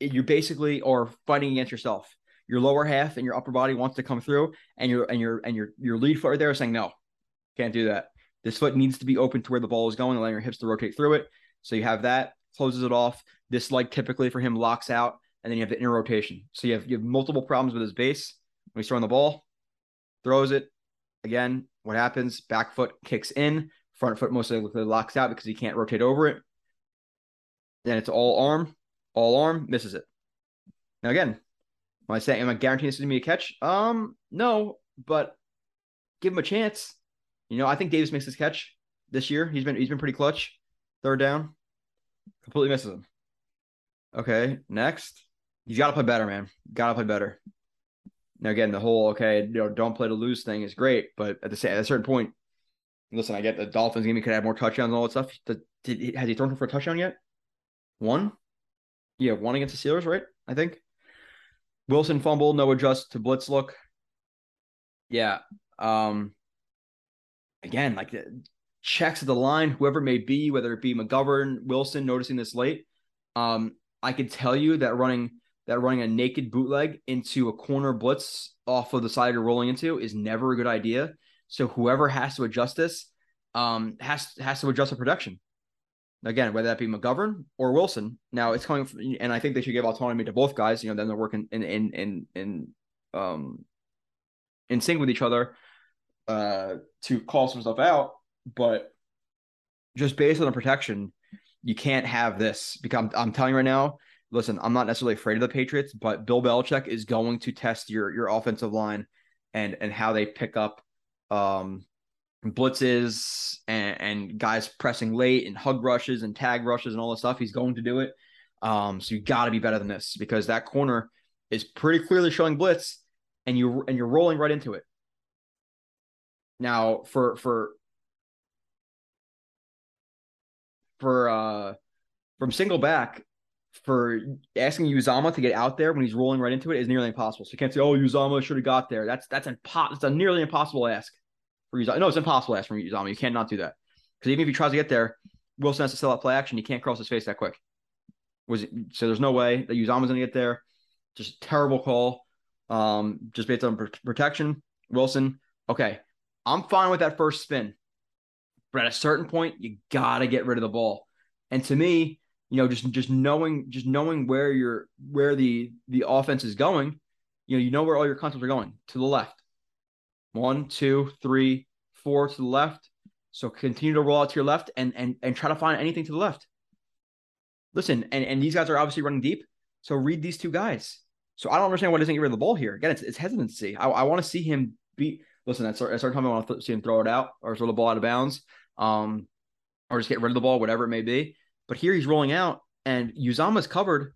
you're basically or fighting against yourself. Your lower half and your upper body wants to come through, and your and your and your your lead foot right there is saying no, can't do that. This foot needs to be open to where the ball is going, allowing your hips to rotate through it. So you have that closes it off. This leg typically for him locks out, and then you have the inner rotation. So you have you have multiple problems with his base when he's throwing the ball, throws it again. What happens? Back foot kicks in, front foot mostly locks out because he can't rotate over it. Then it's all arm, all arm, misses it. Now again, am I saying am I guaranteeing this is gonna be a catch? Um, no, but give him a chance. You know, I think Davis makes this catch this year. He's been he's been pretty clutch. Third down, completely misses him. Okay, next. You got to play better, man. Got to play better. Now again, the whole okay, you know, don't play to lose thing is great, but at the same at a certain point, listen, I get the Dolphins game. Could have more touchdowns and all that stuff. Did, has he thrown for a touchdown yet? One. Yeah, one against the Steelers, right? I think. Wilson fumble, no adjust to blitz look. Yeah. Um. Again, like the checks at the line, whoever may be, whether it be McGovern, Wilson, noticing this late. Um, I could tell you that running that running a naked bootleg into a corner blitz off of the side you're rolling into is never a good idea. So whoever has to adjust this um, has has to adjust the production. Again, whether that be McGovern or Wilson. Now it's coming from, and I think they should give autonomy to both guys. You know, then they're working in in in in um in sync with each other uh to call some stuff out. But just based on the protection, you can't have this because I'm, I'm telling you right now. Listen, I'm not necessarily afraid of the Patriots, but Bill Belichick is going to test your your offensive line and and how they pick up um blitzes and, and guys pressing late and hug rushes and tag rushes and all this stuff. He's going to do it. Um, so you got to be better than this because that corner is pretty clearly showing blitz, and you and you're rolling right into it. Now for for for uh from single back for asking Uzomah to get out there when he's rolling right into it is nearly impossible. So you can't say, "Oh, Uzomah should have got there." That's that's impo- It's a nearly impossible ask for Uzomah. No, it's impossible ask from Uzomah. You cannot do that because even if he tries to get there, Wilson has to sell out play action. He can't cross his face that quick. Was so there's no way that Uzomah's going to get there. Just terrible call. Um, just based on pr- protection. Wilson, okay, I'm fine with that first spin, but at a certain point, you gotta get rid of the ball. And to me, you know, just just knowing just knowing where your where the the offense is going, you know, you know where all your concepts are going to the left. One, two, three, four to the left. So continue to roll out to your left and and and try to find anything to the left. Listen, and and these guys are obviously running deep. So read these two guys. So I don't understand why doesn't get rid of the ball here. Again, it's, it's hesitancy. I, I want to see him be. Listen, at certain time I want to see him throw it out or throw the ball out of bounds, um, or just get rid of the ball, whatever it may be. But here he's rolling out, and Uzomah's covered,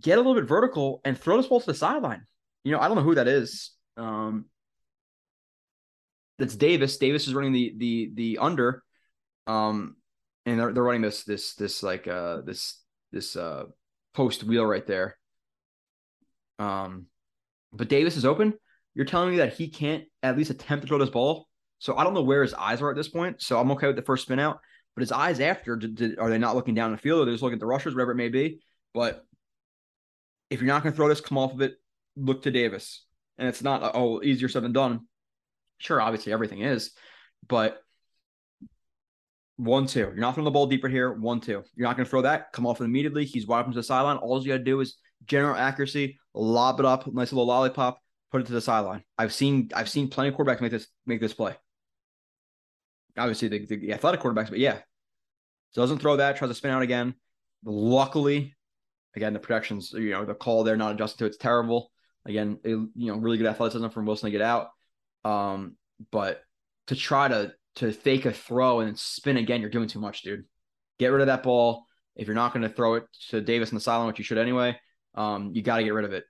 get a little bit vertical and throw this ball to the sideline. You know, I don't know who that is. Um, that's Davis. Davis is running the the the under, um, and they're they're running this this this like uh this this uh post wheel right there. Um, but Davis is open. You're telling me that he can't at least attempt to throw this ball. So I don't know where his eyes are at this point. So I'm okay with the first spin out. But his eyes after, did, did, are they not looking down the field or they're just looking at the rushers, whatever it may be? But if you're not going to throw this, come off of it, look to Davis. And it's not, oh, easier said than done. Sure, obviously everything is. But one, two. You're not throwing the ball deeper here. One, two. You're not going to throw that. Come off immediately. He's wide open to the sideline. All you got to do is general accuracy, lob it up, nice little lollipop, put it to the sideline. I've seen I've seen plenty of quarterbacks make this make this play. Obviously, the, the athletic quarterbacks, but yeah, so doesn't throw that. Tries to spin out again. Luckily, again the protections, you know, the call there not adjusted to it's terrible. Again, it, you know, really good athleticism from Wilson to get out. Um, but to try to to fake a throw and spin again, you're doing too much, dude. Get rid of that ball. If you're not going to throw it to Davis in the sideline, which you should anyway, um, you got to get rid of it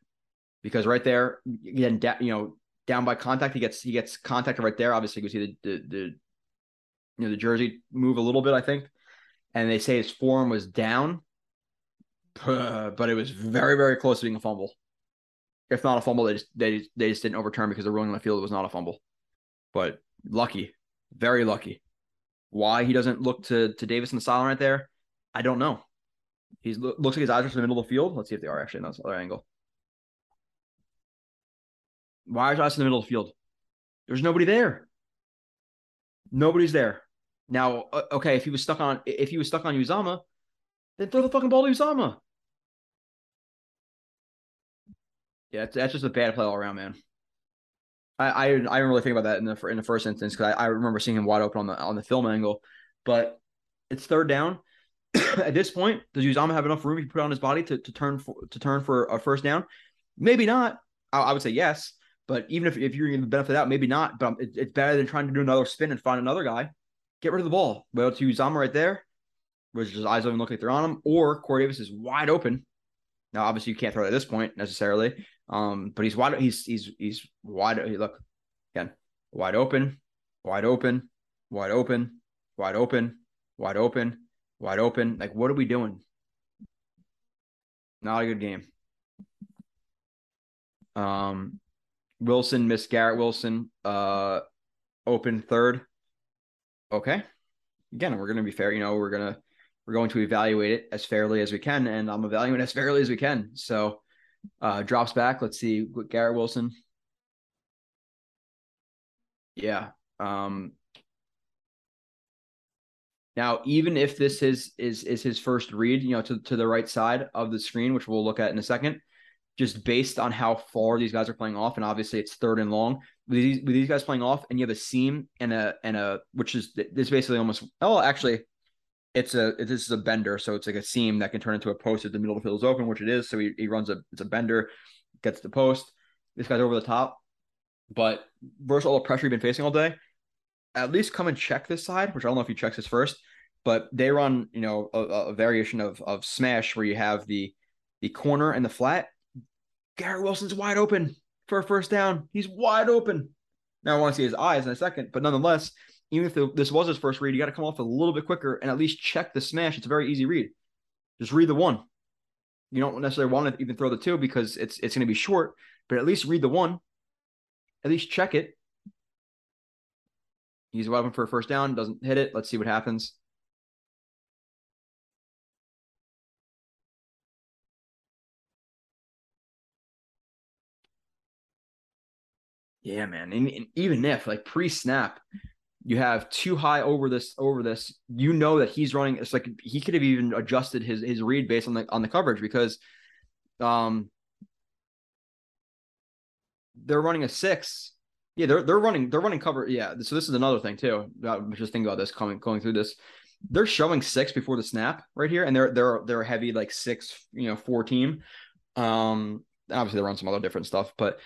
because right there, again, da- you know, down by contact, he gets he gets contacted right there. Obviously, you can see the, the the you know the jersey move a little bit, I think, and they say his form was down, but it was very very close to being a fumble. If not a fumble, they just they they just didn't overturn because the ruling on the field was not a fumble. But lucky, very lucky. Why he doesn't look to to Davis in the sideline right there, I don't know. He looks like his eyes are in the middle of the field. Let's see if they are actually in this other angle. Why are his eyes in the middle of the field? There's nobody there. Nobody's there. Now, okay, if he was stuck on if he was stuck on Uzomah, then throw the fucking ball to Uzomah. Yeah, that's just a bad play all around, man. I I, I didn't really think about that in the in the first instance because I, I remember seeing him wide open on the on the film angle, but it's third down. At this point, does Uzomah have enough room he put on his body to, to turn for to turn for a first down? Maybe not. I, I would say yes, but even if, if you're going to benefit out, maybe not. But it, it's better than trying to do another spin and find another guy. Get rid of the ball. Well, to Uzomah right there, which his eyes don't even look like they're on him, or Corey Davis is wide open. Now, obviously, you can't throw it at this point necessarily, um, but he's wide. He's he's he's wide. Look again, wide open, wide open, wide open, wide open, wide open, wide open. Like, what are we doing? Not a good game. Um, Wilson Miss Garrett Wilson, uh, open third. Okay. Again, we're gonna be fair. You know, we're gonna we're going to evaluate it as fairly as we can, and I'm evaluating as fairly as we can. So, uh, drops back. Let's see, what Garrett Wilson. Yeah. Um. Now, even if this is is is his first read, you know, to to the right side of the screen, which we'll look at in a second, just based on how far these guys are playing off, and obviously it's third and long. With these, with these guys playing off, and you have a seam and a and a which is this basically almost oh actually, it's a this is a bender, so it's like a seam that can turn into a post if the middle of the field is open, which it is. So he, he runs a it's a bender, gets the post. This guy's over the top, but versus all the pressure you've been facing all day, at least come and check this side, which I don't know if he checks this first, but they run you know a, a variation of of smash where you have the the corner and the flat Garrett Wilson's wide open for a first down. He's wide open. Now I want to see his eyes in a second, but nonetheless, even if this was his first read, you got to come off a little bit quicker and at least check the smash. It's a very easy read. Just read the one. You don't necessarily want to even throw the two because it's it's going to be short, but at least read the one. At least check it. He's wide open for a first down, doesn't hit it. Let's see what happens. Yeah, man. And, and even if like pre-snap, you have too high over this over this, you know that he's running. It's like he could have even adjusted his his read based on the on the coverage because, um, they're running a six. Yeah, they're they're running they're running cover. Yeah, so this is another thing too. I was just thinking about this coming going through this. They're showing six before the snap right here, and they're they're they're a heavy like six you know four team. Um, obviously they run some other different stuff, but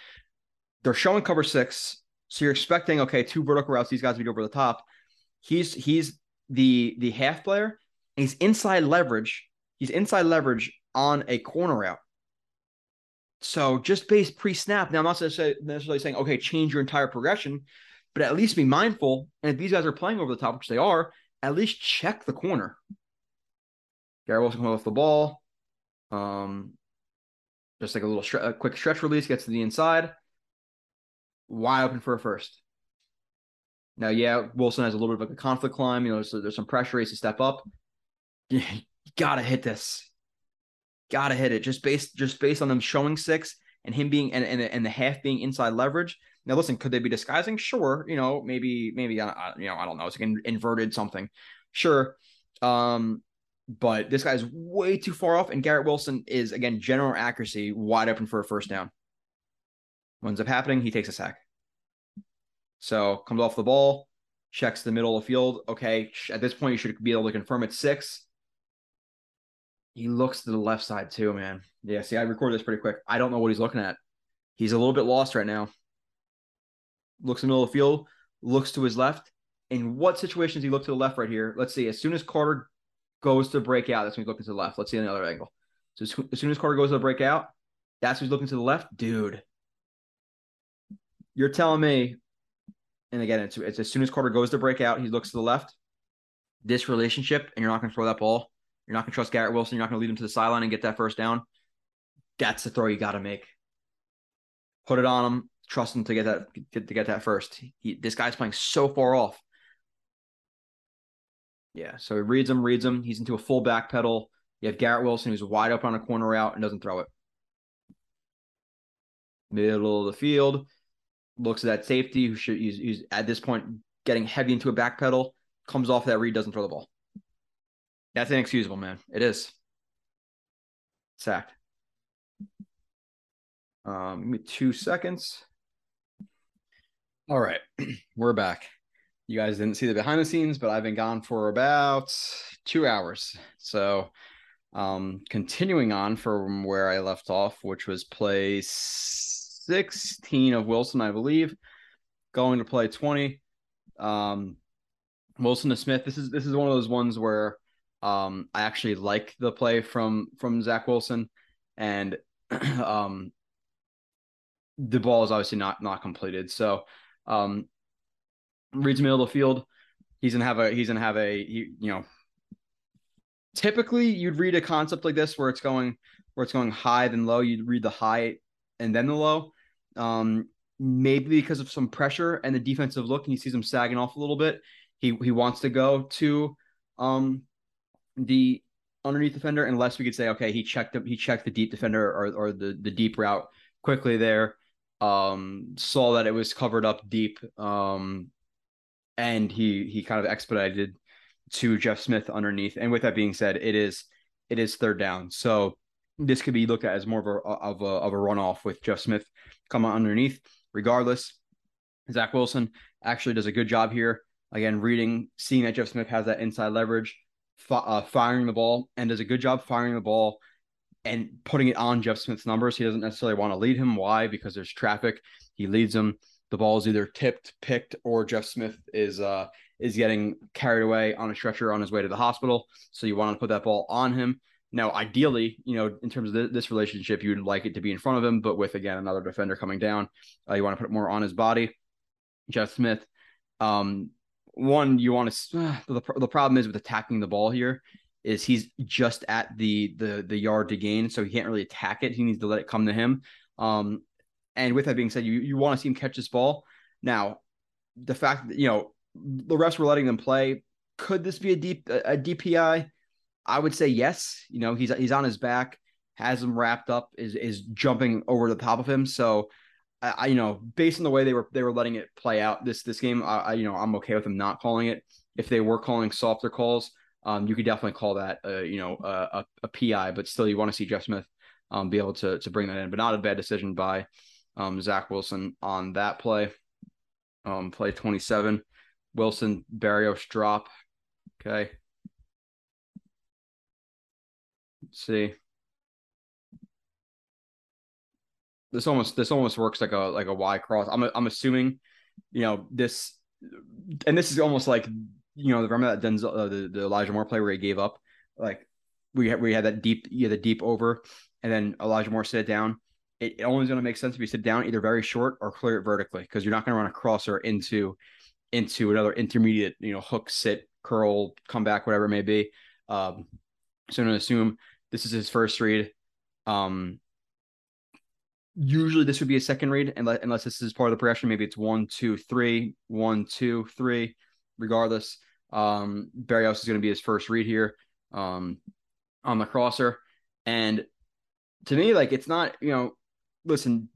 they're showing cover six. So you're expecting, okay, two vertical routes, these guys be over the top. He's he's the the half player, he's inside leverage, He's inside leverage on a corner route. So just base pre-snap. Now I'm not necessarily saying okay, change your entire progression, but at least be mindful. And if these guys are playing over the top, which they are, at least check the corner. Garrett Wilson comes off the ball. Um, just like a little stre- a quick stretch release, gets to the inside, wide open for a first. Now, yeah, Wilson has a little bit of a conflict climb. You know, so there's some pressure. He's to step up. You gotta hit this. Gotta hit it. Just based just based on them showing six and him being and and, and the half being inside leverage. Now, listen, could they be disguising? Sure. You know, maybe maybe I, you know I don't know. It's like an inverted something. Sure. Um, but this guy's way too far off, and Garrett Wilson is again general accuracy wide open for a first down. What ends up happening? He takes a sack. So comes off the ball, checks the middle of the field. Okay, at this point you should be able to confirm it's six. He looks to the left side too, man. Yeah, see, I recorded this pretty quick. I don't know what he's looking at. He's a little bit lost right now. Looks in the middle of the field, looks to his left. In what situations he look to the left right here? Let's see. As soon as Carter goes to break out, that's when he's looking to the left. Let's see another angle. So as soon as Carter goes to break out, that's who's looking to the left. Dude, you're telling me, and again, it's, it's as soon as Carter goes to break out, he looks to the left. This relationship, and you're not going to throw that ball. You're not going to trust Garrett Wilson. You're not going to lead him to the sideline and get that first down. That's the throw you got to make. Put it on him. Trust him to get that get, to get that first. He, this guy's playing so far off. Yeah, so he reads him, reads him. He's into a full back pedal. You have Garrett Wilson who's wide open on a corner route and doesn't throw it. Middle of the field, looks at that safety who should use, he's at this point getting heavy into a back pedal, comes off that read, doesn't throw the ball. That's inexcusable, man. It is. Sacked. Um, give me two seconds. All right, we're back. You guys didn't see the behind the scenes, but I've been gone for about two hours. So, um, continuing on from where I left off, which was play 16 of Wilson, I believe, going to play 20. Um, Wilson to Smith. This is this is one of those ones where um, I actually like the play from from Zach Wilson, and um, the ball is obviously not not completed. So um, reads middle of the field. He's gonna have a he's gonna have a he, you know. Typically, you'd read a concept like this where it's going where it's going high then low. You'd read the high and then the low. Um, maybe because of some pressure and the defensive look, and he sees him sagging off a little bit. He he wants to go to um the underneath defender unless we could say okay he checked up, he checked the deep defender or or the the deep route quickly there um saw that it was covered up deep um and he he kind of expedited to Jeff Smith underneath and with that being said it is it is third down so this could be looked at as more of a of a of a runoff with Jeff Smith coming underneath regardless Zach Wilson actually does a good job here again reading seeing that Jeff Smith has that inside leverage uh, firing the ball and does a good job firing the ball and putting it on Jeff Smith's numbers. He doesn't necessarily want to lead him. Why? Because there's traffic. He leads him. The ball is either tipped, picked, or Jeff Smith is uh is getting carried away on a stretcher on his way to the hospital. So you want to put that ball on him. Now, ideally, you know, in terms of th- this relationship, you'd like it to be in front of him, but with again another defender coming down, uh, you want to put more on his body. Jeff Smith, um, one you want to uh, the, the problem is with attacking the ball here is he's just at the the the yard to gain so he can't really attack it. He needs to let it come to him. Um and with that being said you you want to see him catch this ball. Now the fact that you know the refs were letting them play. Could this be a deep a DPI I would say yes you know he's he's on his back has him wrapped up is is jumping over the top of him so I, you know, based on the way they were they were letting it play out this this game, I, I, you know I'm okay with them not calling it. If they were calling softer calls, um, you could definitely call that uh, you know a, a, a PI, but still you want to see Jeff Smith um be able to to bring that in, but not a bad decision by um Zach Wilson on that play. Um, play 27, Wilson Berrios drop. Okay. Let's see. this almost this almost works like a like a Y cross. I'm I'm assuming, you know, this, and this is almost like you know the remember that Denzel uh, the, the Elijah Moore play where he gave up. Like we had we had that deep yeah the deep over, and then Elijah Moore sit it down. It, it only going to make sense if you sit down either very short or clear it vertically because you're not going to run a crosser into into another intermediate you know hook sit curl come back whatever it may be. Um, so I'm going to assume this is his first read. Um, usually this would be a second read unless, unless this is part of the progression. Maybe it's one, two, three, one, two, three. Regardless, um, Berrios is going to be his first read here um, on the crosser. And to me, like it's not, you know, listen,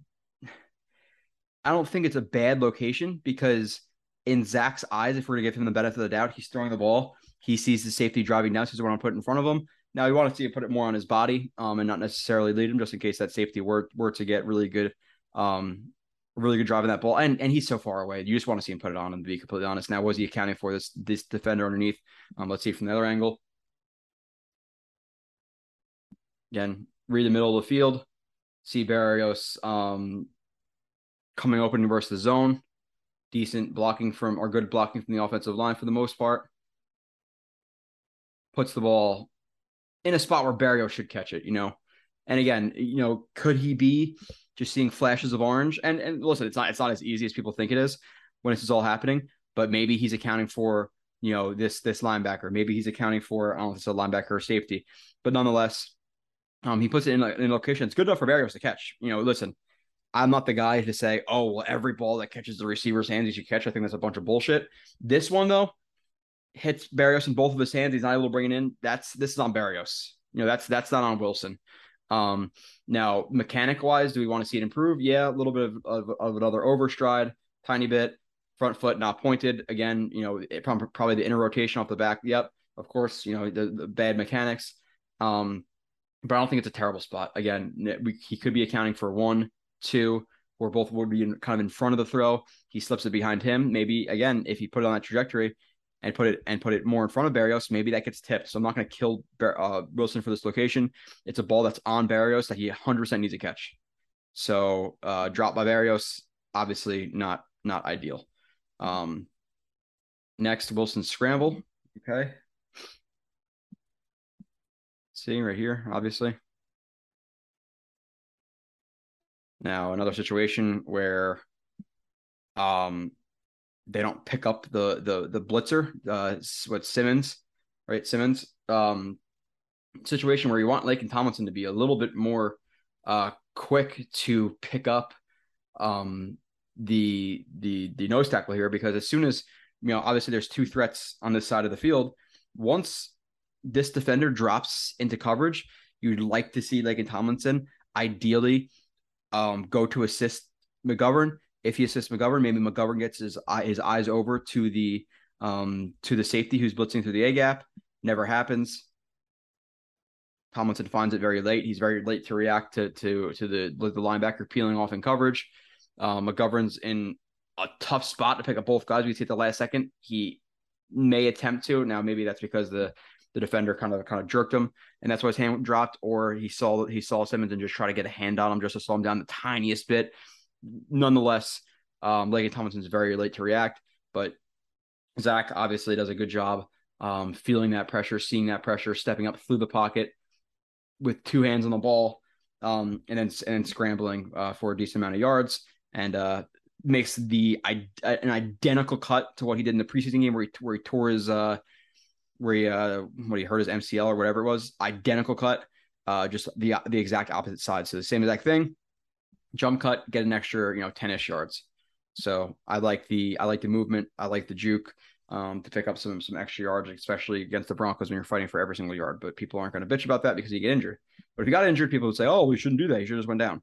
I don't think it's a bad location because in Zach's eyes, if we're to give him the benefit of the doubt, he's throwing the ball. He sees the safety driving down, so he's the one I put in front of him. Now we want to see him put it more on his body, um, and not necessarily lead him, just in case that safety were were to get really good, um, really good driving that ball. And and he's so far away, you just want to see him put it on. And to be completely honest, now was he accounting for this this defender underneath? Um, let's see from the other angle. Again, read the middle of the field, see Berrios um, coming open versus the zone. Decent blocking from or good blocking from the offensive line for the most part. Puts the ball in a spot where Berrios should catch it, you know. And again, you know, could he be just seeing flashes of orange? And and listen, it's not it's not as easy as people think it is when this is all happening. But maybe he's accounting for you know this this linebacker. Maybe he's accounting for I don't know if it's a linebacker or safety, but nonetheless, um, he puts it in, in location. It's good enough for Berrios to catch. You know, listen, I'm not the guy to say, oh, well, every ball that catches the receiver's hands, you should catch. I think that's a bunch of bullshit. This one, though, hits Berrios in both of his hands. He's not able to bring it in. That's this is on Berrios. You know, that's that's not on Wilson. Um, now, mechanic wise, do we want to see it improve? Yeah, a little bit of, of, of another overstride, tiny bit, front foot not pointed. Again, you know, it, probably the inner rotation off the back. Yep, of course, you know, the, the bad mechanics. Um, but I don't think it's a terrible spot. Again, we, he could be accounting for one, two, where both would be in, kind of in front of the throw. He slips it behind him. Maybe again, if he put it on that trajectory and put it and put it more in front of Berrios, maybe that gets tipped. So I'm not going to kill uh, Wilson for this location. It's a ball that's on Berrios that he 100% needs to catch. So uh, drop by Berrios, obviously not not ideal. Um, next, Wilson scramble. Okay. Seeing right here, obviously. Now another situation where um they don't pick up the the the blitzer, uh what Simmons, right? Simmons. Um situation where you want Laken Tomlinson to be a little bit more uh quick to pick up um the the the nose tackle here because as soon as you know obviously there's two threats on this side of the field once this defender drops into coverage you'd like to see Laken Tomlinson ideally um, go to assist McGovern. If he assists McGovern, maybe McGovern gets his his eyes over to the um, to the safety who's blitzing through the A gap. Never happens. Tomlinson finds it very late. He's very late to react to to to the the linebacker peeling off in coverage. Um, McGovern's in a tough spot to pick up both guys. We see at the last second. He may attempt to. Now maybe that's because the the defender kind of kind of jerked him, and that's why his hand dropped, or he saw he saw Simmons and just try to get a hand on him just to slow him down the tiniest bit. Nonetheless, um, Laken Tomlinson's very late to react, but Zach obviously does a good job um, feeling that pressure, seeing that pressure, stepping up through the pocket with two hands on the ball, um, and then and then scrambling uh, for a decent amount of yards, and uh, makes the an identical cut to what he did in the preseason game where he where he tore his uh, where he uh what he hurt his MCL or whatever it was, identical cut, uh just the the exact opposite side. So the same exact thing. Jump cut, get an extra, you know, 10ish yards. So I like the I like the movement, I like the juke um to pick up some some extra yards, especially against the Broncos when you're fighting for every single yard. But people aren't going to bitch about that because you get injured. But if you got injured, people would say, "Oh, we shouldn't do that. You should just went down."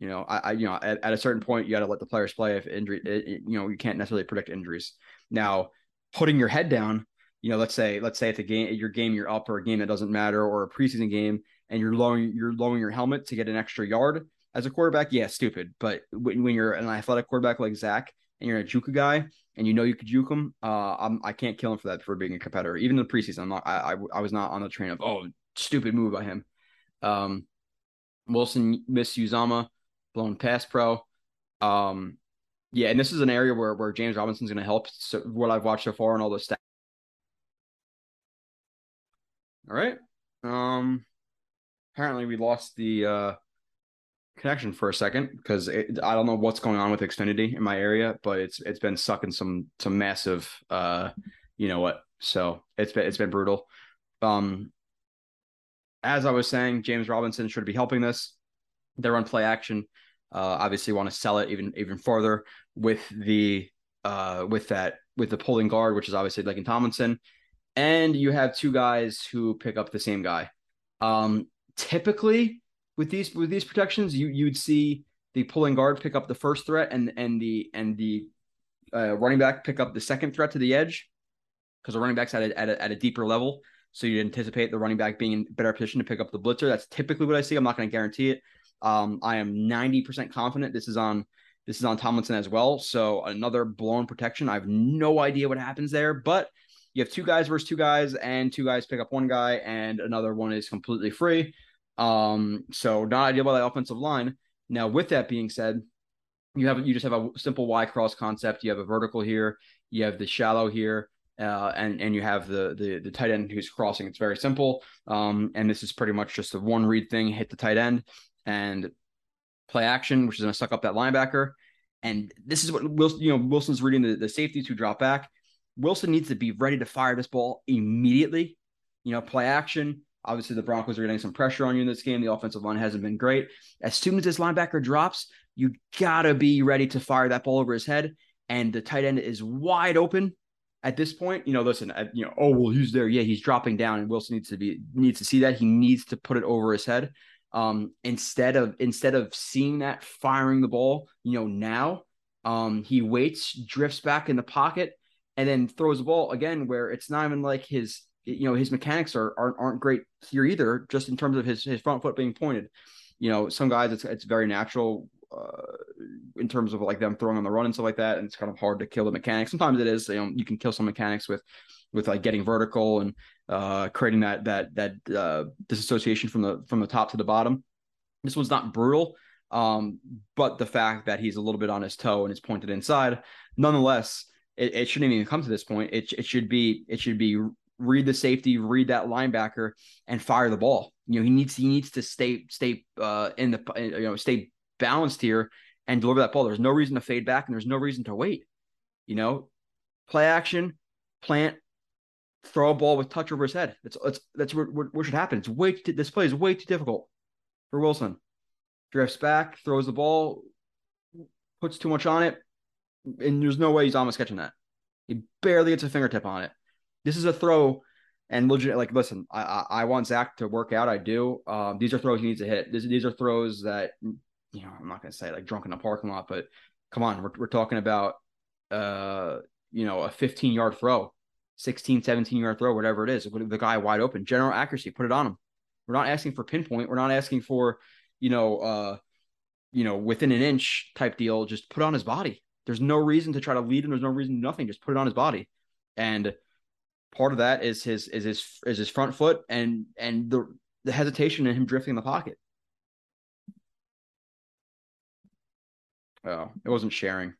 You know, I, I you know, at, at, a certain point, you got to let the players play. If injury, it, it, you know, you can't necessarily predict injuries. Now, putting your head down you know, let's say let's say it's a game your game you're up or a game that doesn't matter or a preseason game and you're lowering you're lowering your helmet to get an extra yard as a quarterback, yeah, stupid. But when, when you're an athletic quarterback like Zach and you're a juke guy and you know you could juke him, uh, I'm, I can't kill him for that for being a competitor. Even in the preseason, I'm not. I, I, I was not on the train of oh stupid move by him. Um, Wilson missed Uzomah, blown pass pro. Um, yeah, and this is an area where where James Robinson's going to help. So what I've watched so far and all the stats. All right. Um, apparently we lost the uh connection for a second because I don't know what's going on with Xfinity in my area, but it's it's been sucking some some massive uh you know what. So it's been it's been brutal. Um, as I was saying, James Robinson should be helping this. They run play action. Uh, obviously, want to sell it even even further with the uh with that with the pulling guard, which is obviously like in Tomlinson, and you have two guys who pick up the same guy. Um, typically with these with these protections, you you'd see the pulling guard pick up the first threat and and the and the uh, running back pick up the second threat to the edge because the running back's at a, at a, at a deeper level. So you anticipate the running back being in better position to pick up the blitzer. That's typically what I see. I'm not going to guarantee it. Um, I am 90% confident this is on this is on Tomlinson as well. So another blown protection. I have no idea what happens there, but you have two guys versus two guys, and two guys pick up one guy, and another one is completely free. Um, so not ideal by the offensive line. Now, with that being said, you have you just have a simple Y cross concept. You have a vertical here, you have the shallow here, uh, and and you have the the the tight end who's crossing. It's very simple. Um, and this is pretty much just a one read thing. Hit the tight end and play action, which is going to suck up that linebacker. And this is what Wilson, you know, Wilson's reading the, the safeties who drop back. Wilson needs to be ready to fire this ball immediately. You know, play action. Obviously, the Broncos are getting some pressure on you in this game. The offensive line hasn't been great. As soon as this linebacker drops, you gotta be ready to fire that ball over his head. And the tight end is wide open at this point. You know, listen, you know, oh well, he's there. Yeah, he's dropping down, and Wilson needs to be needs to see that. He needs to put it over his head. Um, instead of instead of seeing that firing the ball, you know, now um, he waits, drifts back in the pocket, and then throws the ball again where it's not even like his you know his mechanics are aren't, aren't great here either just in terms of his his front foot being pointed. You know some guys it's it's very natural uh, in terms of like them throwing on the run and stuff like that and it's kind of hard to kill the mechanics. Sometimes it is you know you can kill some mechanics with with like getting vertical and uh creating that that that uh disassociation from the from the top to the bottom. This one's not brutal um but the fact that he's a little bit on his toe and it's pointed inside nonetheless it, it shouldn't even come to this point. It, it should be it should be read the safety, read that linebacker, and fire the ball. You know he needs he needs to stay stay uh, in the you know stay balanced here and deliver that ball. There's no reason to fade back, and there's no reason to wait. You know, play action, plant, throw a ball with touch over his head. That's that's that's what, what, what should happen. It's way too, this play is way too difficult for Wilson. Drifts back, throws the ball, puts too much on it, and there's no way he's almost catching that. He barely gets a fingertip on it. This is a throw, and legit. Like, listen, I I, want Zach to work out. I do. Um, these are throws he needs to hit. These, these are throws that you know I'm not gonna say like drunk in a parking lot, but come on, we're we're talking about uh you know a 15 yard throw, 16, 17 yard throw, whatever it is. The guy wide open, general accuracy, put it on him. We're not asking for pinpoint. We're not asking for you know uh you know within an inch type deal. Just put on his body there's no reason to try to lead him. There's no reason nothing. Just put it on his body. And part of that is his is his is his front foot and and the the hesitation in him drifting in the pocket. Oh, it wasn't sharing.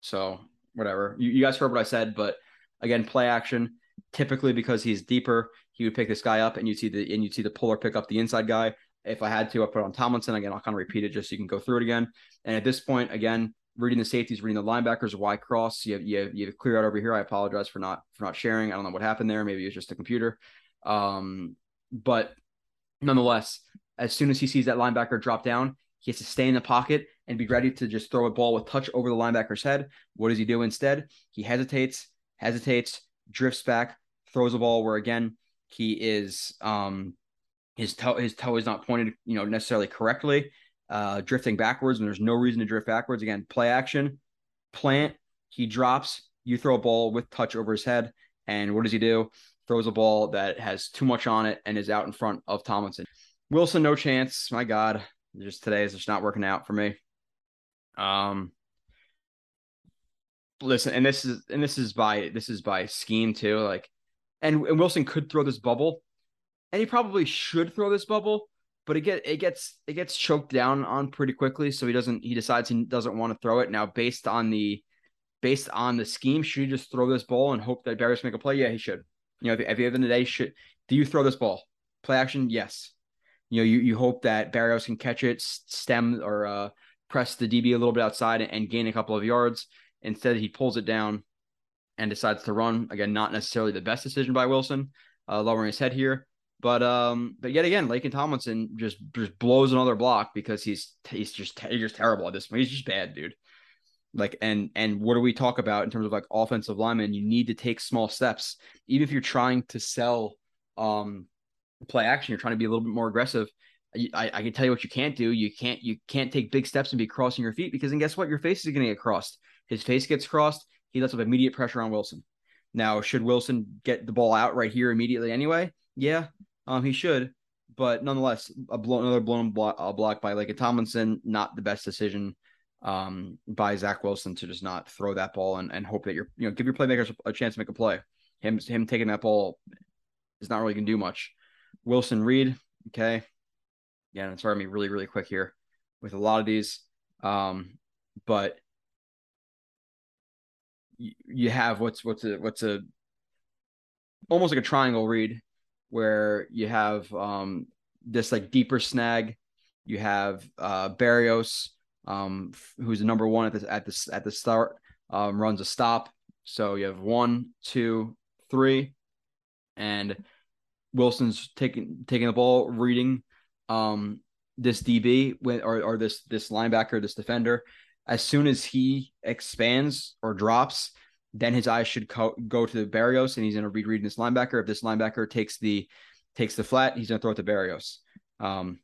So whatever. You, you guys heard what I said, but again, play action. Typically, because he's deeper, he would pick this guy up, and you'd see the and you'd see the puller pick up the inside guy. If I had to, I put on Tomlinson again. I'll kind of repeat it just so you can go through it again. And at this point, again, reading the safeties, reading the linebackers, Y cross. You have, you have, you have clear out over here. I apologize for not for not sharing. I don't know what happened there. Maybe it was just a computer. Um, but nonetheless, as soon as he sees that linebacker drop down, he has to stay in the pocket and be ready to just throw a ball with touch over the linebacker's head. What does he do instead? He hesitates, hesitates, drifts back, throws a ball where again he is um his toe his toe is not pointed you know necessarily correctly uh, drifting backwards, and there's no reason to drift backwards. Again, play action, plant, he drops, you throw a ball with touch over his head, and what does he do? Throws a ball that has too much on it and is out in front of Tomlinson. Wilson, no chance. My God, just today is just not working out for me. Um, listen, and this is and this is by this is by scheme too. Like, and, and Wilson could throw this bubble, and he probably should throw this bubble but it get it gets it gets choked down on pretty quickly. So he doesn't he decides he doesn't want to throw it now based on the based on the scheme. Should he just throw this ball and hope that Berrios make a play? Yeah, he should. You know, at the end of the day, should do you throw this ball? Play action, yes. You know, you, you hope that Berrios can catch it, stem or uh, press the DB a little bit outside and gain a couple of yards. Instead, he pulls it down and decides to run. Again, not necessarily the best decision by Wilson, uh, lowering his head here. But um, but yet again, Laken Tomlinson just just blows another block because he's he's just he's just terrible at this point. He's just bad, dude. Like and and what do we talk about in terms of like offensive linemen? You need to take small steps, even if you're trying to sell um play action. You're trying to be a little bit more aggressive. I, I can tell you what you can't do. You can't you can't take big steps and be crossing your feet because then guess what? Your face is going to get crossed. His face gets crossed. He lets up immediate pressure on Wilson. Now, should Wilson get the ball out right here immediately anyway? Yeah, um, he should. But nonetheless, a blow, another blown block, uh, block by Laken Tomlinson, not the best decision um, by Zach Wilson to just not throw that ball and, and hope that you're, you know, give your playmakers a chance to make a play. Him, him taking that ball is not really going to do much. Wilson Reed, okay. Yeah, and sorry, me really, really quick here with a lot of these. Um, but you, you have what's what's a what's a almost like a triangle read where you have um this like deeper snag. You have uh Berrios, um, who's the number one at the at the at the start, um, runs a stop. So you have one, two, three, and Wilson's taking taking the ball, reading um, this DB or or this this linebacker, this defender. As soon as he expands or drops, then his eyes should co- go to the Berrios and he's going to be reading this linebacker. If this linebacker takes the takes the flat, he's going to throw it to Berrios. Um,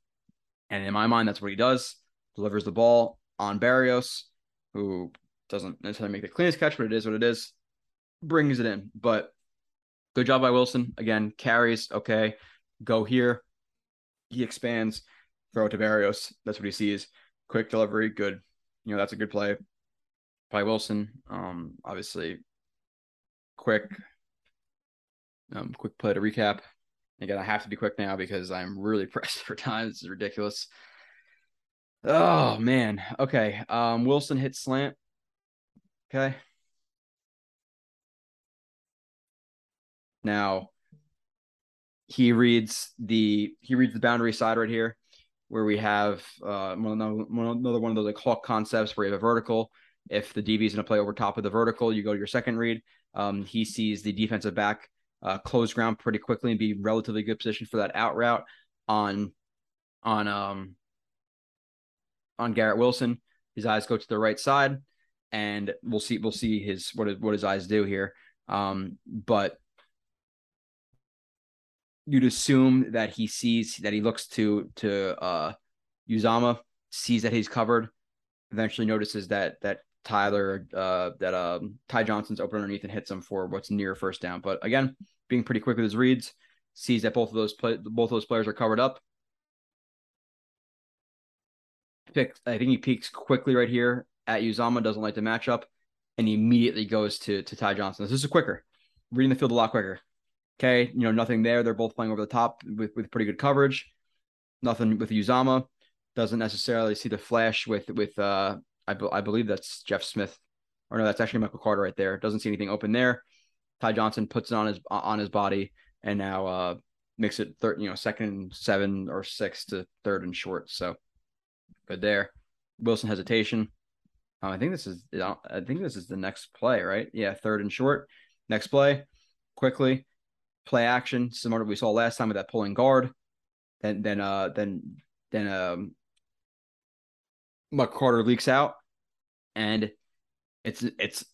and in my mind, that's what he does. Delivers the ball on Berrios, who doesn't necessarily make the cleanest catch, but it is what it is. Brings it in, but Good job by Wilson. Again, carries, okay. Go here. He expands, throw it to Berrios. That's what he sees. Quick delivery, good. You know, that's a good play by Wilson. Um, obviously, quick, um, quick play to recap. Again, I have to be quick now because I'm really pressed for time. This is ridiculous. Oh man. Okay. Um, Wilson hits slant. Okay. Now he reads the he reads the boundary side right here, where we have uh, another one of those like hawk concepts where you have a vertical. If the DB is going to play over top of the vertical, you go to your second read. Um, he sees the defensive back uh, close ground pretty quickly and be relatively good position for that out route on on um on Garrett Wilson. His eyes go to the right side, and we'll see we'll see his what what his eyes do here. Um, but you'd assume that he sees that he looks to to uh Uzomah, sees that he's covered, eventually notices that that Tyler uh that um Ty Johnson's open underneath and hits him for what's near first down. But again, being pretty quick with his reads, sees that both of those play both those players are covered up. Pick, I think he peeks quickly right here at Uzomah, doesn't like the matchup, and he immediately goes to to Ty Johnson. This is a quicker, reading the field a lot quicker. Okay, you know, nothing there. They're both playing over the top with, with pretty good coverage. Nothing with Uzomah Doesn't necessarily see the flash with with uh I, be, I believe that's Jeff Smith. Or no, that's actually Michael Carter right there. Doesn't see anything open there. Ty Johnson puts it on his on his body and now uh makes it third, you know, second seven or six to third and short. So good there. Wilson hesitation. Um, I think this is I think this is the next play, right? Yeah, third and short. Next play, quickly play action, similar to what we saw last time with that pulling guard. Then then uh then then um Muck Carter leaks out, and it's it's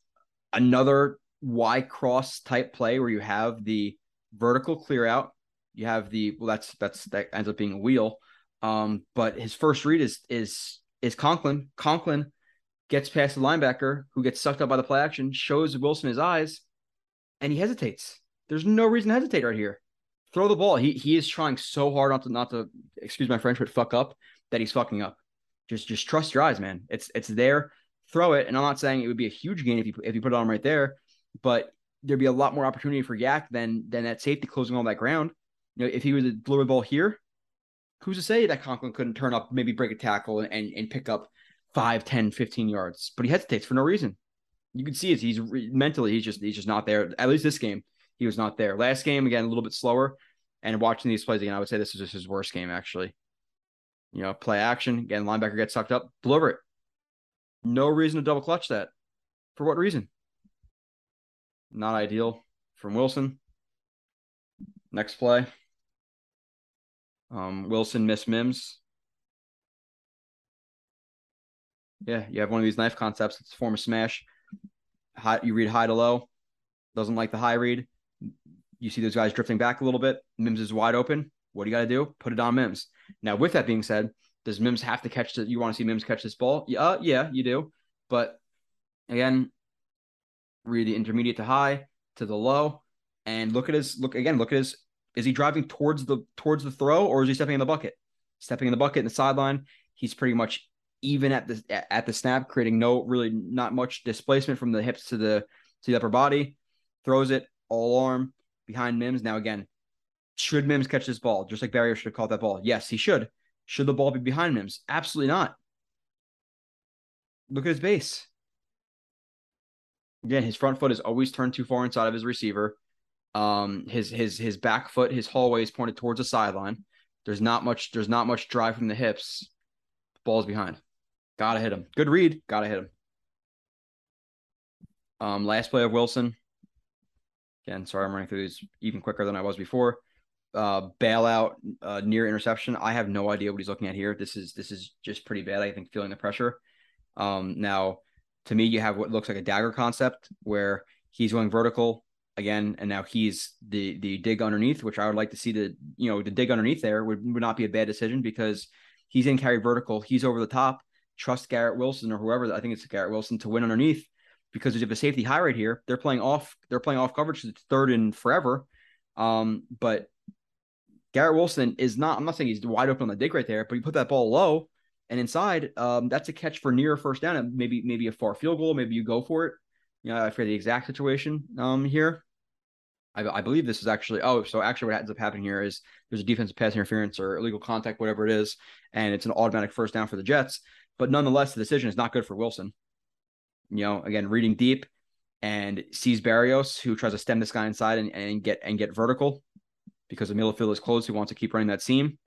another Y cross type play where you have the vertical clear out. You have the well, that's that's that ends up being a wheel. Um, but his first read is is is Conklin. Conklin gets past the linebacker who gets sucked up by the play action, shows Wilson his eyes, and he hesitates. There's no reason to hesitate right here. Throw the ball. He he is trying so hard not to not to excuse my French, but fuck up that he's fucking up. Just just trust your eyes, man. It's it's there. Throw it. And I'm not saying it would be a huge gain if you if you put it on right there, but there'd be a lot more opportunity for YAC than than that safety closing all that ground. You know, if he was a deliver ball here, who's to say that Conklin couldn't turn up, maybe break a tackle and, and, and pick up 5, 10, 15 yards? But he hesitates for no reason. You can see it. He's mentally, he's just he's just not there. At least this game, he was not there. Last game, again, a little bit slower. And watching these plays again, I would say this is just his worst game, actually. You know, play action. Again, linebacker gets sucked up, deliver it. No reason to double clutch that. For what reason? Not ideal from Wilson. Next play. Um, Wilson miss Mims. Yeah, you have one of these knife concepts. It's a form of smash. High, you read high to low. Doesn't like the high read. You see those guys drifting back a little bit. Mims is wide open. What do you got to do? Put it on Mims. Now, with that being said, does Mims have to catch the? You want to see Mims catch this ball? Yeah, uh, yeah, you do. But again, read the intermediate to high to the low, and look at his look again. Look at his. Is he driving towards the towards the throw, or is he stepping in the bucket? Stepping in the bucket in the sideline. He's pretty much even at the at the snap, creating no really not much displacement from the hips to the to the upper body. Throws it all arm behind Mims. Now again, should Mims catch this ball? Just like Berrios should have caught that ball. Yes, he should. Should the ball be behind Mims? Absolutely not. Look at his base. Again, his front foot is always turned too far inside of his receiver. Um, his his his back foot, his hallway is pointed towards the sideline. There's not much. There's not much drive from the hips. Ball's behind. Gotta hit him. Good read. Gotta hit him. Um, last play of Wilson. Again, sorry, I'm running through these even quicker than I was before. Uh, bailout, uh, near interception. I have no idea what he's looking at here. This is this is just pretty bad. I think feeling the pressure. Um, now, to me, you have what looks like a dagger concept where he's going vertical again, and now he's the the dig underneath, which I would like to see the you know the dig underneath there would, would not be a bad decision because he's in carry vertical, he's over the top. Trust Garrett Wilson or whoever I think it's Garrett Wilson to win underneath because there's a safety high right here. They're playing off. They're playing off coverage. It's third and forever. Um, but Garrett Wilson is not. I'm not saying he's wide open on the dig right there, but you put that ball low and inside. Um, that's a catch for near first down and maybe maybe a far field goal. Maybe you go for it. You know, I forget the exact situation um here. I, I believe this is actually oh so actually what ends up happening here is there's a defensive pass interference or illegal contact whatever it is and it's an automatic first down for the Jets but nonetheless the decision is not good for Wilson you know, again, reading deep and sees Berrios, who tries to stem this guy inside and, and get and get vertical because the middle field is closed. He wants to keep running that seam.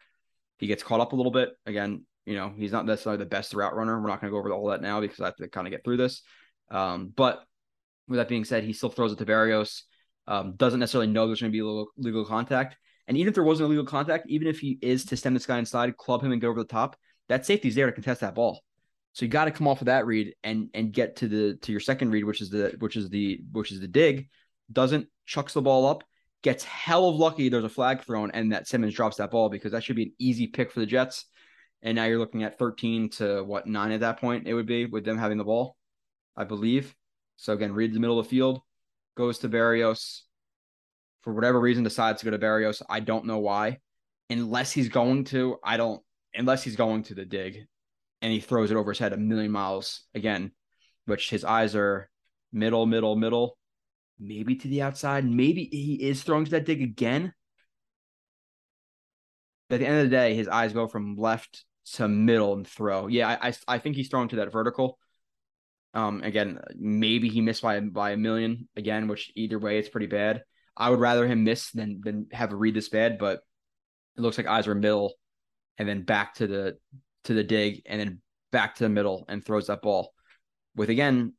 He gets caught up a little bit. Again, you know, he's not necessarily the best route runner. We're not going to go over all that now because I have to kind of get through this. Um, but with that being said, he still throws it to Berrios. Um, doesn't necessarily know there's going to be legal, legal contact. And even if there wasn't a legal contact, even if he is to stem this guy inside, club him and go over the top, that safety's there to contest that ball. So you got to come off of that read and and get to the to your second read, which is the which is the which is the dig. Doesn't chucks the ball up, gets hell of lucky. There's a flag thrown, and that Simmons drops that ball because that should be an easy pick for the Jets. And now you're looking at 13 to what nine at that point it would be with them having the ball, I believe. So again, read the middle of the field, goes to Berrios. For whatever reason, decides to go to Berrios. I don't know why. Unless he's going to, I don't. Unless he's going to the dig, and he throws it over his head a million miles again, which his eyes are middle, middle, middle, maybe to the outside. Maybe he is throwing to that dig again. But at the end of the day, his eyes go from left to middle and throw. Yeah, I, I, I think he's throwing to that vertical. Um, again, maybe he missed by by a million again, which either way, it's pretty bad. I would rather him miss than than have a read this bad, but it looks like eyes are middle, and then back to the to the dig and then back to the middle and throws that ball with again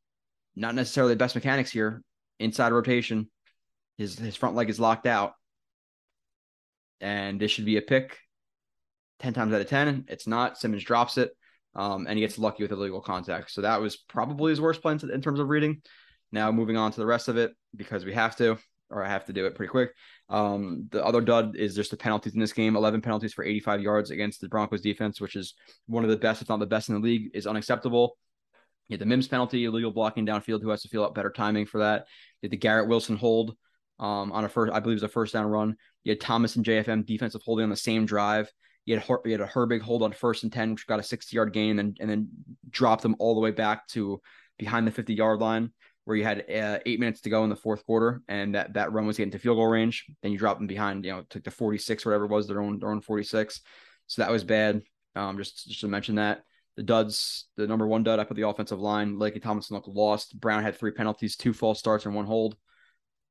not necessarily the best mechanics here inside rotation his his front leg is locked out and this should be a pick 10 times out of 10 it's not simmons drops it um, and he gets lucky with illegal contact so that was probably his worst play in terms of reading now moving on to the rest of it because we have to or I have to do it pretty quick. Um, the other dud is just the penalties in this game. 11 penalties for 85 yards against the Broncos defense, which is one of the best, if not the best in the league, is unacceptable. You the Mims penalty, illegal blocking downfield, who has to feel out better timing for that. Had the Garrett Wilson hold um, on a first, I believe it was a first down run. You had Thomas and JFM defensive holding on the same drive. You had, you had a Herbig hold on first and 10, which got a 60 yard gain and, and then dropped them all the way back to behind the 50 yard line where you had uh, eight minutes to go in the fourth quarter, and that that run was getting to field goal range. Then you dropped them behind, you know, took the 46, whatever it was, their own their own 46. So that was bad. Um, just just to mention that the duds, the number one dud, I put the offensive line. Laken Tomlinson looked lost. Brown had three penalties, two false starts, and one hold.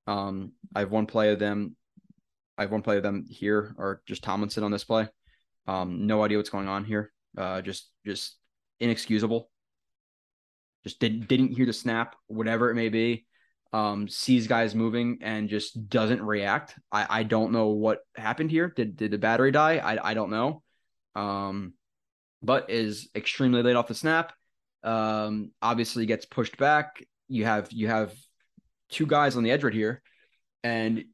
Um, I have one play of them I have one play of them here, or just Tomlinson on this play. Um, no idea what's going on here. Uh, just just inexcusable. Just didn't didn't hear the snap, whatever it may be. Um, sees guys moving and just doesn't react. I I don't know what happened here. Did did the battery die? I I don't know. Um, but is extremely late off the snap. Um, obviously gets pushed back. You have you have two guys on the edge right here, and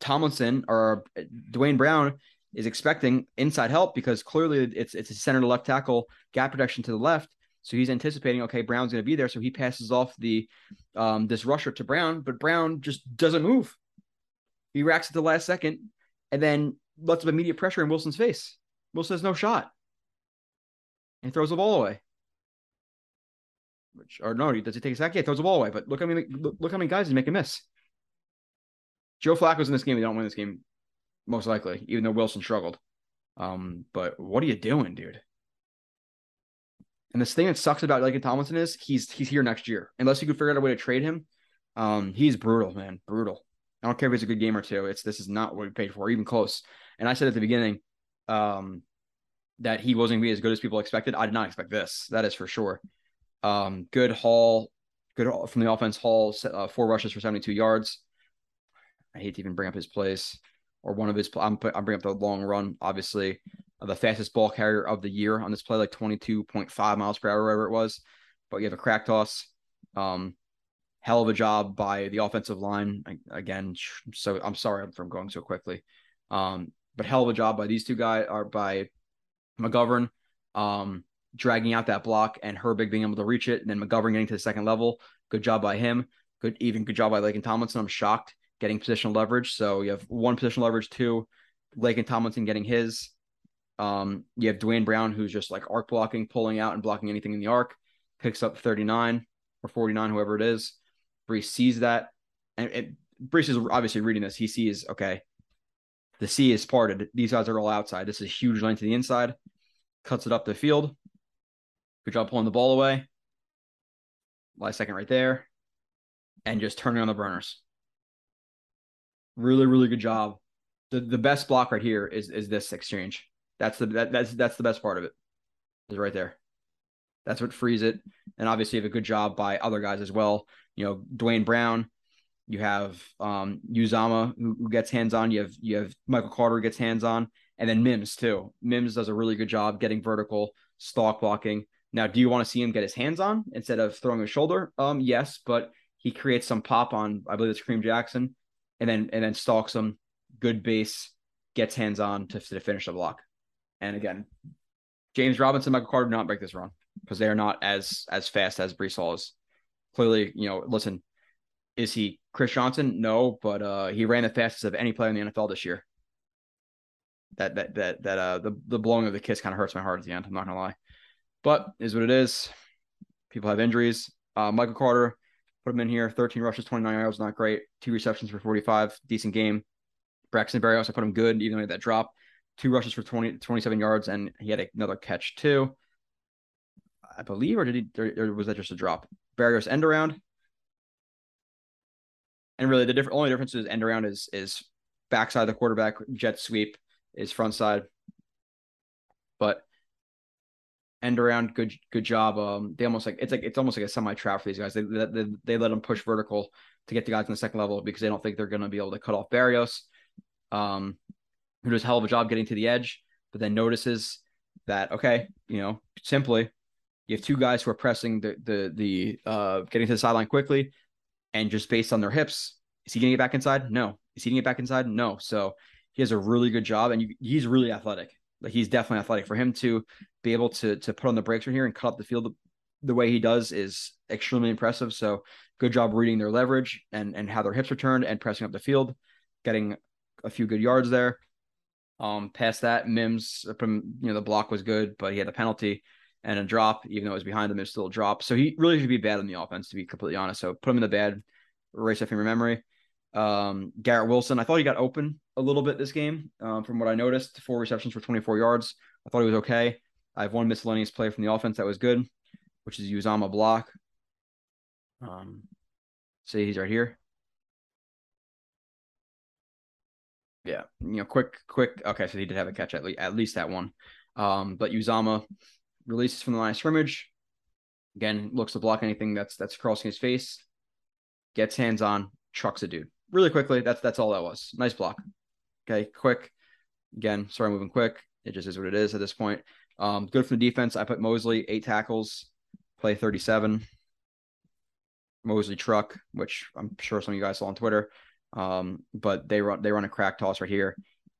Tomlinson or Duane Brown is expecting inside help because clearly it's it's a center to left tackle gap protection to the left. So he's anticipating, okay, Brown's going to be there. So he passes off the um, this rusher to Brown, but Brown just doesn't move. He racks at the last second and then lets immediate pressure in Wilson's face. Wilson has no shot and throws the ball away. Which or no, does he take a sack? Yeah, throws the ball away. But look how many look, look how many guys he's making miss. Joe Flacco's in this game. They don't win this game, most likely, even though Wilson struggled. Um, but what are you doing, dude? And this thing that sucks about Laken Tomlinson is he's he's here next year. Unless you could figure out a way to trade him, um, he's brutal, man, brutal. I don't care if he's a good game or two. It's this is not what we paid for, even close. And I said at the beginning, um, that he wasn't going to be as good as people expected. I did not expect this. That is for sure. Um, good Hall, good Hall from the offense. Hall uh, four rushes for seventy two yards. I hate to even bring up his place or one of his. I'm I'm bringing up the long run. Obviously, uh, the fastest ball carrier of the year on this play, like twenty two point five miles per hour, whatever it was. But you have a crack toss. Um, hell of a job by the offensive line again. So I'm sorry I'm from going so quickly. Um, but hell of a job by these two guys are by McGovern. Um, dragging out that block and Herbig being able to reach it, and then McGovern getting to the second level. Good job by him. Good, even good job by Laken Tomlinson. I'm shocked getting positional leverage. So you have one positional leverage, two, Laken Tomlinson getting his. Um, you have Duane Brown, who's just like arc blocking, pulling out and blocking anything in the arc, picks up 39 or 49, whoever it is. Breece sees that. And it, Breece is obviously reading this. He sees, okay, the sea is parted. These guys are all outside. This is a huge lane to the inside. Cuts it up the field. Good job pulling the ball away. Last second right there. And just turning on the burners. Really, really good job. The the best block right here is is this exchange. That's the that, that's that's the best part of it. Is right there. That's what frees it. And obviously you have a good job by other guys as well. You know, Duane Brown, you have um Uzomah who, who gets hands on, you have you have Michael Carter gets hands on, and then Mims too. Mims does a really good job getting vertical, stalk blocking. Now, do you want to see him get his hands on instead of throwing his shoulder? Um, yes, but he creates some pop on, I believe it's Kareem Jackson, and then and then stalks him. Good base, gets hands on to, to finish the block. And again, James Robinson, Michael Carter do not break this run because they are not as as fast as Breece Hall is. Clearly, you know, listen, is he Chris Johnson? No, but uh, he ran the fastest of any player in the NFL this year. That that that that uh the the blowing of the kiss kind of hurts my heart at the end. I'm not gonna lie. But is what it is. People have injuries. Uh, Michael Carter, put him in here. 13 rushes, 29 yards, not great. Two receptions for 45, decent game. Braxton Berrios, I put him good, even though he had that drop. Two rushes for 20, 27 yards, and he had another catch too. I believe, or did he, or, or was that just a drop? Berrios end around. And really, the different only difference is end around is is backside the quarterback, jet sweep is front side. But end around, good good job. Um, they almost like it's like it's almost like a semi trap for these guys. They, they they let them push vertical to get the guys in the second level because they don't think they're going to be able to cut off Berrios, um, who does a hell of a job getting to the edge, but then notices that okay, you know, simply you have two guys who are pressing the the the uh getting to the sideline quickly, and just based on their hips, is he getting it back inside? No. Is he getting it back inside? No. So he has a really good job, and you, he's really athletic. Like he's definitely athletic. For him to be able to to put on the brakes right here and cut up the field the, the way he does is extremely impressive. So good job reading their leverage and and how their hips are turned and pressing up the field, getting a few good yards there. Um, past that, Mims, you know the block was good, but he had a penalty and a drop, even though it was behind him, it was still a drop. So he really should be bad in the offense, to be completely honest. So put him in the bad, erase that from your memory. Um, Garrett Wilson, I thought he got open a little bit this game. Um, from what I noticed, four receptions for 24 yards. I thought he was okay. I have one miscellaneous play from the offense that was good, which is Uzomah block. Um, see, he's right here. Yeah, you know, quick, quick. Okay, so he did have a catch at least, at least that one. Um, but Uzomah releases from the line of scrimmage. Again, looks to block anything that's that's crossing his face. Gets hands on, trucks a dude really quickly. That's that's all that was. Nice block. Okay, quick. Again, sorry, moving quick. It just is what it is at this point. Um, good for the defense. I put Mosley eight tackles, play 37. Mosley truck, which I'm sure some of you guys saw on Twitter. Um, but they run they run a crack toss right here,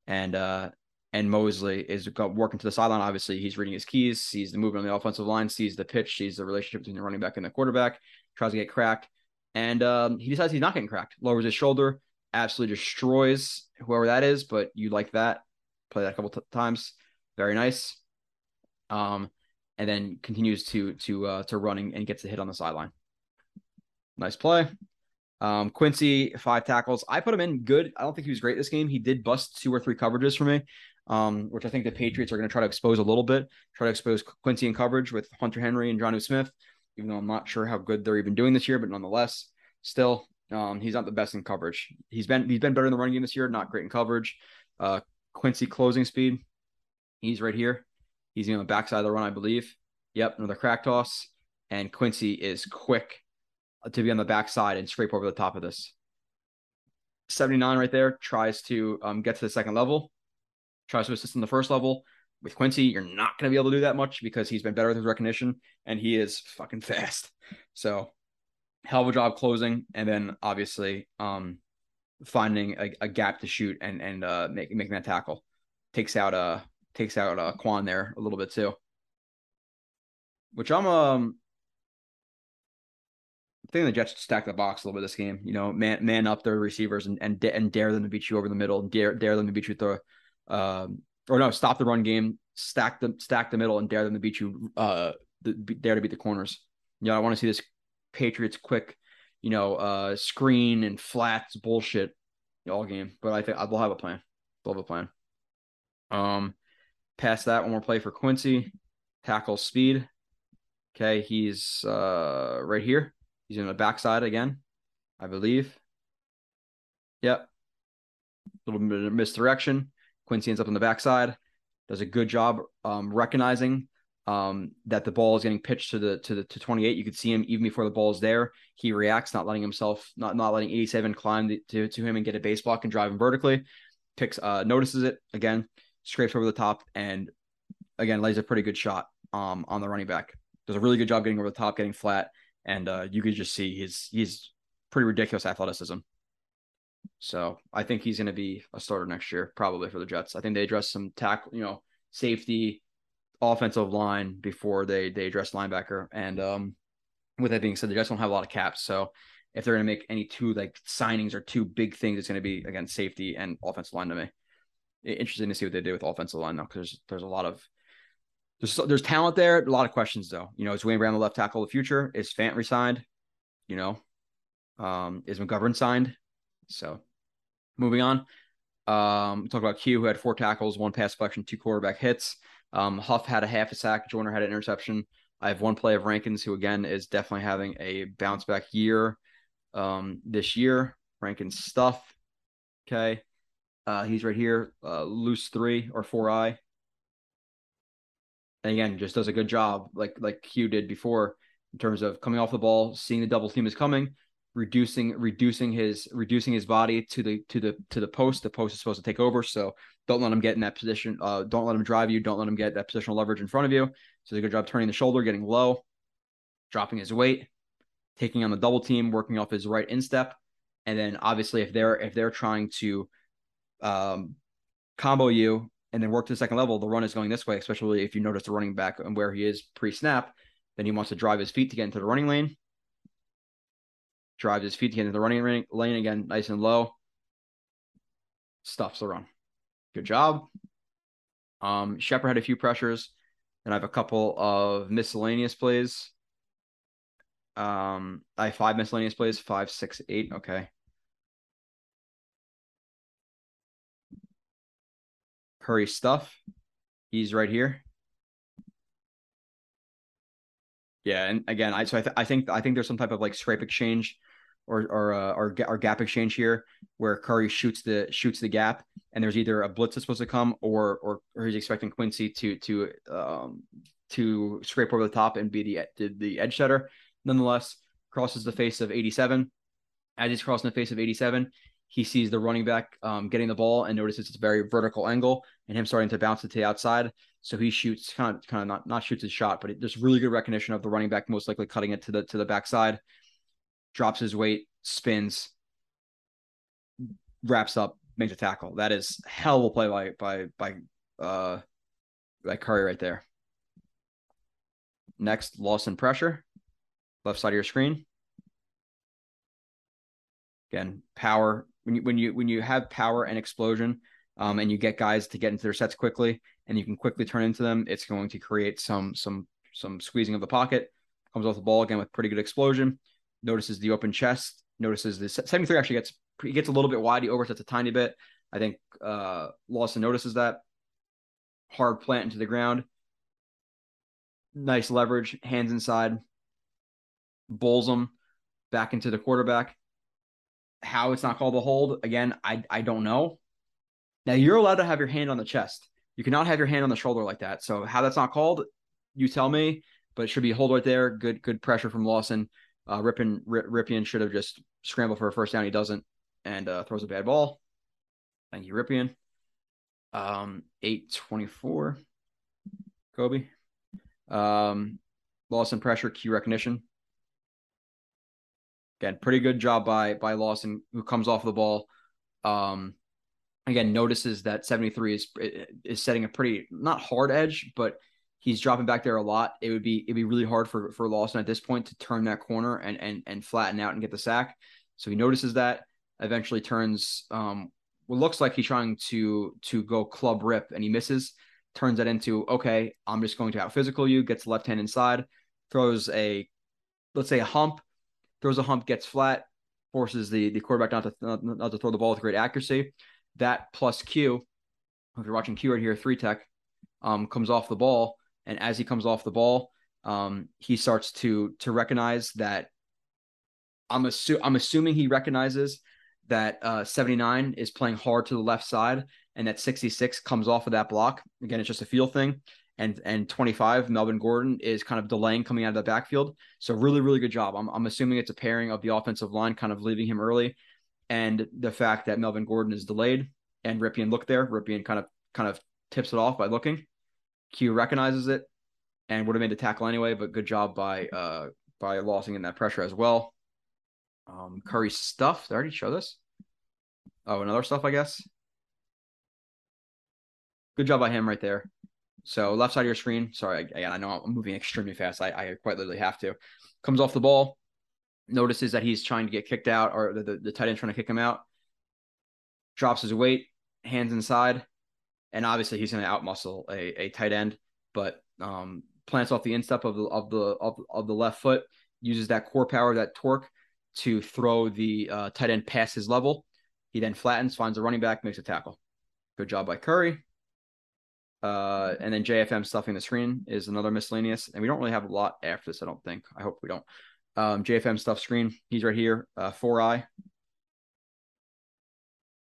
and uh, and Mosley is working to the sideline. Obviously, he's reading his keys, sees the movement on the offensive line, sees the pitch, sees the relationship between the running back and the quarterback, tries to get cracked, and um, he decides he's not getting cracked. Lowers his shoulder, absolutely destroys whoever that is. But you like that? Play that a couple t- times. Very nice. Um, and then continues to to uh, to running and gets a hit on the sideline. Nice play. Um, Quincy, five tackles. I put him in good. I don't think he was great this game. He did bust two or three coverages for me, um, which I think the Patriots are going to try to expose a little bit, try to expose Quincy in coverage with Hunter Henry and Jonnu Smith, even though I'm not sure how good they're even doing this year, but nonetheless, still, um, he's not the best in coverage. He's been he's been better in the running game this year, not great in coverage. Uh, Quincy closing speed, he's right here. He's on the backside of the run, I believe. Yep, another crack toss. And Quincy is quick to be on the backside and scrape over the top of this. 79 right there tries to um, get to the second level, tries to assist in the first level. With Quincy, you're not going to be able to do that much because he's been better with his recognition and he is fucking fast. So, hell of a job closing, and then obviously um, finding a, a, gap to shoot and and uh, making that tackle takes out uh takes out uh, Kwon there a little bit too. Which I'm um I think the Jets stack the box a little bit this game. You know, man man up their receivers and and, and dare them to beat you over the middle dare dare them to beat you through, um, or no, stop the run game, stack the stack the middle and dare them to beat you. Uh, the, dare to beat the corners. You know, I want to see this Patriots quick, you know, uh, screen and flats bullshit all game. But I think I'll have a plan. We'll have a plan. Um, past that, one more play for Quincy. Tackle speed. Okay, he's uh right here. He's in the backside again, I believe. Yep. A little bit of misdirection. Quincy ends up on the backside. Does a good job um, recognizing um, that the ball is getting pitched to the to the to 28. You could see him even before the ball is there. He reacts, not letting himself, not not letting 87 climb the, to to him and get a base block and drive him vertically. Picks, uh, notices it again, scrapes over the top, and again lays a pretty good shot um on the running back. Does a really good job getting over the top, getting flat, and uh, you could just see his he's pretty ridiculous athleticism. So I think he's going to be a starter next year, probably for the Jets. I think they address some tackle, you know, safety, offensive line before they they address linebacker. And um, with that being said, the Jets don't have a lot of caps, so if they're going to make any two like signings or two big things, it's going to be again safety and offensive line to me. Interesting to see what they do with offensive line though, because there's, there's a lot of there's there's talent there. A lot of questions though. You know, is Wayne Brown the left tackle of the future? Is Fant resigned? You know, um, is McGovern signed? So moving on. Um, talk about Q who had four tackles, one pass deflection, two quarterback hits. Um, Huff had a half a sack. Joyner had an interception. I have one play of Rankins, who again is definitely having a bounce back year um, this year. Rankins stuff. Okay. Uh, he's right here, uh, loose three or four eye and again just does a good job like like Q did before in terms of coming off the ball, seeing the double team is coming, reducing reducing his reducing his body to the to the to the post. The post is supposed to take over, so don't let him get in that position. Uh, don't let him drive you. Don't let him get that positional leverage in front of you. So a good job turning the shoulder, getting low, dropping his weight, taking on the double team, working off his right instep, and then obviously if they're if they're trying to um, combo you and then work to the second level, the run is going this way, especially if you notice the running back and where he is pre snap. Then he wants to drive his feet to get into the running lane. Drives his feet to get into the running lane again, nice and low. Stuffs the run. Good job. Um, Shepherd had a few pressures, and I have a couple of miscellaneous plays. Um, I have five miscellaneous plays, five, six, eight. Okay. Curry stuff. He's right here. Yeah, and again, I so I, th- I think I think there's some type of like scrape exchange or or uh, or, or gap exchange here where Curry shoots the shoots the gap and there's either a blitz that's supposed to come or or, or he's expecting Quincy to to um to scrape over the top and be the the, the edge setter. Nonetheless, crosses the face of 87. As he's crossing the face of 87, he sees the running back um, getting the ball and notices it's a very vertical angle and him starting to bounce it to the outside. So he shoots kind of kind of not not shoots his shot, but it, there's really good recognition of the running back most likely cutting it to the to the backside. Drops his weight, spins, wraps up, makes a tackle. That is hell of a play by by by uh by Curry right there. Next, loss Lawson pressure, left side of your screen. Again, power. When you when you when you have power and explosion, um, and you get guys to get into their sets quickly, and you can quickly turn into them, it's going to create some some some squeezing of the pocket. Comes off the ball again with pretty good explosion. Notices the open chest. Notices the 73 actually gets he gets a little bit wide. He oversets a tiny bit. I think uh, Lawson notices that. Hard plant into the ground. Nice leverage, hands inside. Bowls him back into the quarterback. How it's not called a hold, again, I, I don't know. Now you're allowed to have your hand on the chest. You cannot have your hand on the shoulder like that. So how that's not called, you tell me. But it should be a hold right there. Good good pressure from Lawson. Uh, Rypien should have just scrambled for a first down. He doesn't, and uh, throws a bad ball. Thank you, Rypien. Um, eight twenty four. Kobe. Um, Lawson pressure, key recognition. Again, pretty good job by by Lawson, who comes off the ball. Um, again, notices that 73 is is setting a pretty not hard edge, but he's dropping back there a lot. It would be it'd be really hard for for Lawson at this point to turn that corner and and and flatten out and get the sack. So he notices that, eventually turns um what looks like he's trying to to go club rip and he misses, turns that into okay, I'm just going to out physical you, gets left hand inside, throws a let's say a hump, throws a hump, gets flat, forces the the quarterback not to not, not to throw the ball with great accuracy. That plus Q, if you're watching Q right here, three tech, um, comes off the ball, and as he comes off the ball, um, he starts to to recognize that. I'm assu- I'm assuming he recognizes that uh, 79 is playing hard to the left side and that 66 comes off of that block. Again, it's just a feel thing. And and 25, Melvin Gordon is kind of delaying coming out of the backfield. So really, really good job. I'm, I'm assuming it's a pairing of the offensive line kind of leaving him early. And the fact that Melvin Gordon is delayed and Rypien looked there, Rypien kind of kind of tips it off by looking. Q recognizes it and would have made the tackle anyway, but good job by uh by losing in that pressure as well. Um, Curry stuff. Did I already show this? Oh, another stuff, I guess. Good job by him right there. So left side of your screen. Sorry, again, I know I'm moving extremely fast. I, I quite literally have to. Comes off the ball. Notices that he's trying to get kicked out, or the, the, the tight end trying to kick him out. Drops his weight, hands inside, and obviously he's going to outmuscle a, a tight end, but um, plants off the instep of the of the of, of the left foot, uses that core power, that torque, to throw the uh, tight end past his level. He then flattens, finds a running back, makes a tackle. Good job by Curry. Uh, and then JFM stuffing the screen is another miscellaneous. And we don't really have a lot after this, I don't think. I hope we don't. Um, JFM stuff screen. He's right here. Uh, four eye.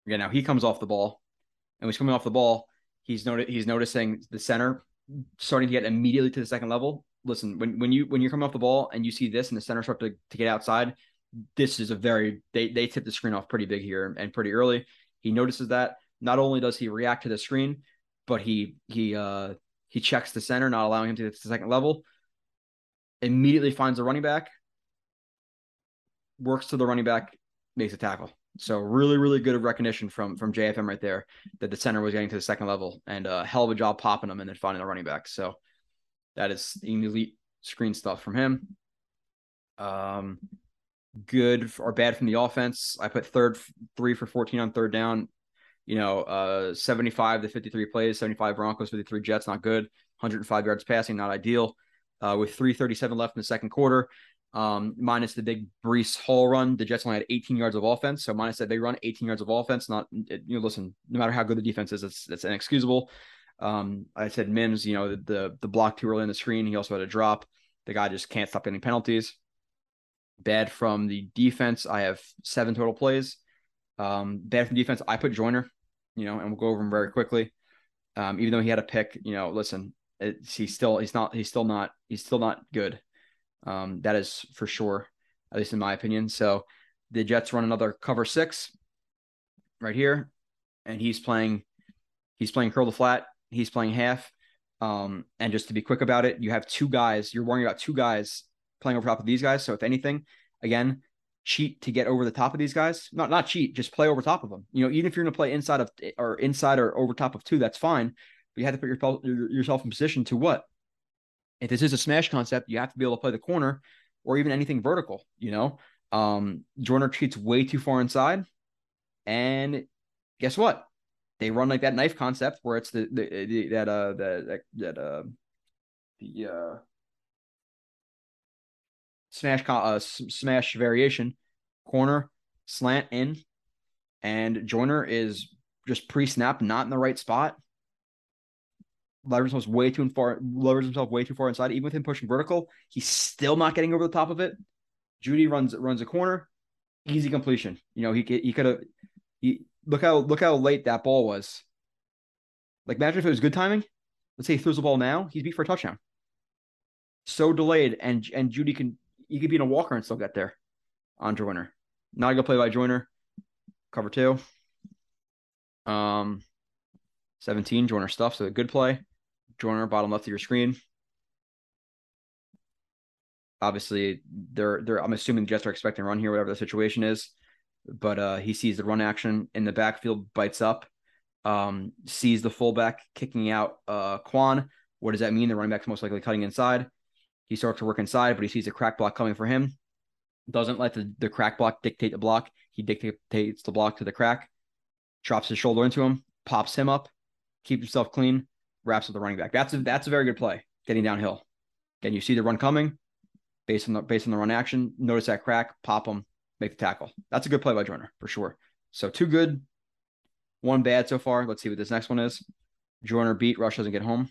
Again, now he comes off the ball. And he's coming off the ball, he's he's noticing the center starting to get immediately to the second level. Listen, when when you when you're coming off the ball and you see this and the center start to, to get outside, this is a very they they tip the screen off pretty big here and pretty early. He notices that. Not only does he react to the screen, but he he uh he checks the center, not allowing him to get to the second level. Immediately finds the running back, works to the running back, makes a tackle. So really, really good of recognition from from JFM right there that the center was getting to the second level and a uh, hell of a job popping them and then finding the running back. So that is elite screen stuff from him. Um, good or bad from the offense. I put third three for 14 on third down. You know, uh, 75 to 53 plays, 75 Broncos, 53 Jets, not good. 105 yards passing, not ideal. Uh, with 337 left in the second quarter, um, minus the big Breece Hall run, the Jets only had 18 yards of offense. So minus that big run, 18 yards of offense. Not you know, listen, no matter how good the defense is, it's it's inexcusable. Um, I said Mims, you know, the, the the block too early in the screen. He also had a drop. The guy just can't stop getting penalties. Bad from the defense. I have seven total plays. Um, bad from defense. I put Joyner. you know, and we'll go over him very quickly. Um, even though he had a pick, you know, listen, it's, he's still he's not he's still not he's still not good. Um, that is for sure, at least in my opinion. So the Jets run another cover six right here, and he's playing he's playing curl the flat, he's playing half. Um, and just to be quick about it, you have two guys, you're worrying about two guys playing over top of these guys. So if anything, again, cheat to get over the top of these guys. Not not cheat, just play over top of them. You know, even if you're going to play inside of or inside or over top of two, that's fine. But you have to put your, yourself in position to what? If this is a smash concept, you have to be able to play the corner or even anything vertical. You know, um, Joyner cheats way too far inside, and guess what? They run like that knife concept where it's the, the, the that uh that that uh the uh smash uh, smash variation, corner slant in, and Joyner is just pre snap, not in the right spot. Levers himself way too far. Levers himself way too far inside. Even with him pushing vertical, he's still not getting over the top of it. Jeudy runs runs a corner, easy completion. You know he he could have. Look how look how late that ball was. Like imagine if it was good timing. Let's say he throws the ball now, he's beat for a touchdown. So delayed, and and Jeudy can you could be in a walker and still get there on Joyner. Not a good play by Joyner. Cover two. Um, 17, Joyner stuff. So a good play. Joyner, bottom left of your screen. Obviously, they're they're I'm assuming the Jets are expecting a run here, whatever the situation is. But uh he sees the run action in the backfield, bites up, um, sees the fullback kicking out uh Kwon. What does that mean? The running back's most likely cutting inside. He starts to work inside, but he sees a crack block coming for him. Doesn't let the, the crack block dictate the block. He dictates the block to the crack, drops his shoulder into him, pops him up, keeps himself clean, wraps up the running back. That's a, that's a very good play, getting downhill. Again, you see the run coming, based on the based on the run action. Notice that crack, pop him, make the tackle. That's a good play by Joyner for sure. So two good, one bad so far. Let's see what this next one is. Joyner beat, Rush doesn't get home.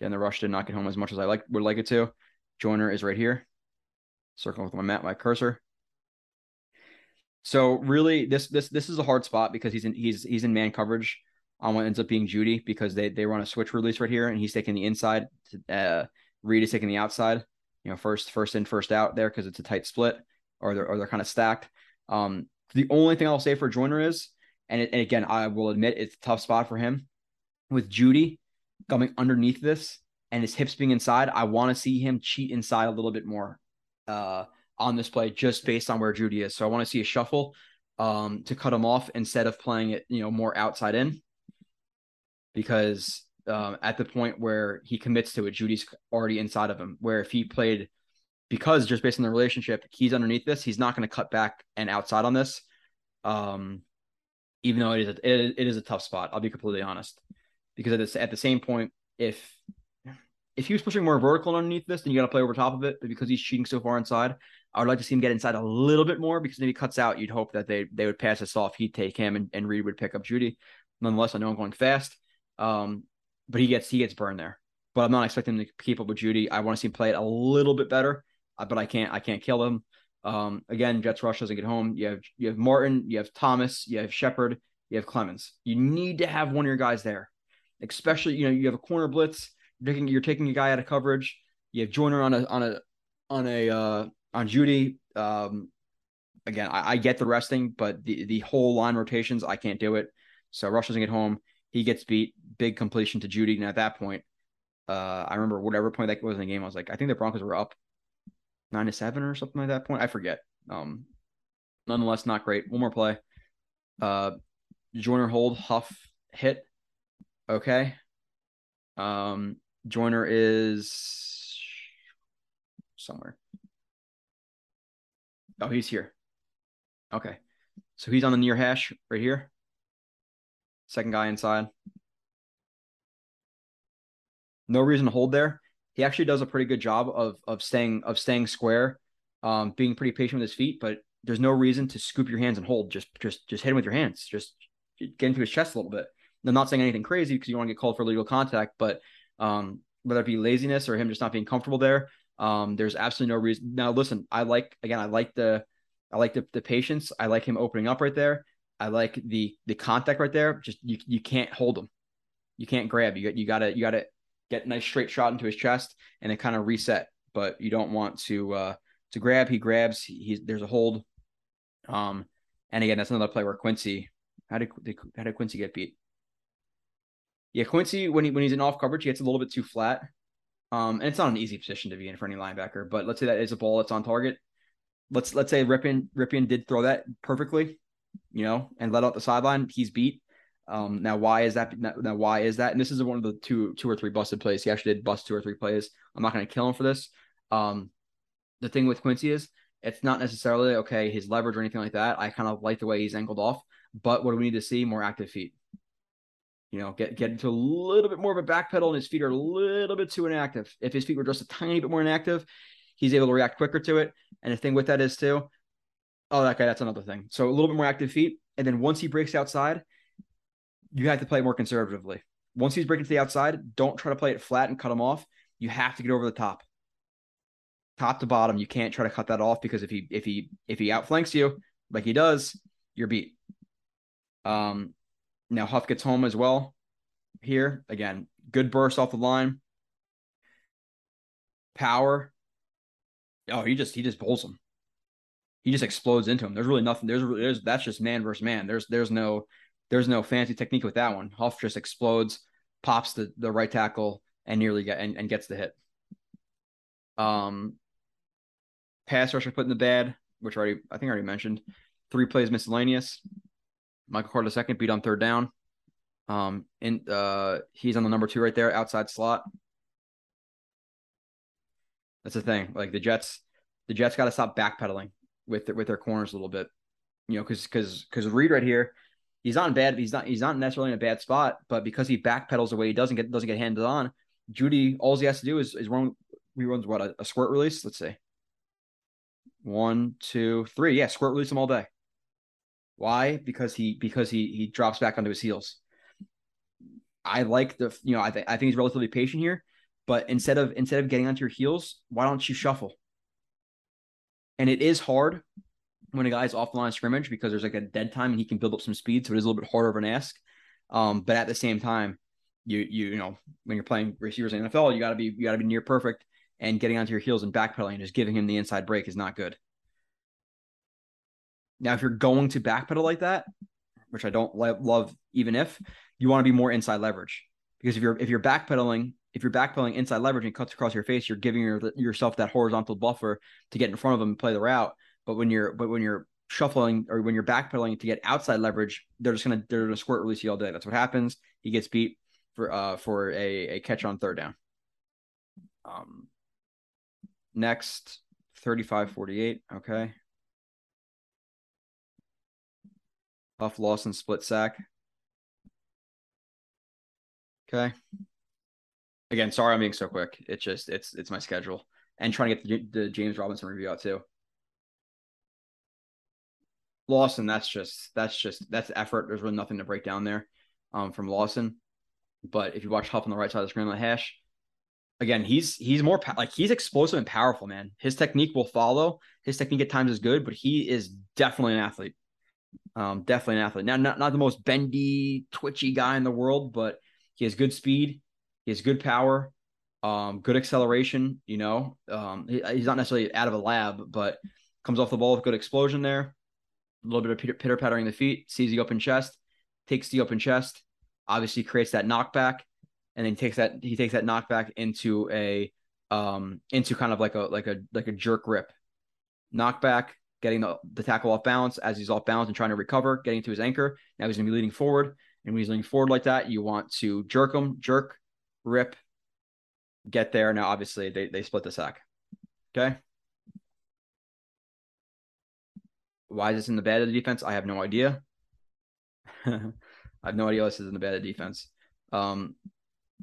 Again, the rush did not get home as much as I like would like it to. Joyner is right here. Circling with my map, my cursor. So really, this this this is a hard spot because he's in he's he's in man coverage on what ends up being Jeudy because they they run a switch release right here and he's taking the inside. Uh, Reed is taking the outside. You know, first first in first out there because it's a tight split or they're or they're kind of stacked. Um, the only thing I'll say for Joyner is, and, it, and again, I will admit it's a tough spot for him with Jeudy coming underneath this and his hips being inside, I want to see him cheat inside a little bit more uh, on this play just based on where Jeudy is. So I want to see a shuffle um, to cut him off instead of playing it, you know, more outside in because um, at the point where he commits to it, Jeudy's already inside of him. Where if he played, because just based on the relationship, he's underneath this, he's not going to cut back and outside on this. Um, even though it is a, it, it is a tough spot, I'll be completely honest because at at the same point, if if he was pushing more vertical underneath this, then you got to play over top of it. But because he's cheating so far inside, I would like to see him get inside a little bit more because if he cuts out, you'd hope that they they would pass this off. He'd take him and, and Reed would pick up Jeudy. Nonetheless, I know I'm going fast. Um, but he gets he gets burned there. But I'm not expecting him to keep up with Jeudy. I want to see him play it a little bit better, uh, but I can't I can't kill him. Um, again, Jets rush doesn't get home. You have you have Martin, you have Thomas, you have Shepherd, you have Clemons. You need to have one of your guys there especially you know you have a corner blitz. You're taking you're taking a guy out of coverage. You have Joyner on a on a on a uh, on Jeudy. Um, again, I, I, get the resting, but the the whole line rotations, I can't do it. So Rush doesn't get home. He gets beat. Big completion to Jeudy. and at that point, uh, I remember whatever point that was in the game, I was like, I think the Broncos were up nine to seven or something like that point. I forget. Um, nonetheless, not great. One more play. Uh, Joyner hold Huff hit Okay. Um, Joyner is somewhere. Oh, he's here. Okay. So he's on the near hash right here. Second guy inside. No reason to hold there. He actually does a pretty good job of of staying of staying square, um, being pretty patient with his feet, but there's no reason to scoop your hands and hold. Just just just hit him with your hands. Just get into his chest a little bit. I'm not saying anything crazy because you want to get called for legal contact, but um, whether it be laziness or him just not being comfortable there, um, there's absolutely no reason. Now, listen, I like again, I like the, I like the, the patience. I like him opening up right there. I like the the contact right there. Just you you can't hold him. You can't grab. You got you gotta you gotta get a nice straight shot into his chest and then kind of reset. But you don't want to uh to grab. He grabs. He's there's a hold. Um, and again, that's another play where Quincy. How did how did Quincy get beat? Yeah, Quincy when he when he's in off coverage, he gets a little bit too flat. Um, and it's not an easy position to be in for any linebacker. But let's say that is a ball that's on target. Let's let's say Rypien Rypien did throw that perfectly you know, and let out the sideline. He's beat. Um, now why is that? Now why is that? And this is one of the two, two or three busted plays. He actually did bust two or three plays. I'm not going to kill him for this. Um, the thing with Quincy is it's not necessarily okay his leverage or anything like that. I kind of like the way he's angled off, but what do we need to see? More active feet. You know, get get into a little bit more of a back pedal, and his feet are a little bit too inactive. If his feet were just a tiny bit more inactive, he's able to react quicker to it. And the thing with that is too, Oh, that guy. That's another thing. So a little bit more active feet, and then once he breaks outside, you have to play more conservatively. Once he's breaking to the outside, don't try to play it flat and cut him off. You have to get over the top, top to bottom. You can't try to cut that off because if he if he if he outflanks you like he does, you're beat. Um, now Huff gets home as well. Here again, good burst off the line. Power. Oh, he just he just bowls him he just explodes into him. There's really nothing. There's there's that's just man versus man. There's there's no there's no fancy technique with that one. Huff just explodes, pops the the right tackle, and nearly get and, and gets the hit. Um, pass rusher put in the bad, which already I think I already mentioned. Three plays miscellaneous. Michael Carter second beat on third down. Um, and uh, he's on the number two right there, outside slot. That's the thing. Like the Jets, the Jets got to stop backpedaling with with their corners a little bit. You know, because because because Reed right here, he's not bad. He's not he's not necessarily in a bad spot, but because he backpedals away, he doesn't get doesn't get handed on. Jeudy, all he has to do is is run. He runs what a, a squirt release. Let's see. One, two, three. Yeah, squirt release him all day. Why? Because he because he he drops back onto his heels. I like the you know I think I think he's relatively patient here, but instead of instead of getting onto your heels, why don't you shuffle? And it is hard when a guy's off the line of scrimmage because there's like a dead time and he can build up some speed. So it is a little bit harder of an ask. Um, but at the same time, you you you know when you're playing receivers in NFL, you got to be you got to be near perfect, and getting onto your heels and backpedaling and just giving him the inside break is not good. Now, if you're going to backpedal like that, which I don't love, even if you want to be more inside leverage, because if you're if you're backpedaling if you're backpedaling inside leverage and cuts across your face, you're giving your, yourself that horizontal buffer to get in front of them and play the route. But when you're but when you're shuffling or when you're backpedaling to get outside leverage, they're just gonna they're gonna squirt release you all day. That's what happens. He gets beat for uh for a, a catch on third down. Um next 35-48. Okay. Huff Lawson split sack. Okay again, sorry I'm being so quick. It's just it's it's my schedule and trying to get the, the James Robinson review out too. Lawson, that's just that's just that's effort. There's really nothing to break down there um, from Lawson. But if you watch Huff on the right side of the screen on the hash, again, he's he's more like he's explosive and powerful, man. His technique will follow. His technique at times is good, but he is definitely an athlete. Um, definitely an athlete. Now, not not the most bendy, twitchy guy in the world, but he has good speed. He has good power, um, good acceleration. You know, um, he, he's not necessarily out of a lab, but comes off the ball with good explosion there. A little bit of pitter pattering the feet, sees the open chest, takes the open chest, obviously creates that knockback, and then takes that he takes that knockback into a um into kind of like a like a like a jerk rip, knockback, getting the, the tackle off balance as he's off balance and trying to recover, getting to his anchor. Now he's gonna be leading forward, and when he's leaning forward like that, you want to jerk him, jerk, rip, get there. Now, obviously, they, they split the sack. Okay. Why is this in the bad of the defense? I have no idea. I have no idea this is in the bad of defense. Um,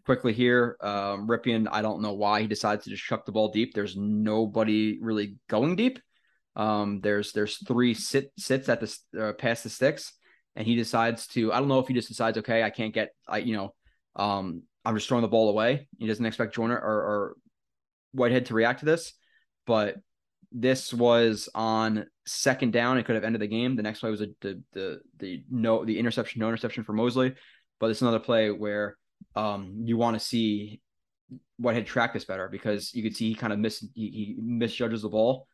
quickly here, um, Rypien, I don't know why he decides to just chuck the ball deep. There's nobody really going deep. Um, there's there's three sit sits at the uh, past the sticks, and he decides to. I don't know if he just decides, okay, I can't get, I you know, um, I'm just throwing the ball away. He doesn't expect Joyner or, or Whitehead to react to this, but this was on second down. It could have ended the game. The next play was a, the the the no the interception, no interception for Mosley. But it's another play where um you want to see what had tracked this better because you could see he kind of miss he, he misjudges the ball.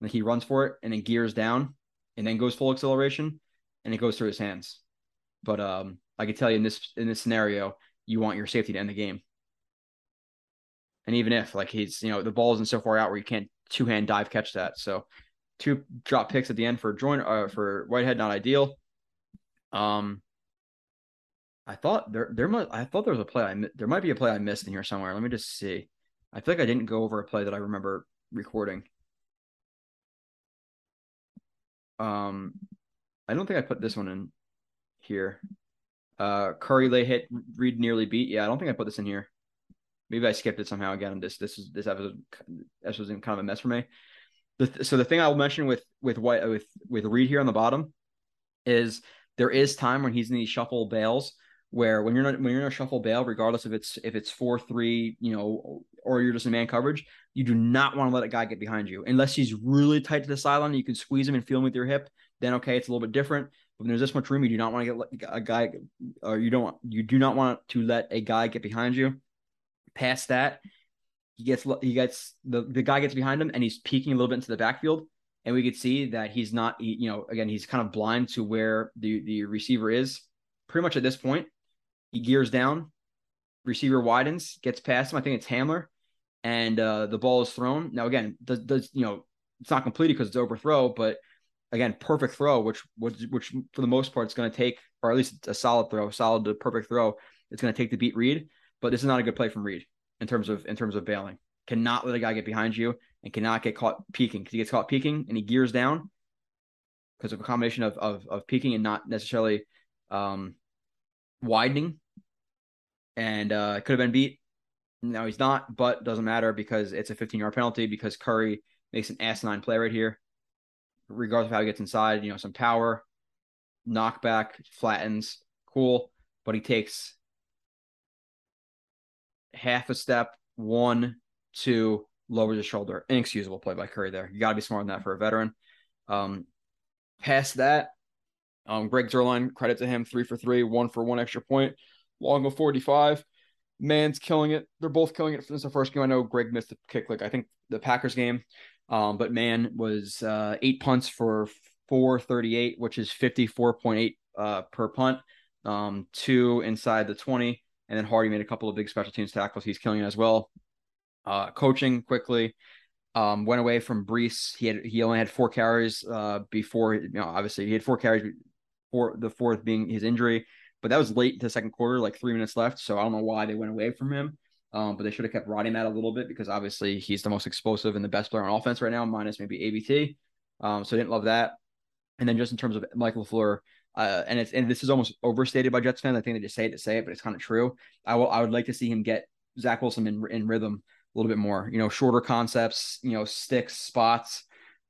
Like he runs for it and then gears down and then goes full acceleration and it goes through his hands. But um I could tell you in this in this scenario, you want your safety to end the game. And even if like he's, you know, the ball isn't so far out where you can't two hand dive catch that. So two drop picks at the end for join uh, for Whitehead, not ideal. Um, I thought there there might I thought there was a play I there might be a play I missed in here somewhere. Let me just see. I feel like I didn't go over a play that I remember recording. Um, I don't think I put this one in here. Uh, Curry lay hit, Reed nearly beat. Yeah, I don't think I put this in here. Maybe I skipped it somehow again. This this is this episode this was kind of a mess for me. The, so the thing I'll mention with with White with with Reed here on the bottom is there is time when he's in these shuffle bails where when you're not when you're in a shuffle bail, regardless if it's if it's four three, you know, or you're just in man coverage, you do not want to let a guy get behind you unless he's really tight to the sideline. You can squeeze him and feel him with your hip. Then okay, it's a little bit different. When there's this much room, you do not want to get a guy, or you don't you do not want to let a guy get behind you. Past that, he gets he gets the the guy gets behind him and he's peeking a little bit into the backfield, and we could see that he's not you know again he's kind of blind to where the the receiver is. Pretty much at this point, he gears down, receiver widens, gets past him. I think it's Hamler, and uh, the ball is thrown. Now again, does, does you know it's not completed because it's overthrow, but again, perfect throw, which which which for the most part is going to take, or at least a solid throw, solid to perfect throw. It's going to take the beat Reed, but this is not a good play from Reed in terms of in terms of bailing. Cannot let a guy get behind you and cannot get caught peeking because he gets caught peeking and he gears down because of a combination of of, of peeking and not necessarily um, widening. And uh, could have been beat. No, he's not, but doesn't matter because it's a 15 yard penalty because Curry makes an asinine play right here. Regardless of how he gets inside, you know, some power, knockback, flattens, cool, but he takes half a step, one, two, lowers his shoulder. Inexcusable play by Curry there. You got to be smart on that for a veteran. Um, past that, um, Greg Zuerlein, credit to him, three for three, one for one extra point, long of 45. Man's killing it. They're both killing it. Since the first game, I know Greg missed the kick, like I think the Packers game. Um, but man was uh, eight punts for 438, which is 54.8 uh, per punt, um, two inside the 20. And then Hardee made a couple of big special teams tackles. He's killing it as well. Uh, coaching quickly. Um, went away from Breece. He had he only had four carries uh, before. You know, obviously he had four carries. For the fourth being his injury, but that was late in the second quarter, like three minutes left. So I don't know why they went away from him. Um, but they should have kept riding that a little bit because obviously he's the most explosive and the best player on offense right now, minus maybe ABT. Um, so I didn't love that. And then just in terms of Michael LaFleur, uh, and it's and this is almost overstated by Jets fans. I think they just say it to say it, but it's kind of true. I will I would like to see him get Zach Wilson in in rhythm a little bit more. You know, shorter concepts. You know, sticks, spots.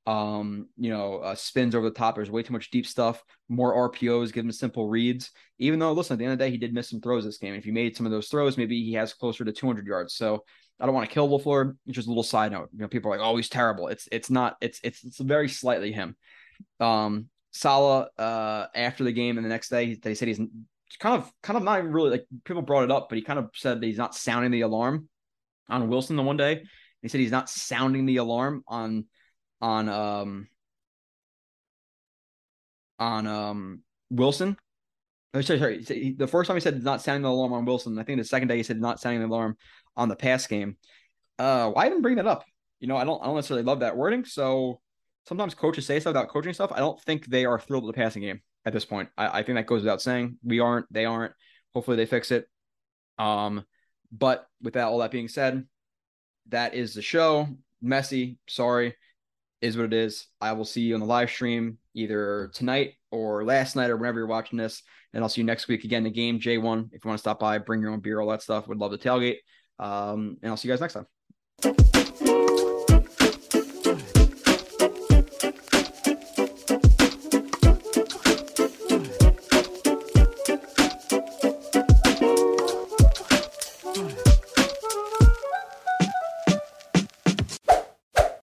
Um, you know, uh, spins over the top. There's way too much deep stuff. More RPOs. Give him simple reads. Even though, listen, at the end of the day, he did miss some throws this game. If he made some of those throws, maybe he has closer to 200 yards. So I don't want to kill LaFleur. It's just a little side note. You know, people are like, "Oh, he's terrible." It's it's not. It's it's it's very slightly him. Um, Saleh uh, after the game and the next day, they said he's kind of kind of not even really like people brought it up, but he kind of said that he's not sounding the alarm on Wilson the one day. He said he's not sounding the alarm on on um on um Wilson. Oh, sorry, sorry. The first time he said not sounding the alarm on Wilson. I think the second day he said not sounding the alarm on the pass game. Uh, why even bring that up? You know, I don't I don't necessarily love that wording. So sometimes coaches say stuff about coaching stuff. I don't think they are thrilled with the passing game at this point. I, I think that goes without saying. We aren't, they aren't. Hopefully they fix it. Um, but with that, all that being said, that is the show. Messy, sorry, is what it is. I will see you on the live stream either tonight or last night or whenever you're watching this. And I'll see you next week again. The game J1. If you want to stop by, bring your own beer, all that stuff. Would love to tailgate. Um, and I'll see you guys next time.